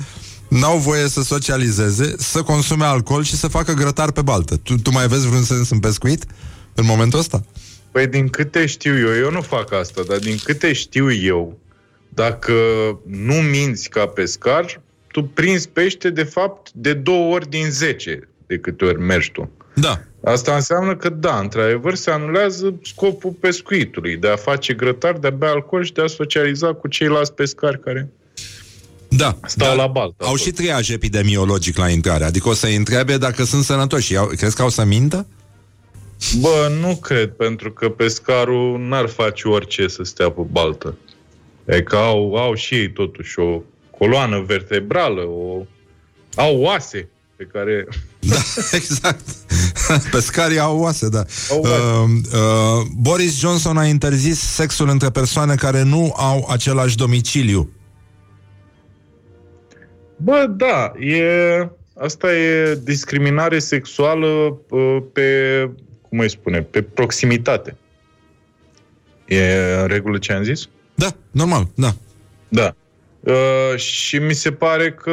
N-au voie să socializeze, să consume alcool și să facă grătar pe baltă. Tu, tu mai vezi vreun sens în pescuit în momentul ăsta? Păi din câte știu eu, eu nu fac asta, dar din câte știu eu, dacă nu minți ca pescar, tu prinzi pește, de fapt, de două ori din zece de câte ori mergi tu. Da. Asta înseamnă că, da, într-adevăr, se anulează scopul pescuitului, de a face grătar, de a bea alcool și de a socializa cu ceilalți pescari care Da. stau da. la baltă. Au și triaj epidemiologic la intrare, adică o să-i întrebe dacă sunt sănătoși. Iau- Crezi că au să mintă? Bă, nu cred, pentru că pescarul n-ar face orice să stea pe baltă. E că au, au și ei totuși o coloană vertebrală, o, au oase pe care... Da, exact. Pescarii au oase, da. Au oase. Uh, uh, Boris Johnson a interzis sexul între persoane care nu au același domiciliu. Bă, da, e, asta e discriminare sexuală uh, pe, cum îi spune, pe proximitate. E în regulă ce am zis? Da, normal, da. Da. Uh, și mi se pare că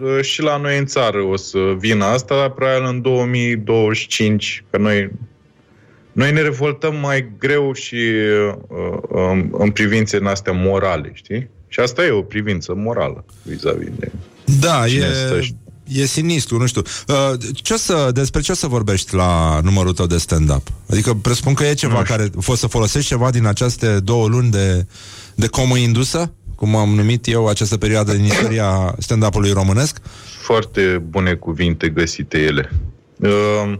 uh, și la noi în țară o să vină asta, dar probabil în 2025, că noi Noi ne revoltăm mai greu și uh, în, în privințe în astea morale, știi? Și asta e o privință morală vis-a-vis de Da, cine e, stă și- e sinistru, nu știu. Uh, Ce o să, despre ce o să vorbești la numărul tău de stand-up? Adică presupun că e ceva care... O să folosești ceva din aceste două luni de, de comă indusă? Cum am numit eu această perioadă din istoria stand-up-ului românesc? Foarte bune cuvinte găsite ele. Uh,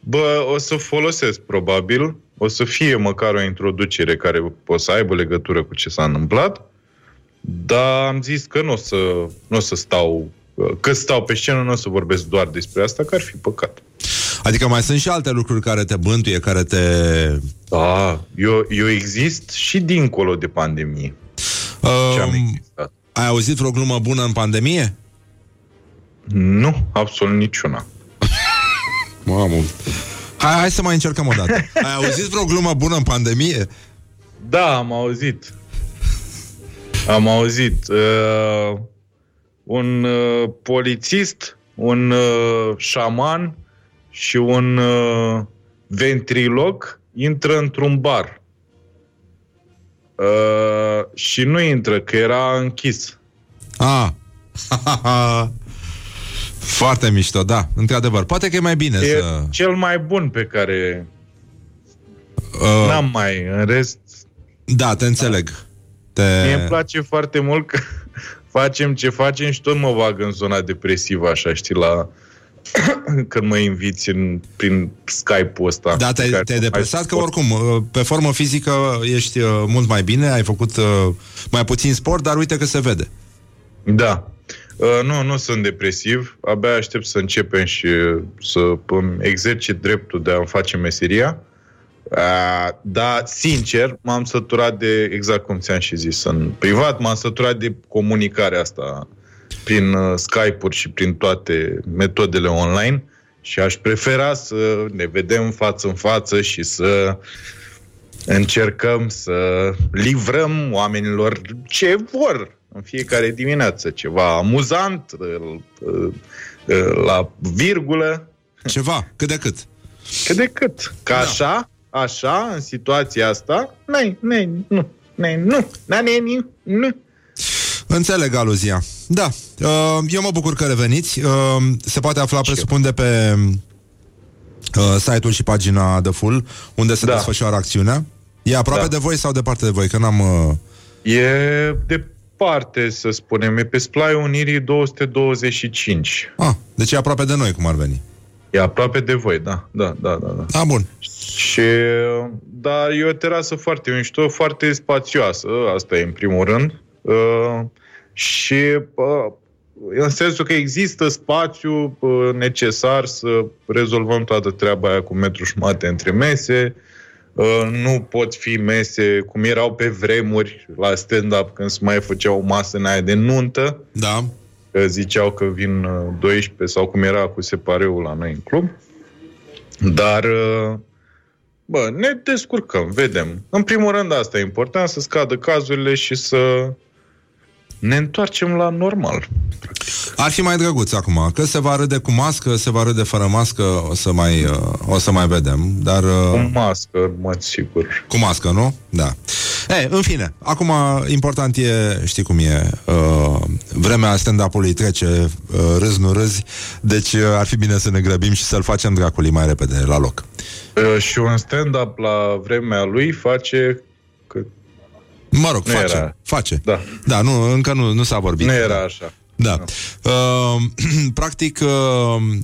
Bă, o să folosesc probabil, o să fie măcar o introducere care o să aibă legătură cu ce s-a întâmplat, dar am zis că nu o să, nu o să stau, că stau pe scenă, nu o să vorbesc doar despre asta, că ar fi păcat. Adică mai sunt și alte lucruri care te bântuie, care te... Da, eu, eu exist și dincolo de pandemie. Ce am Um, ai auzit vreo glumă bună în pandemie? Nu, absolut niciuna. Mamă. Hai, hai să mai încercăm o dată. Ai auzit vreo glumă bună în pandemie? Da, am auzit. Am auzit. Uh, un uh, polițist, un uh, șaman și un uh, ventrilog intră într-un bar. Uh, și nu intră, că era închis. Ah. Foarte mișto, da, într-adevăr. Poate că e mai bine E să... cel mai bun pe care Uh, n-am mai. În rest, Da, te înțeleg. Te... Mie îmi place foarte mult că facem ce facem și tot mă bag în zona depresivă, așa, știi, la când mă inviți în, prin Skype-ul ăsta. Da, te-ai, Care te-ai nu mai depresat că suport. oricum, uh, pe formă fizică ești uh, mult mai bine, ai făcut uh, mai puțin sport, dar uite că se vede. Da. Uh, nu, nu sunt depresiv. Abia aștept să începem și uh, să îmi exercit dreptul de a-mi face meseria. Uh, dar, sincer, m-am săturat de, exact cum ți-am și zis în privat, m-am săturat de comunicarea asta prin uh, Skype-uri și prin toate metodele online și aș prefera să ne vedem față în față și să încercăm să livrăm oamenilor ce vor în fiecare dimineață, ceva amuzant, uh, uh, uh, la virgulă. Ceva, cât de cât. Cât de cât. Ca da. așa, așa, în situația asta, n-ai, n-ai, nu, n-ai, nu, n-ai, nu, nu. Înțeleg aluzia. Da, uh, eu mă bucur că reveniți. Uh, se poate afla, presupun, de pe uh, site-ul și pagina de Full, unde se Da. desfășoară acțiunea. E aproape Da. de voi sau departe de voi? Că n-am... Uh... E departe, să spunem, e pe Splaiul Unirii 225. Ah, deci e aproape de noi, cum ar veni. E aproape de voi, da, da, da, da. da. Ah, bun. Și, dar e o terasă foarte mișto, foarte spațioasă, asta e în primul rând. Uh, și uh, în sensul că există spațiu uh, necesar să rezolvăm toată treaba aia cu metru jumate între mese. Uh, nu pot fi mese cum erau pe vremuri la stand-up când se mai făcea o masă în aia de nuntă. Da. Că ziceau că vin uh, 12 sau cum era cu separeul la noi în club. Dar uh, Bă, ne descurcăm, vedem. În primul rând asta e important, să scadă cazurile și să ne întoarcem la normal. Ar fi mai drăguț acum, că se va râde cu mască, se va râde fără mască, o să mai, uh, o să mai vedem, dar... Uh, Cu mască, în mod sigur. Cu mască, nu? Da. E, în fine, acum important e, știi cum e, uh, vremea stand-up-ului trece, uh, râzi, nu râzi, deci uh, ar fi bine să ne grăbim și să-l facem dracului mai repede la loc. Uh, și un stand-up la vremea lui face... Că... Mă rog, Nu face, era. face. Da. Da, nu, încă nu, nu s-a vorbit. Nu era așa. Da. Uh, practic, uh,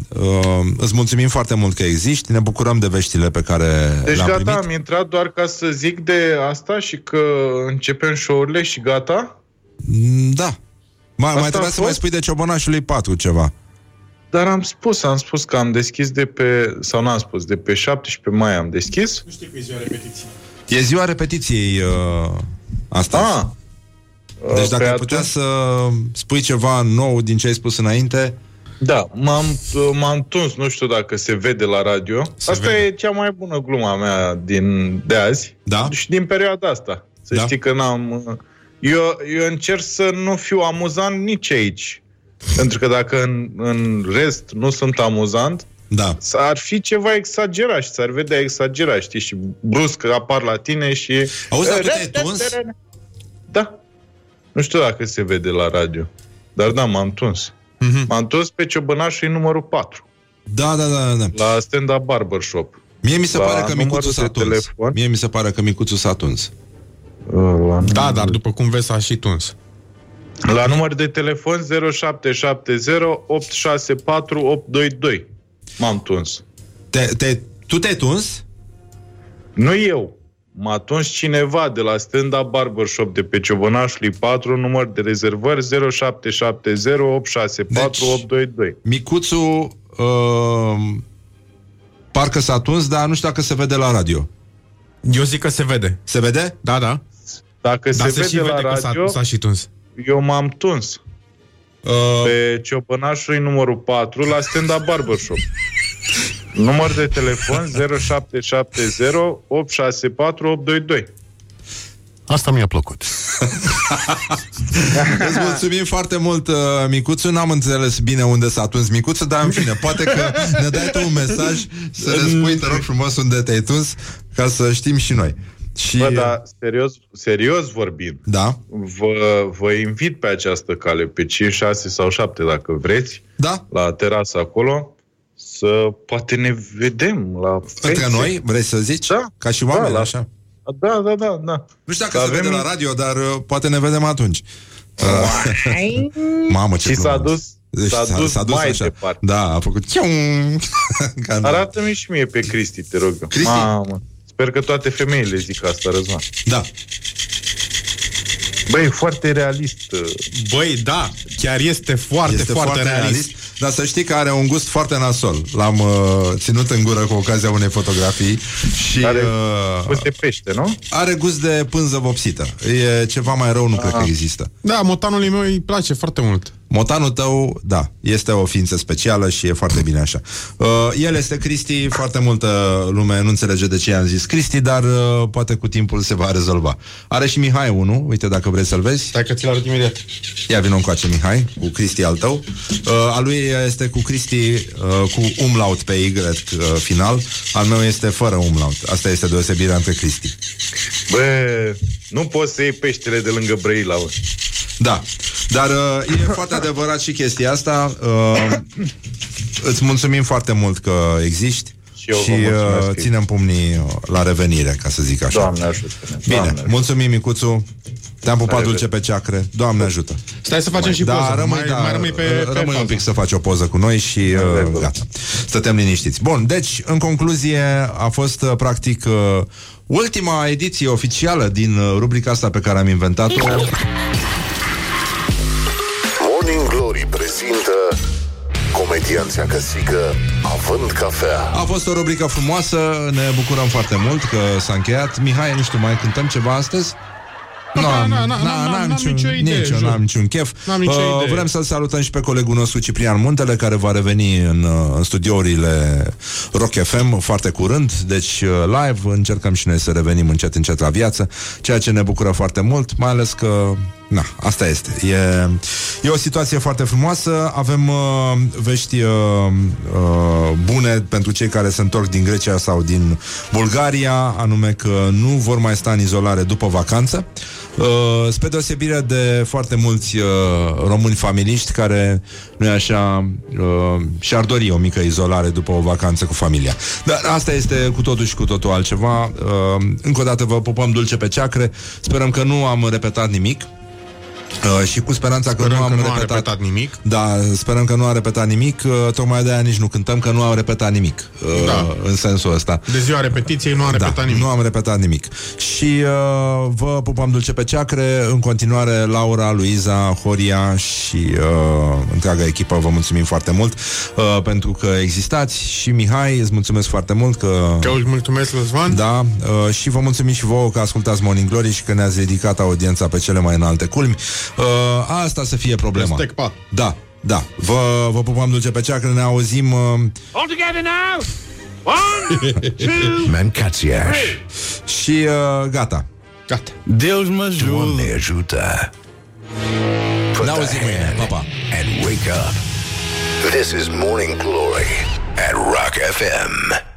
uh, îți mulțumim foarte mult că existi, ne bucurăm de veștile pe care Deci le-am gata, primit. am intrat doar ca să zic de asta și că începem show-urile și gata? Mm, Da. Mai, Asta mai a trebuia să mai fost? spui de Ciobonașului 4 ceva. Dar am spus, am spus că am deschis de pe, sau n-am spus, de pe 17 mai am deschis. Nu știu că e ziua repetiției. E ziua repetiției uh, asta. Ah. Deci dacă Pe ai putea atunci- să spui ceva nou din ce ai spus înainte... Da, m-am, m-am tuns, nu știu dacă se vede la radio. Se asta vede. e cea mai bună gluma a mea din, de azi. Da? Și din perioada asta. Să Da. știi că n-am... Eu, eu încerc să nu fiu amuzant nici aici. Pentru că dacă în, în rest nu sunt amuzant, Da. ar fi ceva exagerat și s-ar vedea exagerat, știi, și brusc apar la tine și... Auzi, dar tu te-ai tuns? Da. Nu știu dacă se vede la radio. Dar da, m-am tuns. Mhm. M-am tuns pe ciobănașul numărul 4. Da, da, da, da. La stand-up barbershop. Mie mi se La pare că numărul micuțul s-a de tuns. telefon. Mie mi se pare că micuțul s-a tuns. Da, dar după cum vezi s-a și tuns. La număr de telefon 0770 864 822. M-am tuns. Te, te, tu te-ai tuns? Nu eu. M-a tuns cineva de la stand-up barbershop de pe Ciobănașului 4, număr de rezervări 0770 864 822. Micuțul uh, parcă s-a tuns, dar nu știu dacă se vede la radio. Eu zic că se vede. Se vede? Da, da. Dacă Dar se, se și vede la vede că s-a- radio, s-a și tuns. eu m-am tuns. Uh, Pe Ciobănașului numărul 4 la stand-up barbershop. Număr de telefon 0770 864 822. Asta mi-a plăcut. Îți mulțumim foarte mult, uh, Micuțu. N-am înțeles bine unde s-a tuns Micuțu, dar în fine, poate că ne dai tu un mesaj să ne spui, te rog frumos, unde te-ai tuns, ca să știm și noi. Și... Bă, dar serios, serios vorbind, Da? vă, vă invit pe această cale, pe 5, 6 sau 7, dacă vreți, Da? la terasă acolo, să poate ne vedem la Între fețe. noi, vrei să zici? Da. Ca și oameni, Da, la- așa? Da, da, da, da. Nu știu dacă Să se vede avem- la radio, dar uh, poate ne vedem atunci. Uh, Mamă, ce Și s-a glumă. dus- Deci s-a dus mai așa. departe. Da, a făcut chiung. Ca în- Arată-mi și mie pe Cristi, te rog. eu. Cristi? Mamă. Sper că toate femeile zic asta, Răzvan. Da. Băi, e foarte realist. uh, Băi, da, chiar este foarte, este foarte, realist. Dar să știi că are un gust foarte nasol. L-am uh, ținut în gură cu ocazia unei fotografii și Are uh, gust de pește, nu? are gust de pânză vopsită. E ceva mai rău, nu cred că există. Da, motanului meu îi place foarte mult. Motanul tău, da, este o ființă specială și e foarte bine așa. Uh, el este Cristi, foarte multă lume nu înțelege de ce i-am zis Cristi, dar uh, poate cu timpul se va rezolva. Are și Mihai unul, uite dacă vreți să-l vezi. Stai că ți-l arăt imediat. Ia vină încoace, Mihai, cu Cristi al tău. Uh, a lui este cu Cristi uh, cu umlaut pe Y uh, final. Al meu este fără umlaut. Asta este deosebirea între Cristi. Bă, nu poți să iei peștele de lângă Brăila, bă. Da, dar uh, e foarte adevărat și chestia asta. Uh, îți mulțumim foarte mult că existi. Și eu și vă mulțumesc. uh, ținem pumnii uh, la revenire, ca să zic așa. Doamne ajută Bine, Doamne ajută. mulțumim, Micuțu. Te-am pupat La dulce pe ceacre. Doamne ajută. Stai să facem și da, poză. Rămâi, mai, da, mai rămâi pe, pe rămâi un fază. pic să faci o poză cu noi și uh, gata. Stătem liniștiți. Bun, deci, în concluzie, a fost uh, practic uh, ultima ediție oficială din uh, rubrica asta pe care am inventat-o. Morning Glory prezintă Comedianța căsică Având cafea A fost o rubrică frumoasă, ne bucurăm foarte mult că s-a încheiat. Mihai, nu știu, mai cântăm ceva astăzi? Da, Nu, da, am- da, da, n- n-am- n-am n-am nicio idee, Nici eu jur. n-am niciun chef. N-am nicio Uh, idee. Vrem să-l salutăm și pe colegul nostru Ciprian Muntele, care va reveni în, uh, în studiourile Rock FM foarte curând, deci uh, live, încercăm și noi să revenim încet încet la viață, ceea ce ne bucură foarte mult, mai ales că Na, asta este. E, e o situație foarte frumoasă. Avem uh, vești uh, uh, bune pentru cei care se întorc din Grecia sau din Bulgaria, anume că nu vor mai sta în izolare după vacanță. Uh, spre deosebire de foarte mulți uh, români familiști care, nu așa, uh, și-ar dori o mică izolare după o vacanță cu familia. Dar asta este cu totul și cu totul altceva. Uh, încă o dată vă pupăm dulce pe ceacre. Sperăm că nu am repetat nimic. Uh, și cu speranța că Sperăm nu am că nu a repetat, repetat nimic. Da, sperăm că nu a repetat nimic uh, Tocmai de-aia nici nu cântăm Că nu am repetat nimic uh, Da. În sensul ăsta De ziua repetiției nu a repetat da, nimic. Nu am repetat nimic. Și uh, vă pupăm dulce pe ceacre. În continuare, Laura, Luiza, Horia și uh, întreaga echipă vă mulțumim foarte mult uh, pentru că existați. Și Mihai, îți mulțumesc foarte mult că... Că îți mulțumesc, Răzvan. Da, uh, și vă mulțumim și vouă că ascultați Morning Glory și că ne-ați ridicat audiența pe cele mai înalte culmi. Uh, asta să fie problema. Stec pa. Da, da. Vă, vă pupăm dulce pe ceacre, ne auzim... Uh, All together now! One, two, Mancațiaș. și uh, gata. Gata. Deus mă ajută Doamne ajută. Put Ne the auzim mâine. hand Pa, pa. And wake up. This is Morning Glory at Rock FM.